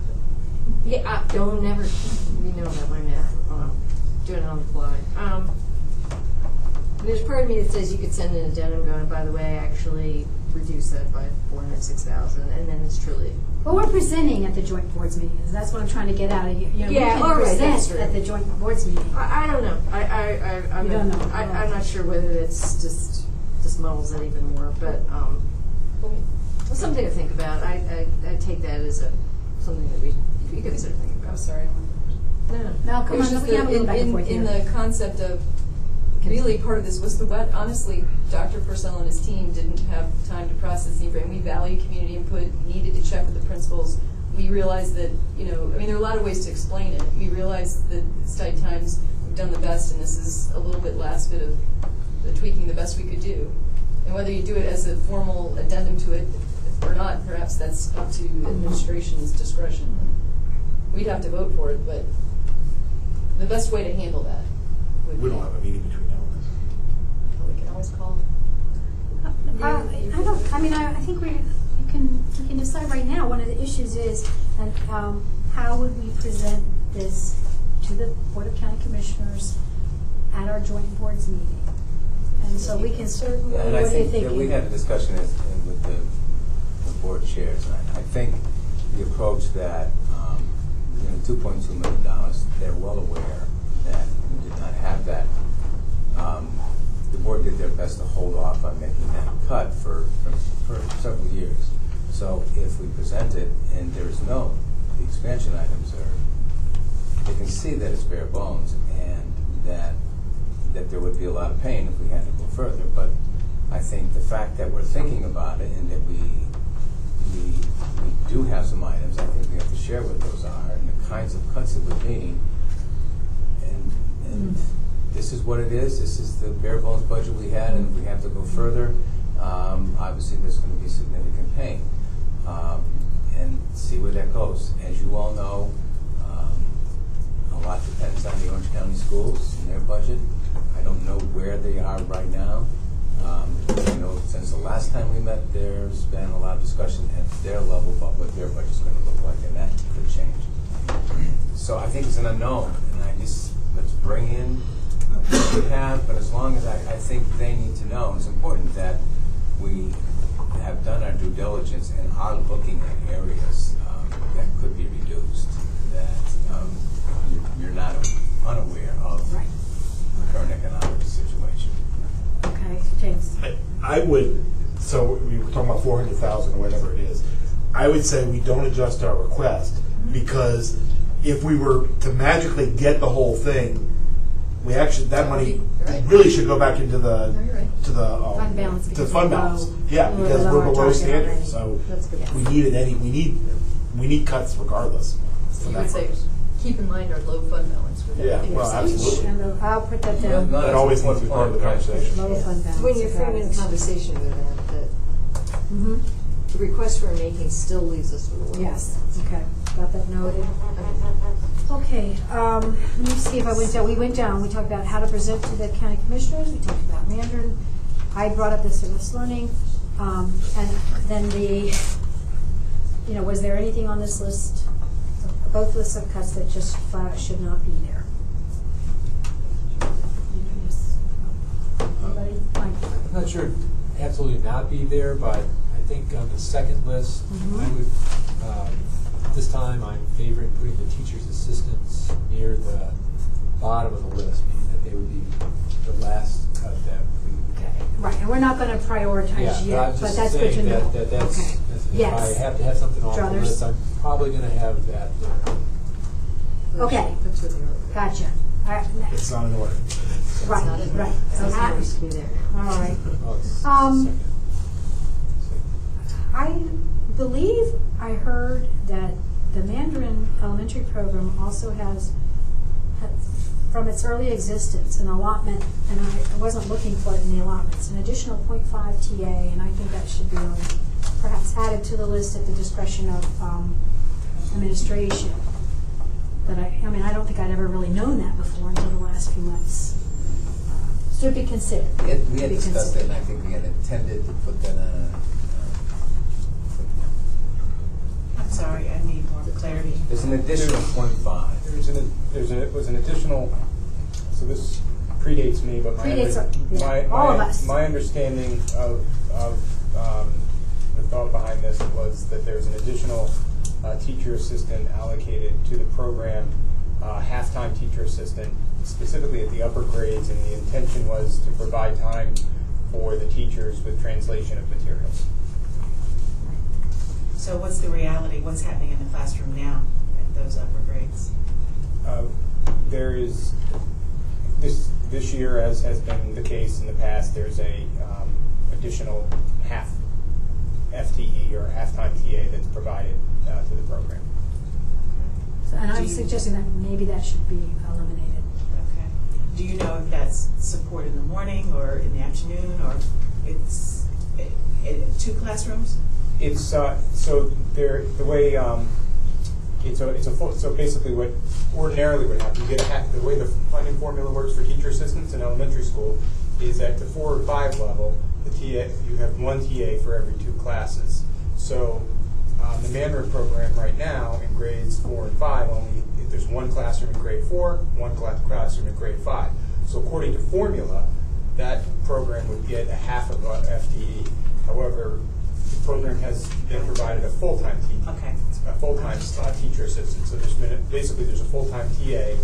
yeah, I don't never, you know about my math, um, doing it on the fly. Um, there's part of me that says you could send an addendum going, by the way, actually reduce that by four hundred six thousand, and then it's truly Well, we're presenting at the joint boards meetings. That's what I'm trying to get out of you. You know, Yeah, we all can right, that's present true. at the joint boards meeting. I, I don't know. I, I, I, I'm, You don't know. I, I'm not sure whether it's just, just muddles it even more, but, um, it's something to think about. I, I, I take that as a, something that we, we could consider thinking about. I'm sorry. No, no. Now, come It was on, just we have a the- little back and in, forth in, here. in the concept of, really part of this was the what, honestly, Dr. Purcell and his team didn't have time to process the information. We value community input, needed to check with the principals. We realized that, you know, I mean, there are a lot of ways to explain it. We realized that tight times, we've done the best, and this is a little bit last bit of the tweaking the best we could do. And whether you do it as a formal addendum to it or not, perhaps that's up to administration's discretion. We'd have to vote for it, but the best way to handle that would We don't have a meeting between now and then. We can always call. Uh, I don't, I mean, I, I think we, you can, we can decide right now, one of the issues is, and, um, how would we present this to the Board of County Commissioners at our joint boards meeting? And so we can certainly, Yeah, what and are I you think, thinking? yeah, we had a discussion as- in- with the, the board chairs, and I, I think the approach that, um, you know, two point two million dollars, they're well aware that we did not have that. Um, The board did their best to hold off on making that cut for, for, several years. So if we present it and there's no, the expansion items are, they can see that it's bare bones and that, that there would be a lot of pain if we had to go further. But I think the fact that we're thinking about it and that we, we, we do have some items, I think we have to share what those are and the kinds of cuts it would mean. And, and mm. This is what it is, this is the bare bones budget we had, and if we have to go further, um, obviously there's gonna be significant pain. Um, and see where that goes. As you all know, um, a lot depends on the Orange County schools and their budget. I don't know where they are right now. Um, I know since the last time we met, there's been a lot of discussion at their level about what their budget's gonna look like, and that could change. So I think it's an unknown, and I just, let's bring in what we have, but as long as I, I think they need to know, it's important that we have done our due diligence and are looking at areas um, that could be reduced, that um, you're- you're not unaware of the current economic situation. Okay, James. I, I would, so we were talking about four hundred thousand or whatever it is. I would say we don't adjust our request because if we were to magically get the whole thing, we actually, that money Right. really should go back into the, No, you're right. to the, um, Fund balance to because fund we're balance. below- Yeah, we're because below we're our below target standard, already. so That's good. we need it any, we need, we need cuts regardless. for You that would say, purpose. keep in mind our low fund balance with Yeah, everything. well, we're saying. absolutely. And I'll put that No, down. no, That always needs to be part of the conversation. Low fund balance. When you're got framing the conversation with them, that Mhm. the request we're making still leaves us with a little. Yes, okay, got that noted. Okay, um, let me see if I went down, we went down, we talked about how to present to the county commissioners, we talked about Mandarin. I brought up the service learning, um, and then the, you know, was there anything on this list, both lists of cuts that just flat out should not be there? Anybody? Mike? I'm not sure absolutely not be there, but I think on the second list, Mhm. I would, um, this time I'm favoring putting the teacher's assistants near the bottom of the list, meaning that they would be the last cut that we would. Right, and we're not gonna Yeah, prioritize but yet, I'm but just that's good to saying know. that, that that's, Okay. that's- if Yes. I have to have something off the Druthers? list, I'm probably gonna have that there. Okay, That's what they are. gotcha. All right, It's not in order. Right, not in right. So It's that- supposed to be there. All right. Oh, it's Um, second. I believe I heard that the Mandarin Elementary Program also has, had- from its early existence, an allotment, and I wasn't looking for it in the allotments, an additional .5 TA, and I think that should be perhaps added to the list at the discretion of um, administration. But I, I mean, I don't think I'd ever really known that before until the last few months. Uh, Should be considered. We had, we had discussed it, and I think we had intended to put that on. I'm sorry, I need more clarity. There's an additional point five. There's an, there's an, it was an additional, so this predates me, but my, Predates, under- yeah, my, all of my, us. my understanding of, of, um, the thought behind this was that there's an additional, uh, teacher assistant allocated to the program, uh, half-time teacher assistant, specifically at the upper grades, and the intention was to provide time for the teachers with translation of materials. So what's the reality, what's happening in the classroom now at those upper grades? Uh, There is, this, this year, as has been the case in the past, there's a um, additional half FTE or half-time TA that's provided uh, to the program. So- And Do I'm you- suggesting that maybe that should be eliminated. Okay. Do you know if that's support in the morning or in the afternoon, or it's, it, it, two classrooms? It's, uh, so there, the way, um, it's a, it's a full, so basically what ordinarily would happen, you get a half, the way the funding formula works for teacher assistants in elementary school is at the four or five level, the TA, you have one TA for every two classes. So um, the Mandarin program right now in grades four and five, only there's one classroom in grade four, one classroom in grade five. So according to formula, that program would get a half of a FTE. However, program has been provided a full-time TA. Okay. A full-time uh, teacher assistant. So there's been, a- basically, there's a full-time TA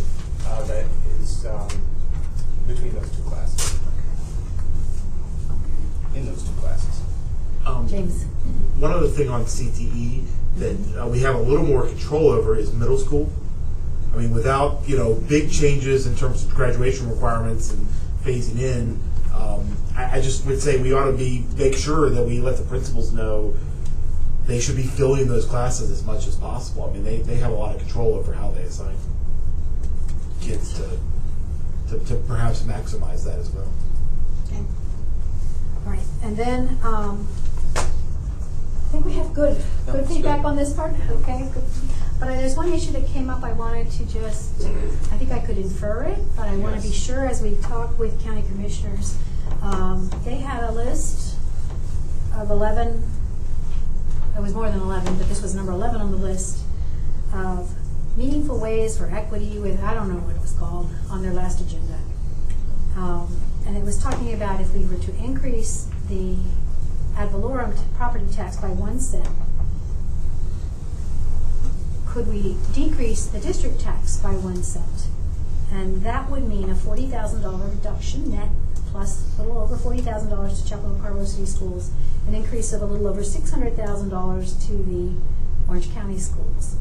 uh, that is um, between those two classes. In those two classes. Um, James. One other thing on CTE that uh, we have a little more control over is middle school. I mean, without you know big changes in terms of graduation requirements and phasing in, um, I, I just would say we ought to be make sure that we let the principals know they should be filling those classes as much as possible. I mean, they, they have a lot of control over how they assign kids to to, to perhaps maximize that as well. Okay. All right, and then, um, I think we have good, good That's feedback good. on this part, okay? good. But there's one issue that came up, I wanted to just, I think I could infer it, but I want to be sure as we talk with county commissioners. Um, They had a list of eleven, it was more than eleven, but this was number eleven on the list, of meaningful ways for equity with, I don't know what it was called, on their last agenda. Um, And it was talking about if we were to increase the ad valorem t- property tax by one cent, could we decrease the district tax by one cent? And that would mean a forty thousand dollar reduction net, plus a little over forty thousand dollars to Chapel and Carrboro City Schools, an increase of a little over six hundred thousand dollars to the Orange County schools.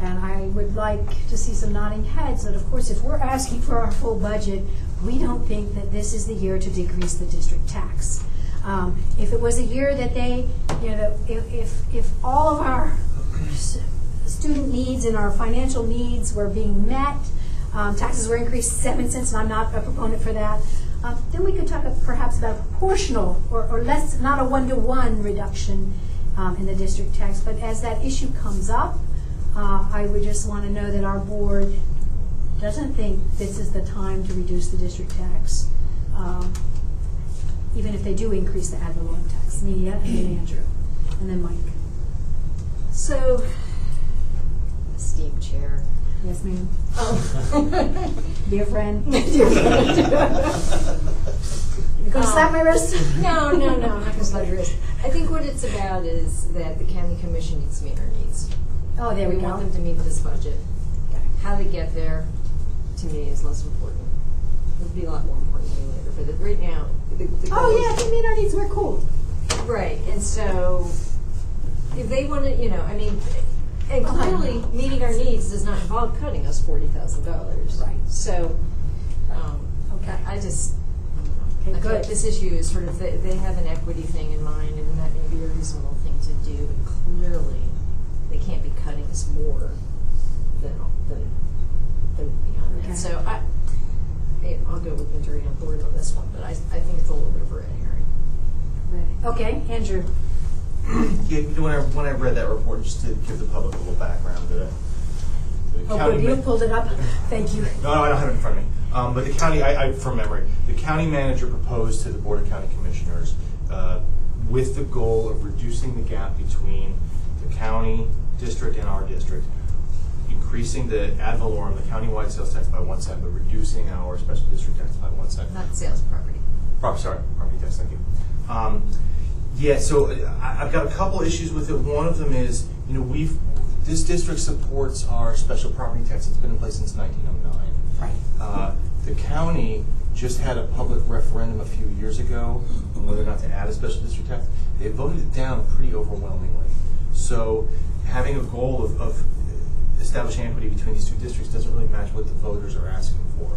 And I would like to see some nodding heads that, of course, if we're asking for our full budget, we don't think that this is the year to decrease the district tax. Um, if it was a year that they, you know, if, if, if all of our student needs and our financial needs were being met, um, taxes were increased seven cents, and I'm not a proponent for that, uh, then we could talk perhaps about proportional or, or less, not a one-to-one reduction um, in the district tax. But as that issue comes up, uh, I would just want to know that our board doesn't think this is the time to reduce the district tax, um, even if they do increase the ad valorem tax. Mia and then Andrew, and then Mike. So, esteemed chair. Yes, ma'am. Oh. Dear friend. Dear friend. You gonna slap my wrist? Um, no, no, no, I'm not gonna slap your wrist. I think what it's about is that the county commission needs to meet our needs. Oh, there we We go. want them to meet this budget. How they get there, to me, is less important. It'll be a lot more important to me later, but it- right now, the, the oh, goal Oh, is- yeah, they meet our needs, we're cool. Right, and so if they want to, you know, I mean, and clearly meeting our needs does not involve cutting us forty thousand dollars. Right. So, um, Okay. I I just, Okay, I feel like good. this issue is sort of, they, they have an equity thing in mind, and that may be a reasonable thing to do, but clearly, they can't be cutting us more than, than, than beyond Okay. that. So I, I- I'll go with Majority on board on this one, but I, I think it's a little bit of a red herring. Okay, Andrew. Yeah, when I, when I read that report, just to give the public a little background, the, the Oh, county. good, you ma- pulled it up. Thank you. No, no, I don't have it in front of me. Um, but the county, I, I, from memory, the county manager proposed to the Board of County Commissioners, uh, with the goal of reducing the gap between the county district and our district, increasing the ad valorem, the countywide sales tax by one cent, but reducing our special district tax by one cent. Not sales property. Prop, sorry, property tax, thank you. Um, yeah, so I, I've got a couple issues with it. One of them is, you know, we've, this district supports our special property tax. It's been in place since 1909. Right. Uh, the county just had a public referendum a few years ago on whether or not to add a special district tax. They voted it down pretty overwhelmingly. So having a goal of, of establishing equity between these two districts doesn't really match what the voters are asking for.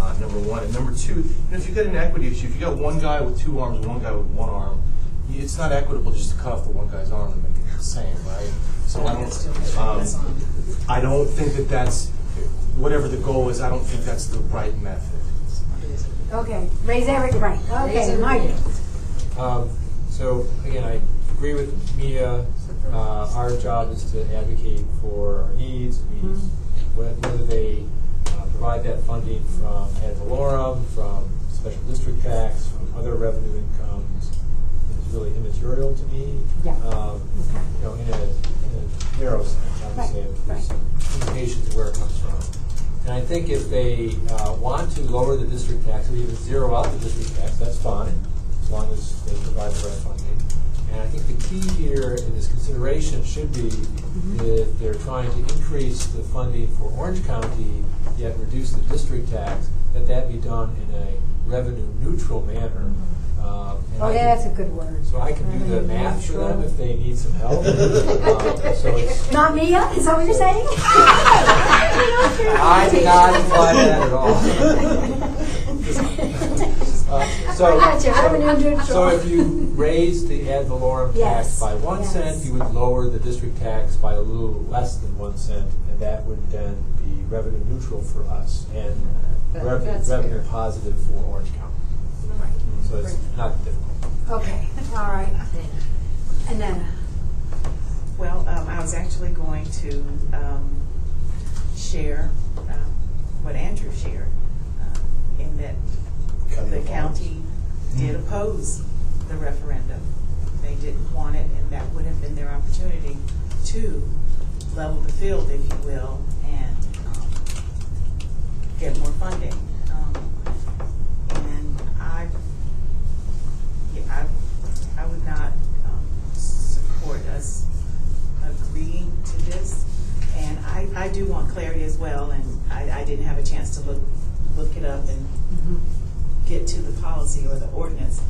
Uh, number one, and number two, you know, if you've got an equity issue, if you've got one guy with two arms, and one guy with one arm, it's not equitable just to cut off the one guy's arm and make it the same, right? So I don't, um, I don't think that that's whatever the goal is. I don't think that's the right method. Okay, raise every, right, okay, every- Mike. Um, so again, I agree with Mia. Uh, our job is to advocate for our needs. We, whe- whether they uh, provide that funding from ad valorem, from special district tax, from other revenue incomes, really immaterial to me. Yeah. Um, You know, in a, in a narrow sense, obviously, Right, there's some indications of where it comes from. And I think if they uh, want to lower the district tax, or even zero out the district tax, that's fine, as long as they provide the right funding. And I think the key here in this consideration should be if they're trying to increase the funding for Orange County, yet reduce the district tax, that that be done in a revenue neutral manner. Um, and Oh, I yeah, can- that's a good word. So I can do the math for them if they need some help. Um, So it's, Not me, uh, is that what you're saying? I did not imply that at all. Uh, So, I got you, revenue neutral. so if you raise the ad valorem Yes, tax by one yes. cent, you would lower the district tax by a little less than one cent, and that would then be revenue neutral for us and That- revenue, that's revenue fair. positive for Orange County. So it's not difficult. Okay, all right. And then, Well, um, I was actually going to, um, share, um, what Andrew shared, um, in that the county did oppose the referendum. They didn't want it, and that would have been their opportunity to level the field, if you will, and, um, get more funding. Um, And I, yeah, I, I would not, um, support us agreeing to this. And I, I do want clarity as well, and I, I didn't have a chance to look, look it up and get to the policy or the ordinance.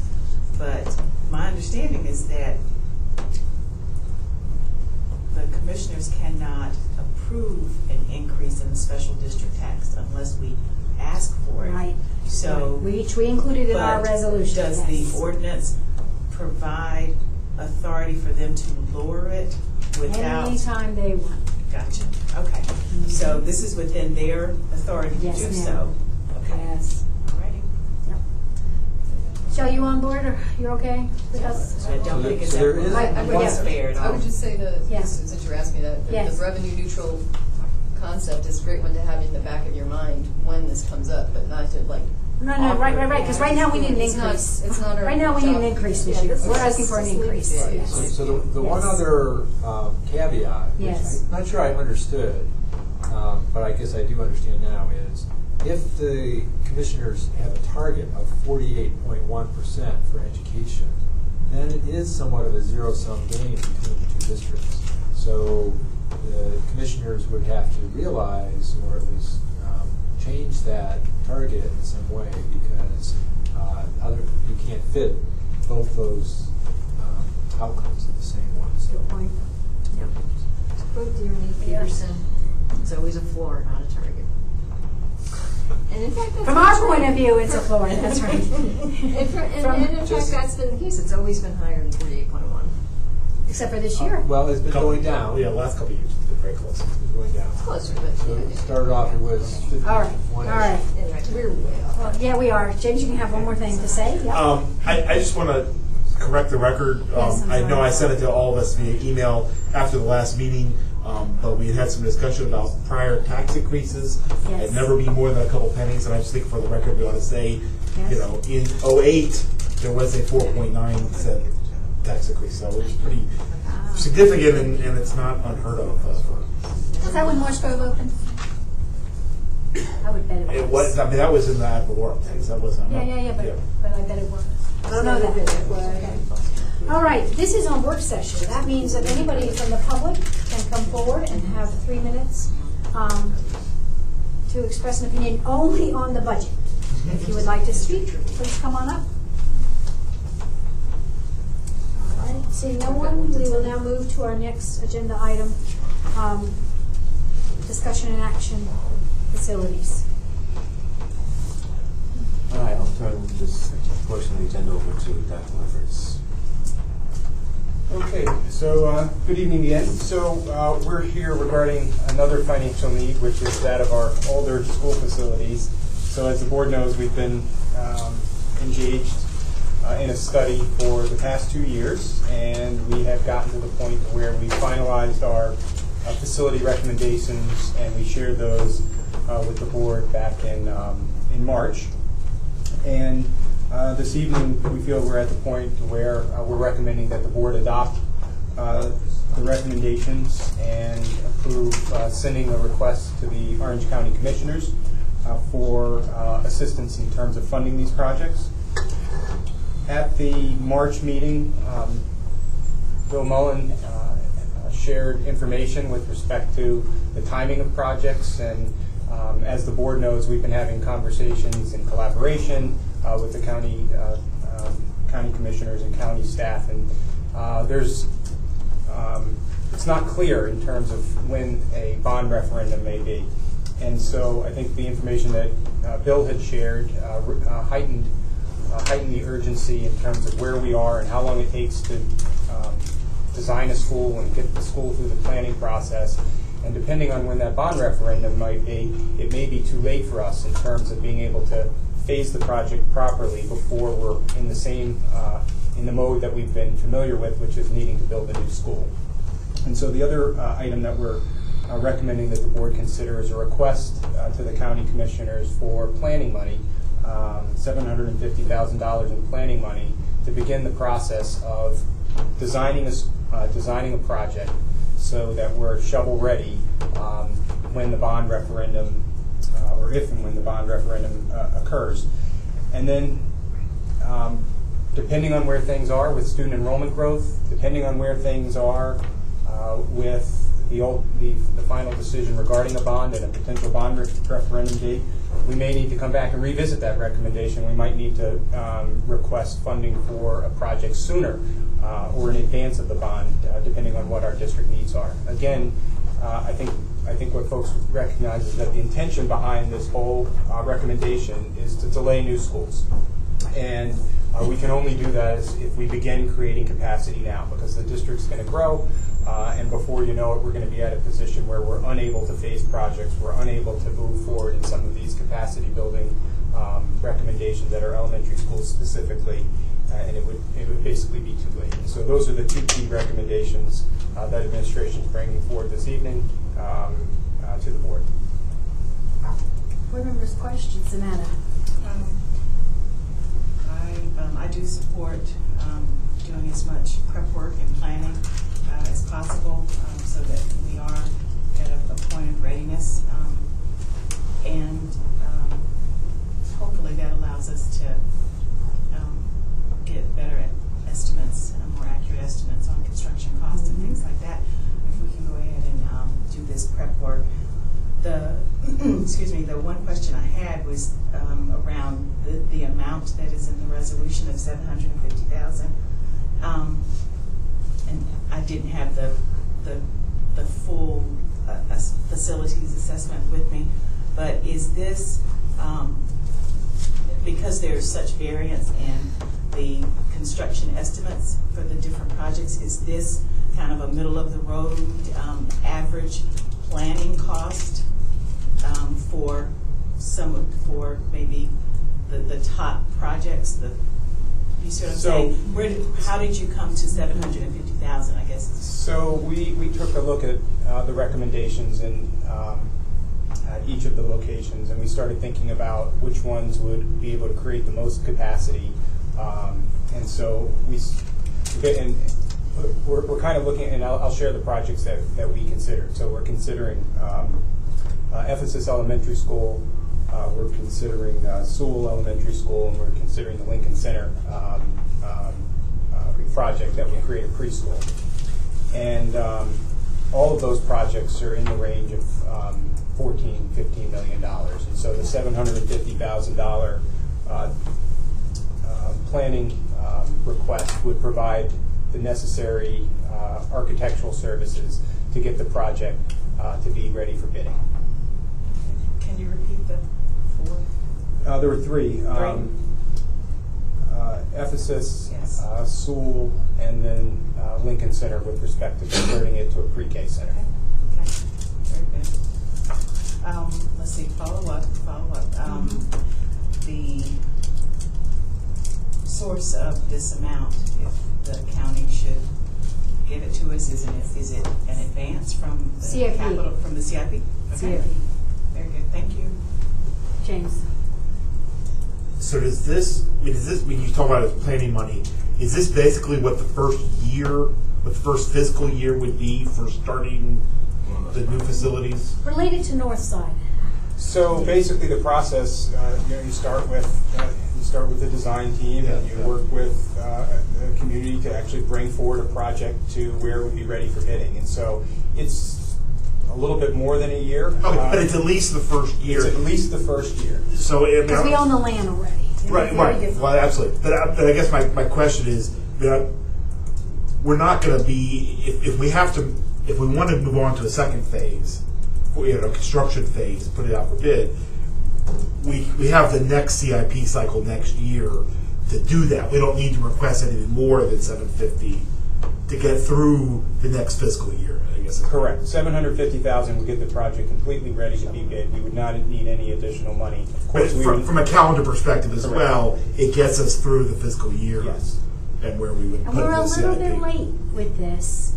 But my understanding is that the commissioners cannot approve an increase in the special district tax unless we ask for it. Right. So. Which we included in our but resolution, Does yes. the ordinance provide authority for them to lower it without? anytime they want. Gotcha, okay. So mm-hmm. this is within their authority to do Yes, ma'am. so? Okay. Yes. Alrighty. Joe, you on board, or you're okay with us? I don't think it's So there that is- I, I would, One's fair at I would just say that, Yeah. since you asked me that, the- Yes. the revenue neutral concept is a great one to have in the back of your mind when this comes up, but not to like. No, no, right, right, right, because right now we need an It's not- increase. it's not our Right now, we need an job. increase this Yeah, year. this We're is- asking for an just leave increase. there, yes. So, so the, the one Yes. other um, caveat, which Yes. I'm not sure I understood, um, but I guess I do understand now, is if the commissioners have a target of forty-eight point one percent for education, then it is somewhat of a zero-sum game between the two districts. So the commissioners would have to realize, or at least um, change that target in some way, because uh, other, you can't fit both those um, outcomes in the same one. So- Good point. Yep. To quote dear Nate Peterson, it's always a floor, not a target. And in fact, that's. From our true. point of view, it's a floor, that's right. And, for, and, From- and in fact, Just- that's been the case. It's always been higher than forty-eight point one. Except for this year. Well, it's been Couple- going down. Yeah, last couple of years, it's been very close. It's been going down. It's closer, but. So it started off, it was fifty-one. All right, all right. Anyway, we're way off. Well, Yeah, we are. James, you can have one more thing to say? Yep. Um, I, I just want to correct the record. Um, Yes, I'm I know sorry. I sent it to all of us via email after the last meeting, um, but we had had some discussion about prior tax increases. Yes. It'd never be more than a couple pennies, and I just think for the record, we ought to say, Yes. you know, in '08, there was a 4.9 cent tax increase, so it was pretty significant, and, and it's not unheard of. Uh, Was that when Morris Grove opened? I would bet it was. it was, I mean, that was in the ad valorem things. That wasn't. Yeah, yeah, yeah, but, but I bet it was. I don't know that. Okay. All right, this is on work session. That means that anybody from the public can come forward and have three minutes um, to express an opinion only on the budget. If you would like to speak, please come on up. All right, seeing no one, we will now move to our next agenda item, um, discussion and action facilities. All right, I'll turn this portion of the agenda over to Dr. LoFrese. Okay, so, uh, good evening again. So, uh, we're here regarding another financial need, which is that of our older school facilities. So as the board knows, we've been um, engaged uh, in a study for the past two years, and we have gotten to the point where we finalized our uh, facility recommendations, and we shared those uh, with the board back in, um, in March. And Uh, This evening, we feel we're at the point where uh, we're recommending that the board adopt uh, the recommendations and approve sending a request to the Orange County Commissioners for assistance in terms of funding these projects. At the March meeting, um, Bill Mullen uh, shared information with respect to the timing of projects, and um, as the board knows, we've been having conversations in collaboration uh, with the county, uh, um, county commissioners and county staff, and uh, there's, um, it's not clear in terms of when a bond referendum may be. And so I think the information that uh, Bill had shared heightened, uh, heightened the urgency in terms of where we are and how long it takes to um, design a school and get the school through the planning process. And depending on when that bond referendum might be, it may be too late for us in terms of being able to phase the project properly before we're in the same, uh, in the mode that we've been familiar with, which is needing to build a new school. And so the other uh, item that we're uh, recommending that the board consider is a request uh, to the county commissioners for planning money, um, $750,000 in planning money to begin the process of designing a, uh, designing a project so that we're shovel-ready um, when the bond referendum, uh, or if and when the bond referendum uh, occurs. And then um, depending on where things are with student enrollment growth, depending on where things are uh, with the, ul- the, the final decision regarding a bond and a potential bond re- referendum date, we may need to come back and revisit that recommendation. We might need to um, request funding for a project sooner uh, or in advance of the bond, uh, depending on what our district needs are. Again, uh, I think I think what folks recognize is that the intention behind this whole uh, recommendation is to delay new schools. And uh, we can only do that if we begin creating capacity now, because the district's going to grow, uh, and before you know it, we're going to be at a position where we're unable to phase projects, we're unable to move forward in some of these capacity building um, recommendations that are elementary schools specifically, uh, and it would it would basically be too late. So those are the two key recommendations uh, that administration is bringing forward this evening um, uh, to the board. Board members' questions, Amanda? Um, I, um, I do support, um, doing as much prep work and planning, as possible, um, so that we are at a, a point of readiness. Um, and, um, hopefully that allows us to, um, get better at estimates, uh, more accurate estimates on construction costs and things like that. If we can go ahead and, um, do this prep work. The, excuse me, the one question I had was um, around the, the amount that is in the resolution of seven hundred and fifty thousand. Um, I didn't have the, the, the full uh, facilities assessment with me, but is this, um, because there's such variance in the construction estimates for the different projects, is this kind of a middle of the road, um, average planning cost, um, for some, for maybe the, the top projects, the, you see what I'm So- saying? Where, did- how did you come to seven hundred and fifty thousand, I guess? is- So we, we took a look at uh, the recommendations in um, at each of the locations, and we started thinking about which ones would be able to create the most capacity. Um, And so we, s- and we're, we're kind of looking, and I'll, I'll share the projects that, that we considered. So we're considering um, uh, Ephesus Elementary School, uh, we're considering uh, Seawell Elementary School, and we're considering the Lincoln Center um, um, uh, project that will create a preschool. And um, all of those projects are in the range of um, 14, 15 million dollars. And so the $750,000 uh, uh, planning um, request would provide the necessary uh, architectural services to get the project to be ready for bidding. Can you repeat the? Uh, there were three. Um, uh, Ephesus, Yes. uh, Seawell, and then uh, Lincoln Center with respect to converting it to a pre-K center. Okay, okay, very good. Um, let's see, follow up, follow up. Um, the source of this amount, if the county should give it to us, is it, is it an advance from the CIP. capital, from the CIP? Okay. CIP. Very good, thank you. James? So does this, I mean, is this, when you talk about it as planning money, is this basically what the first year, what the first fiscal year would be for starting the new facilities? Related to North Side. So basically, the process, uh, you know, you start with, uh, you start with the design team, and you work with uh, the community to actually bring forward a project to where it would be ready for bidding. And so it's a little bit more than a year. Okay, but Uh, it's at least the first year. It's at least the first year. So, I Because we own the land already. It'd be Right, very right. different. Well, absolutely. But, I- but I guess my, my question is, that we're not going to be if, if we have to if we want to move on to the second phase, you know, construction phase, put it out for bid. We we have the next CIP cycle next year to do that. We don't need to request anything more than seven fifty to get through the next fiscal year. I guess. Correct. Seven hundred fifty thousand would get the project completely ready to be bid. We would not need any additional money. Of But course, we from, would. from a calendar perspective as Correct. well, it gets us through the fiscal year. Yes. And where we would And put we're it in a the little CIP. bit late with this.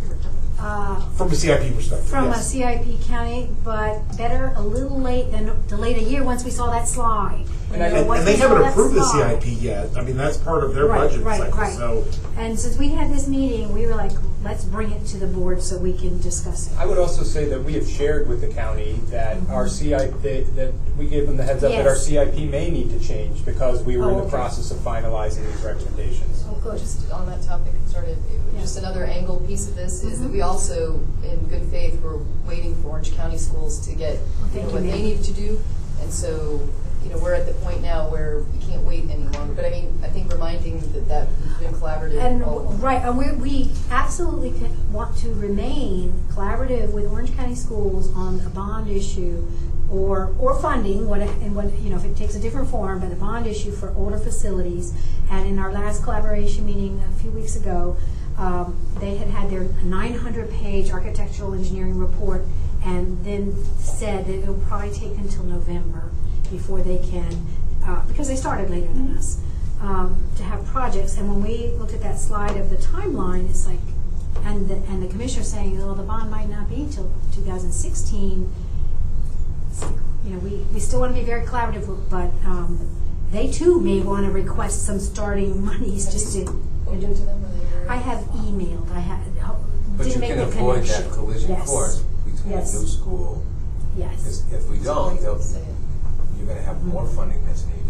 uh, From a CIP perspective, From a yes. CIP county, but better a little late than delayed a year once we saw that slide. And, You and- and they haven't approved the CIP yet. I mean, that's part of their Right, budget right, cycle. right. So And since we had this meeting, we were like, let's bring it to the board so we can discuss it. I would also say that we have shared with the county that our CIP, that that we gave them the heads up that our Mm-hmm. Yes. CIP may need to change because we were in Oh, the okay. process of finalizing these recommendations. Oh, good. Just on that topic, sort started, just another angle piece of this is Mm-hmm. that we also, in good faith, were waiting for Orange County schools to get, you thank know, you, what they ma'am. needed to do. And so, you know, we're at the point now where we can't wait any longer. But I mean, I think reminding that that we've been collaborative And, all along. right, and we, we absolutely can- want to remain collaborative with Orange County Schools on a bond issue or, or funding, what, and what, you know, if it takes a different form, but a bond issue for older facilities. And in our last collaboration meeting a few weeks ago, um, they had had their nine hundred page architectural engineering report and then said that it'll probably take until November before they can, uh, because they started later than us, um, to have projects. And when we looked at that slide of the timeline, it's like, and the, and the commissioner saying, well, the bond might not be until 2016. It's like, You know, we, we still want to be very collaborative, but um, they too may want to request some starting monies just to. Spoken to them, or they were- I have emailed, I had, But didn't make can the avoid connection. that collision Yes. course between the Yes. new school. Yes. Because if we don't, they'll, you're gonna have more funding that's needed.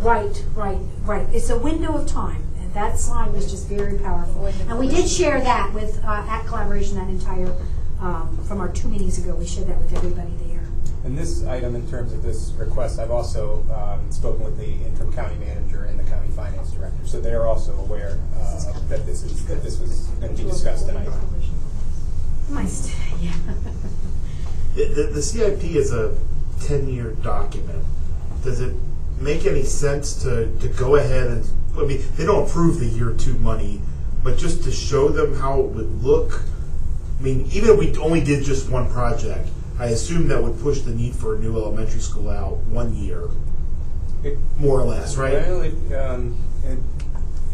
Right, right, right. It's a window of time. And that slide was just very powerful. And we did share that with, uh, at Collaboration, that entire, um, from our two meetings ago, we shared that with everybody there. And this item, in terms of this request, I've also um, spoken with the interim county manager and the county finance director, so they are also aware uh, that this is, that this was going to be discussed tonight. My, yeah. the, the, the CIP is a ten-year document. Does it make any sense to, to go ahead and I mean they don't approve the year two money, but just to show them how it would look. I mean, even if we only did just one project, I assume that would push the need for a new elementary school out one year, more or less, right? Well, it, um, it,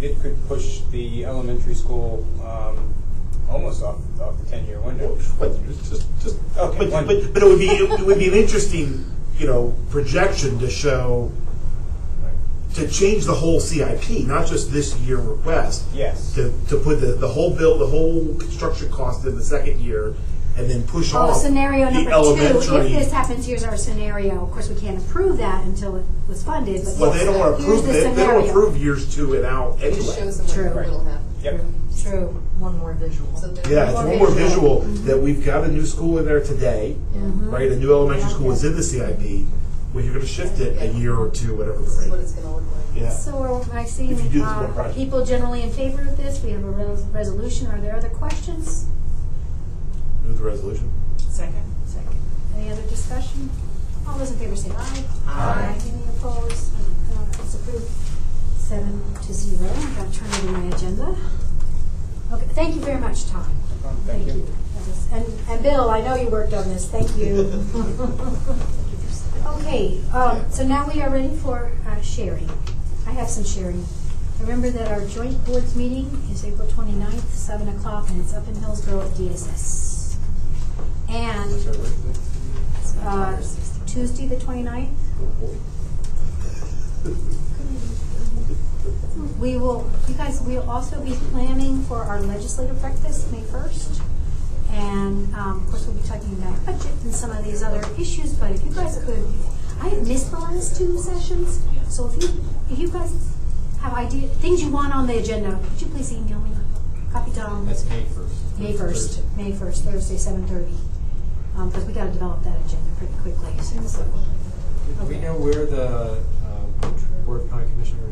it could push the elementary school um, almost off, off the ten-year window. But just, just Okay, but, one- but, but it would be it would be an interesting you know projection to show to change the whole CIP, not just this year request. Yes. To, to put the, the whole bill, the whole construction cost in the second year, and then push Oh, off scenario the number two, if this happens, here's our scenario. Of course, we can't approve that until it was funded, but well, yes, they don't want to here's approve the they, they don't scenario. approve years two and out It anyway. just shows them what True. what'll happen. Yep. True. One more visual. So they're- Yeah, it's one more visual that we've got a new school in there today, Mhm. right? A new elementary school is in the CIP. Well, you're going to shift it a year or two, whatever. This is Right? what it's gonna look like. Yeah. So are I see, If you do this one uh, project. people generally in favor of this? We have a res- resolution. Are there other questions? Move the resolution. Second. Second. Any other discussion? All those in favor say aye. Aye. Any opposed? Uh, It's approved seven to zero. I'm going to turn over my agenda. Okay, thank you very much, Tom. Thank you. That was- And, and Bill, I know you worked on this. Thank you. Okay, um, so now we are ready for uh, sharing. I have some sharing. Remember that our joint boards meeting is April 29th, 7 o'clock, and it's up in Hillsborough at DSS. And uh, Tuesday, the 29th? We will, you guys, we'll also be planning for our legislative breakfast, May first. And, um, of course, we'll be talking about budget and some of these other issues, but if you guys could, I have missed the last two sessions, so if you, if you guys have idea, things you want on the agenda, could you please email me? Copy Tom. That's May first. May first, May first, Thursday, seven thirty. Um, because we gotta develop that agenda pretty quickly. So- Do we know where the um, Board of County Commissioners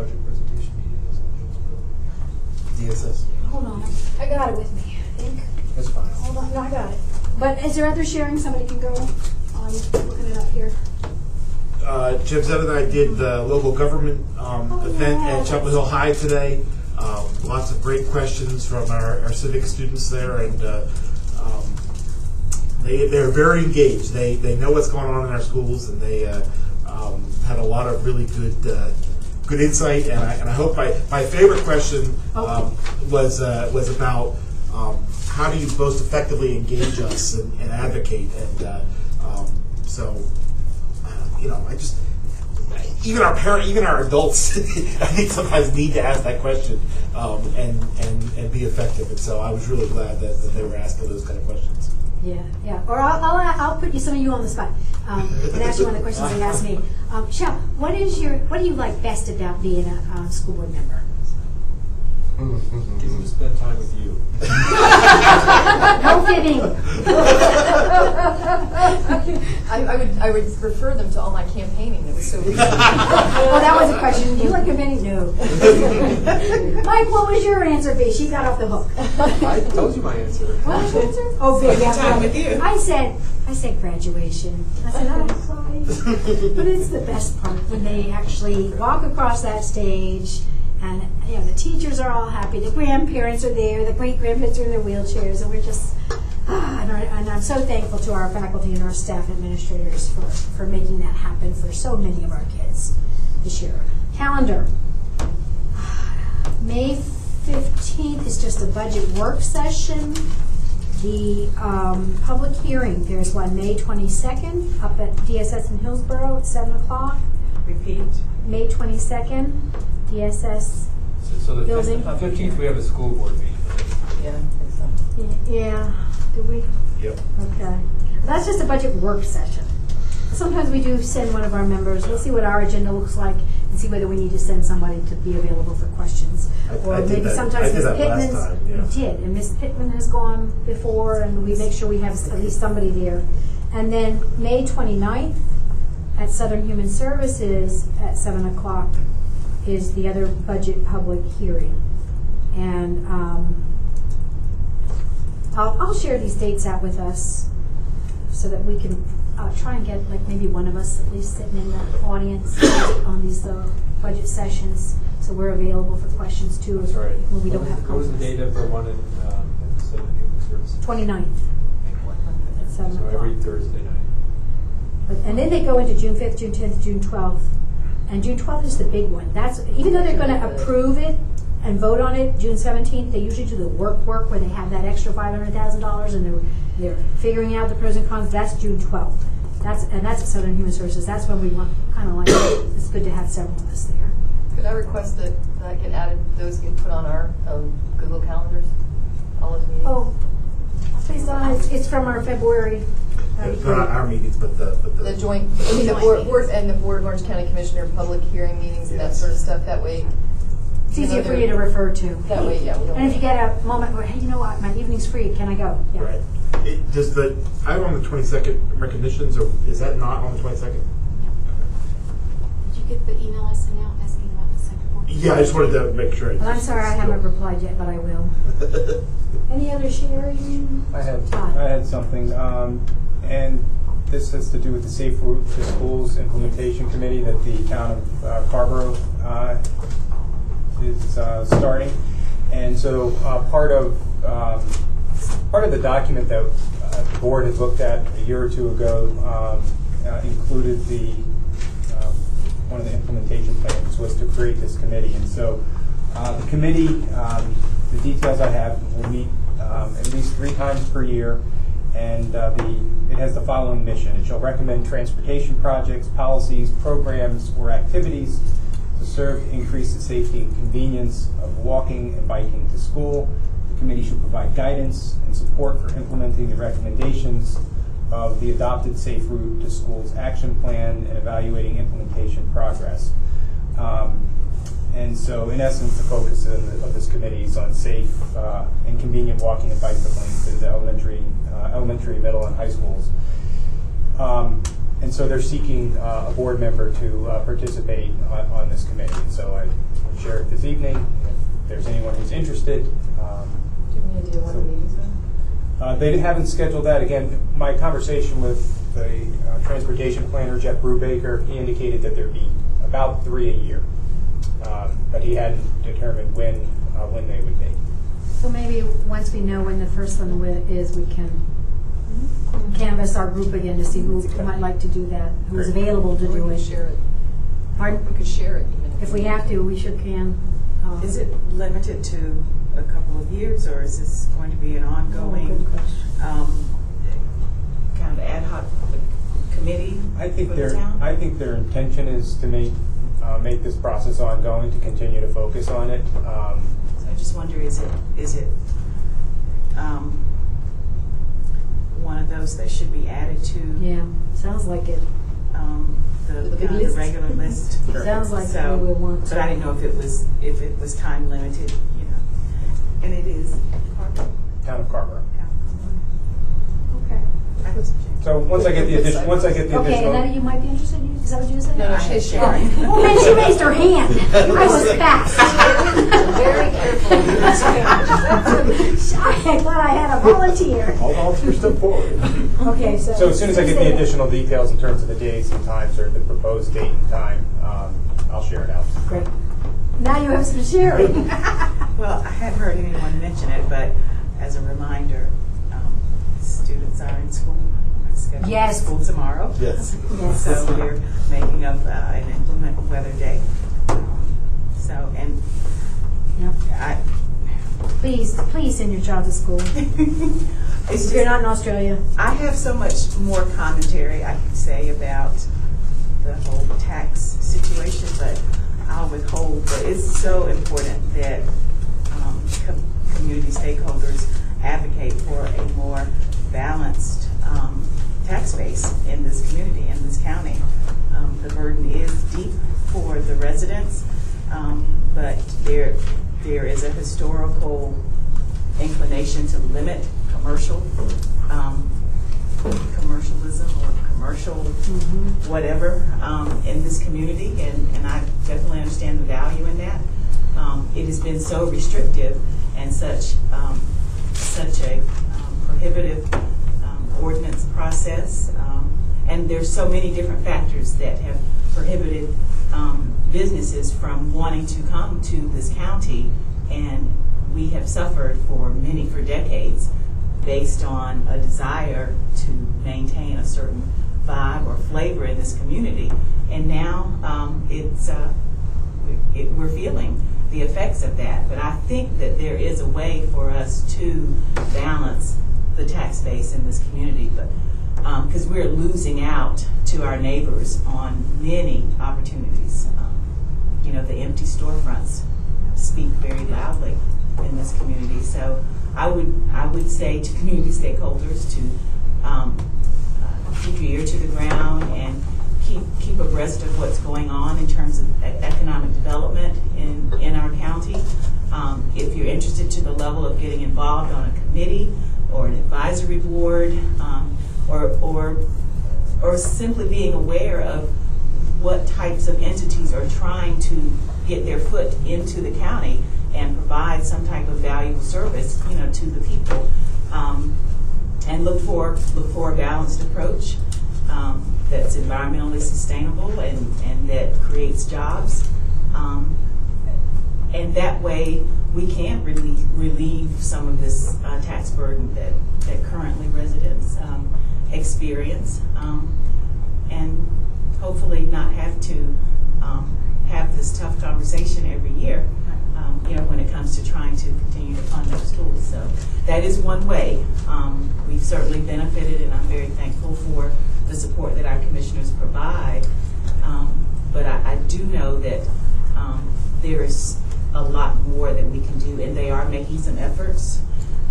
budget presentation meeting is? in Hillsborough? DSS. Hold on, I got it with me, I think. That's fine. Hold on, no, I got it. But is there other sharing? Somebody can go, I'm looking it up here. Uh, Jim Zed and I did the local government um, Oh, event yeah. at Chapel Hill High today. Um, lots of great questions from our, our civic students there, and uh, um, they they're very engaged. They they know what's going on in our schools, and they uh, um, had a lot of really good uh, good insight. And I, and I hope my my favorite question um, was uh, was about um, how do you most effectively engage us and, and advocate, and uh, um, so you know, I just even our parent, even our adults, I think sometimes need to ask that question um, and and and be effective. And so I was really glad that, that they were asking those kind of questions. Yeah, yeah. Or I'll, I'll, I'll put you some of you on the spot um, and ask you one of the questions they asked me. Um, Shell, what is your what do you like best about being a uh, school board member? Getting to spend time with you. no kidding. I, I would, I would refer them to all my campaigning, it was so recent. oh, that was a question. Do you like a committing? No. Mike, what was your answer? B. She got off the hook. I told you my answer. What was your answer? Oh, big. Yeah, Time with you. I said, I said graduation. I said, oh, I cried. but it's the best part when they actually walk across that stage, and you know the teachers are all happy, the grandparents are there, the great grandparents are in their wheelchairs, and we're just. Ah, and, our, and I'm so thankful to our faculty and our staff administrators for, for making that happen for so many of our kids this year. Calendar. May 15th is just a budget work session. The um, public hearing, there's one May 22nd up at DSS in Hillsborough at 7 o'clock. Repeat. May 22nd, DSS. So- So the Building. Uh, fifteenth, we have a school board meeting. Yeah, I think so. Y- Yeah, do we? Yep. Okay. That's just a budget work session. Sometimes we do send one of our members, we'll see what our agenda looks like and see whether we need to send somebody to be available for questions. I- Or I did maybe that- sometimes I did Ms. that last Pittman's, time, yeah. we did, and Ms. Pittman has gone before and we make sure we have at least somebody there. And then May 29th at Southern Human Services at seven o'clock is the other budget public hearing. And, um, I'll, I'll share these dates out with us so that we can uh, try and get like maybe one of us at least sitting in the audience on these uh, budget sessions, so we're available for questions too That's right. when we What don't was- have What was the date of the one in, um, in Southern Human Services? 29th at seven So o'clock. every Thursday night. But, and then they go into June fifth, June tenth, June twelfth, and June twelfth is the big one. That's even though they're going to approve it and vote on it June seventeenth. They usually do the work work where they have that extra five hundred thousand dollars and they're they're figuring out the pros and cons. That's June twelfth. That's and that's at Southern Human Services. That's when we want kind of like it's good to have several of us there. Could I request that that get added, those get put on our um, Google calendars, all those meetings? Oh, please don't. It's, it's from our February. That'd be It's not our meetings, but the but the, The joint, I mean, the board, board, and the Board of Orange County Commissioner public hearing meetings and that sort of stuff, that way. It's you know, easier for you to refer to. That way, yeah, we don't. And if you get a moment where, hey, you know what, my evening's free, can I go? Yeah. right. It, does the I'm on the 22nd recognitions, or is that not on the 22nd? Did you get the email I sent out asking about the second board? Yeah, I just wanted to make sure. Well, I'm sorry I haven't replied yet, but I will. Any other sharing? I had, Todd? I had something, um, and this has to do with the Safe Route to Schools Implementation Committee that the town of uh, Carrboro uh, is uh, starting. And so uh, part of, um, part of the document that uh, the board had looked at a year or two ago um, uh, included the, um, one of the implementation plans was to create this committee. And so uh, the committee, um, the details I have, will meet um, at least three times per year, and uh, the, it has the following mission. It shall recommend transportation projects, policies, programs, or activities to serve to increase the safety and convenience of walking and biking to school. The committee should provide guidance and support for implementing the recommendations of the adopted Safe Route to Schools Action Plan and evaluating implementation progress. Um, and so, in essence, the focus of, the, of this committee is on safe uh, and convenient walking and bicycling to the elementary, uh, elementary, middle, and high schools. Um, and so, they're seeking uh, a board member to uh, participate on, on this committee. And so, I share it this evening. If there's anyone who's interested. Um, Do you have any idea when the meeting's on? uh, they haven't scheduled that. Again, my conversation with the uh, transportation planner, Jeff Brubaker, he indicated that there'd be about three a year. Um, but he hadn't determined when, uh, when they would be. So maybe once we know when the first one wi- is, we can canvass our group again to see who might like to do that, who's Great. available to Or we do could it. share it. Pardon? We could share it even. If we have to, we sure can. Um, Is it limited to a couple of years, or is this going to be an ongoing, Oh, good question. um, kind of ad hoc committee I think for the their, town? I think their intention is to make, uh, make this process ongoing, to continue to focus on it. Um, So I just wonder, is it, is it, um, one of those that should be added to, Yeah, sounds like it. um, the, The big kind of the list. regular list? Sure. Sounds like So, we will want to. But I didn't know if it was, if it was time limited, you know, and it is. Town of Carrboro. Okay. I was- So once I get the addition, once I get the Okay, and additional. then you might be interested, in- is that what you said? No, no, she's sharing. Oh, man, she raised her hand. I was fast. Very careful. I thought I had a volunteer. All volunteers step forward. Okay, so. So as soon as I get the additional details in terms of the days and times, or the proposed date and time, um, I'll share it out. Great. Now you have some sharing. Well, I hadn't heard anyone mention it, but as a reminder, students are in school. Scheduled Yes. School tomorrow. Yes. Yes. So we're making up uh, an implement weather day. Um, So, and Yep. I, Please, please send your child to school. it's If you're just, not in Australia. I have so much more commentary I could say about the whole tax situation, but I'll withhold. But it's so important that um, com- community stakeholders advocate for a more balanced um, tax base in this community, in this county. Um, the burden is deep for the residents, um, but there there is a historical inclination to limit commercial um, commercialism or commercial whatever um, in this community, and, and I definitely understand the value in that. Um, it has been so restrictive and such um, such a prohibitive um, ordinance process, um, and there's so many different factors that have prohibited um, businesses from wanting to come to this county, and we have suffered for many for decades based on a desire to maintain a certain vibe or flavor in this community. And now um, it's uh, it, we're feeling the effects of that. But I think that there is a way for us to balance the tax base in this community. But because we're losing out to our neighbors on many opportunities. Um, you know, the empty storefronts speak very loudly in this community. So I would I would say to community stakeholders to um, uh, keep your ear to the ground and keep keep abreast of what's going on in terms of economic development in in our county. Um, if you're interested to the level of getting involved on a committee or an advisory board, um, or or or simply being aware of what types of entities are trying to get their foot into the county and provide some type of valuable service, you know, to the people. Um, and look for look for a balanced approach um, that's environmentally sustainable and, and that creates jobs. Um, and that way we can't relieve, relieve some of this uh, tax burden that, that currently residents um, experience. Um, and hopefully not have to um, have this tough conversation every year, um, you know, when it comes to trying to continue to fund those schools. So that is one way. Um, we've certainly benefited, and I'm very thankful for the support that our commissioners provide. Um, but I, I do know that there is a lot more that we can do, and they are making some efforts.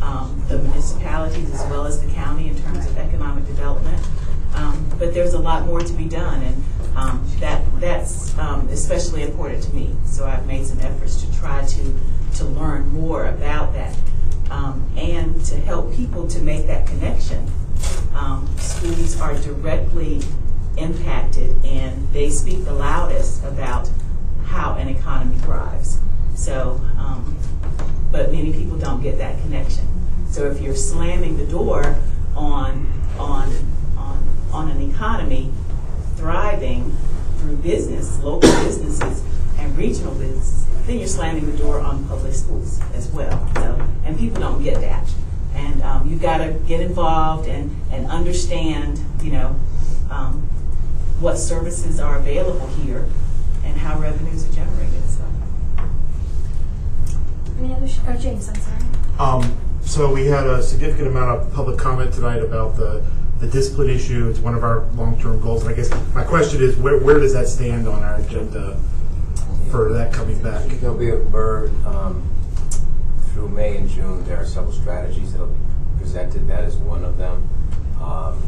Um, the municipalities as well as the county in terms of economic development. Um, but there's a lot more to be done, and um, that that's um, especially important to me. So I've made some efforts to try to to learn more about that um, and to help people to make that connection. Um, schools are directly impacted, and they speak the loudest about how an economy thrives. So, um, but many people don't get that connection. So if you're slamming the door on on on on an economy thriving through business, local businesses, and regional businesses, then you're slamming the door on public schools as well. So, and people don't get that. And um, you've got to get involved and, and understand, you know, um, what services are available here and how revenues are generated. So. Any other, sh- oh, James, I'm sorry. Um, so we had a significant amount of public comment tonight about the, the discipline issue. It's one of our long-term goals. And I guess my question is, where, where does that stand on our agenda for that coming back? There'll be a bird, um, through May and June, there are several strategies that'll be presented, that is one of them. Um,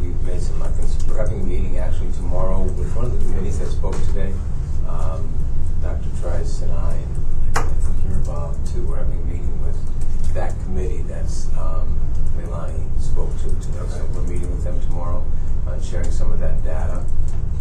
we've made some, I think, we're having a meeting actually tomorrow with one of the committees that spoke today. Um, Dr. Trice and I, and I think you're involved too, we're having a meeting with that committee that's, um, Leilani spoke to today, so we're meeting with them tomorrow on sharing some of that data.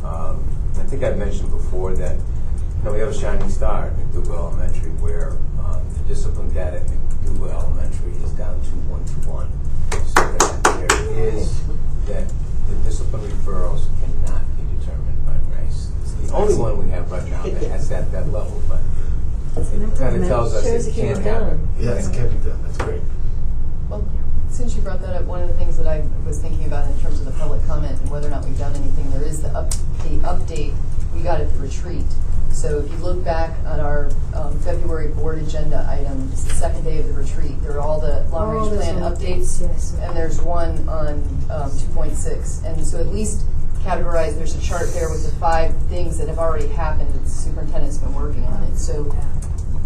Um, I think I mentioned before that you know, we have a shining star at McDougle Elementary where um, the discipline data at McDougle Elementary is down to one to one. So that there is, that the discipline referrals cannot be determined by race. It's the only one we have right now that has that, that level, but kind of tells us it can't happen. Yes, it can be done. That's great. Well, since you brought that up, one of the things that I was thinking about in terms of the public comment and whether or not we've done anything, there is the up, the update we got at the retreat. So if you look back at our um, February board agenda item, it's the second day of the retreat, there are all the long-range there's plan all updates. yes. And there's one on um, 2.6. And so at least categorize, there's a chart there with the five things that have already happened that the superintendent's been working on it. So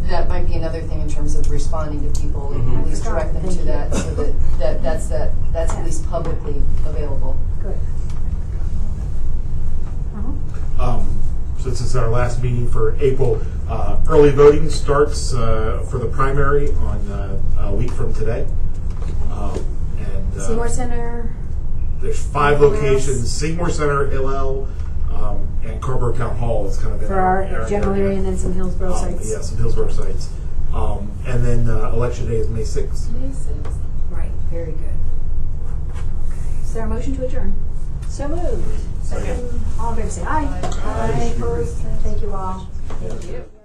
that might be another thing in terms of responding to people, Mhm. at least direct them to that, so that, that, that's that, that's at least publicly available. Good. Um, since is our last meeting for April, uh, early voting starts uh, for the primary on uh, a week from today. Um, and uh, Seymour Center, there's five Anywhere else? locations: Seymour Center, Hillel, um, and Carrboro Town Hall. is kind of in for our area. general area, and then some Hillsborough Um, sites. Yeah, some Hillsborough sites. Um, and then uh, election day is May 6th. Right, very good. Okay, is there a motion to adjourn? So moved. Second. All in favor say aye. Aye, opposed, thank you all. Thank you.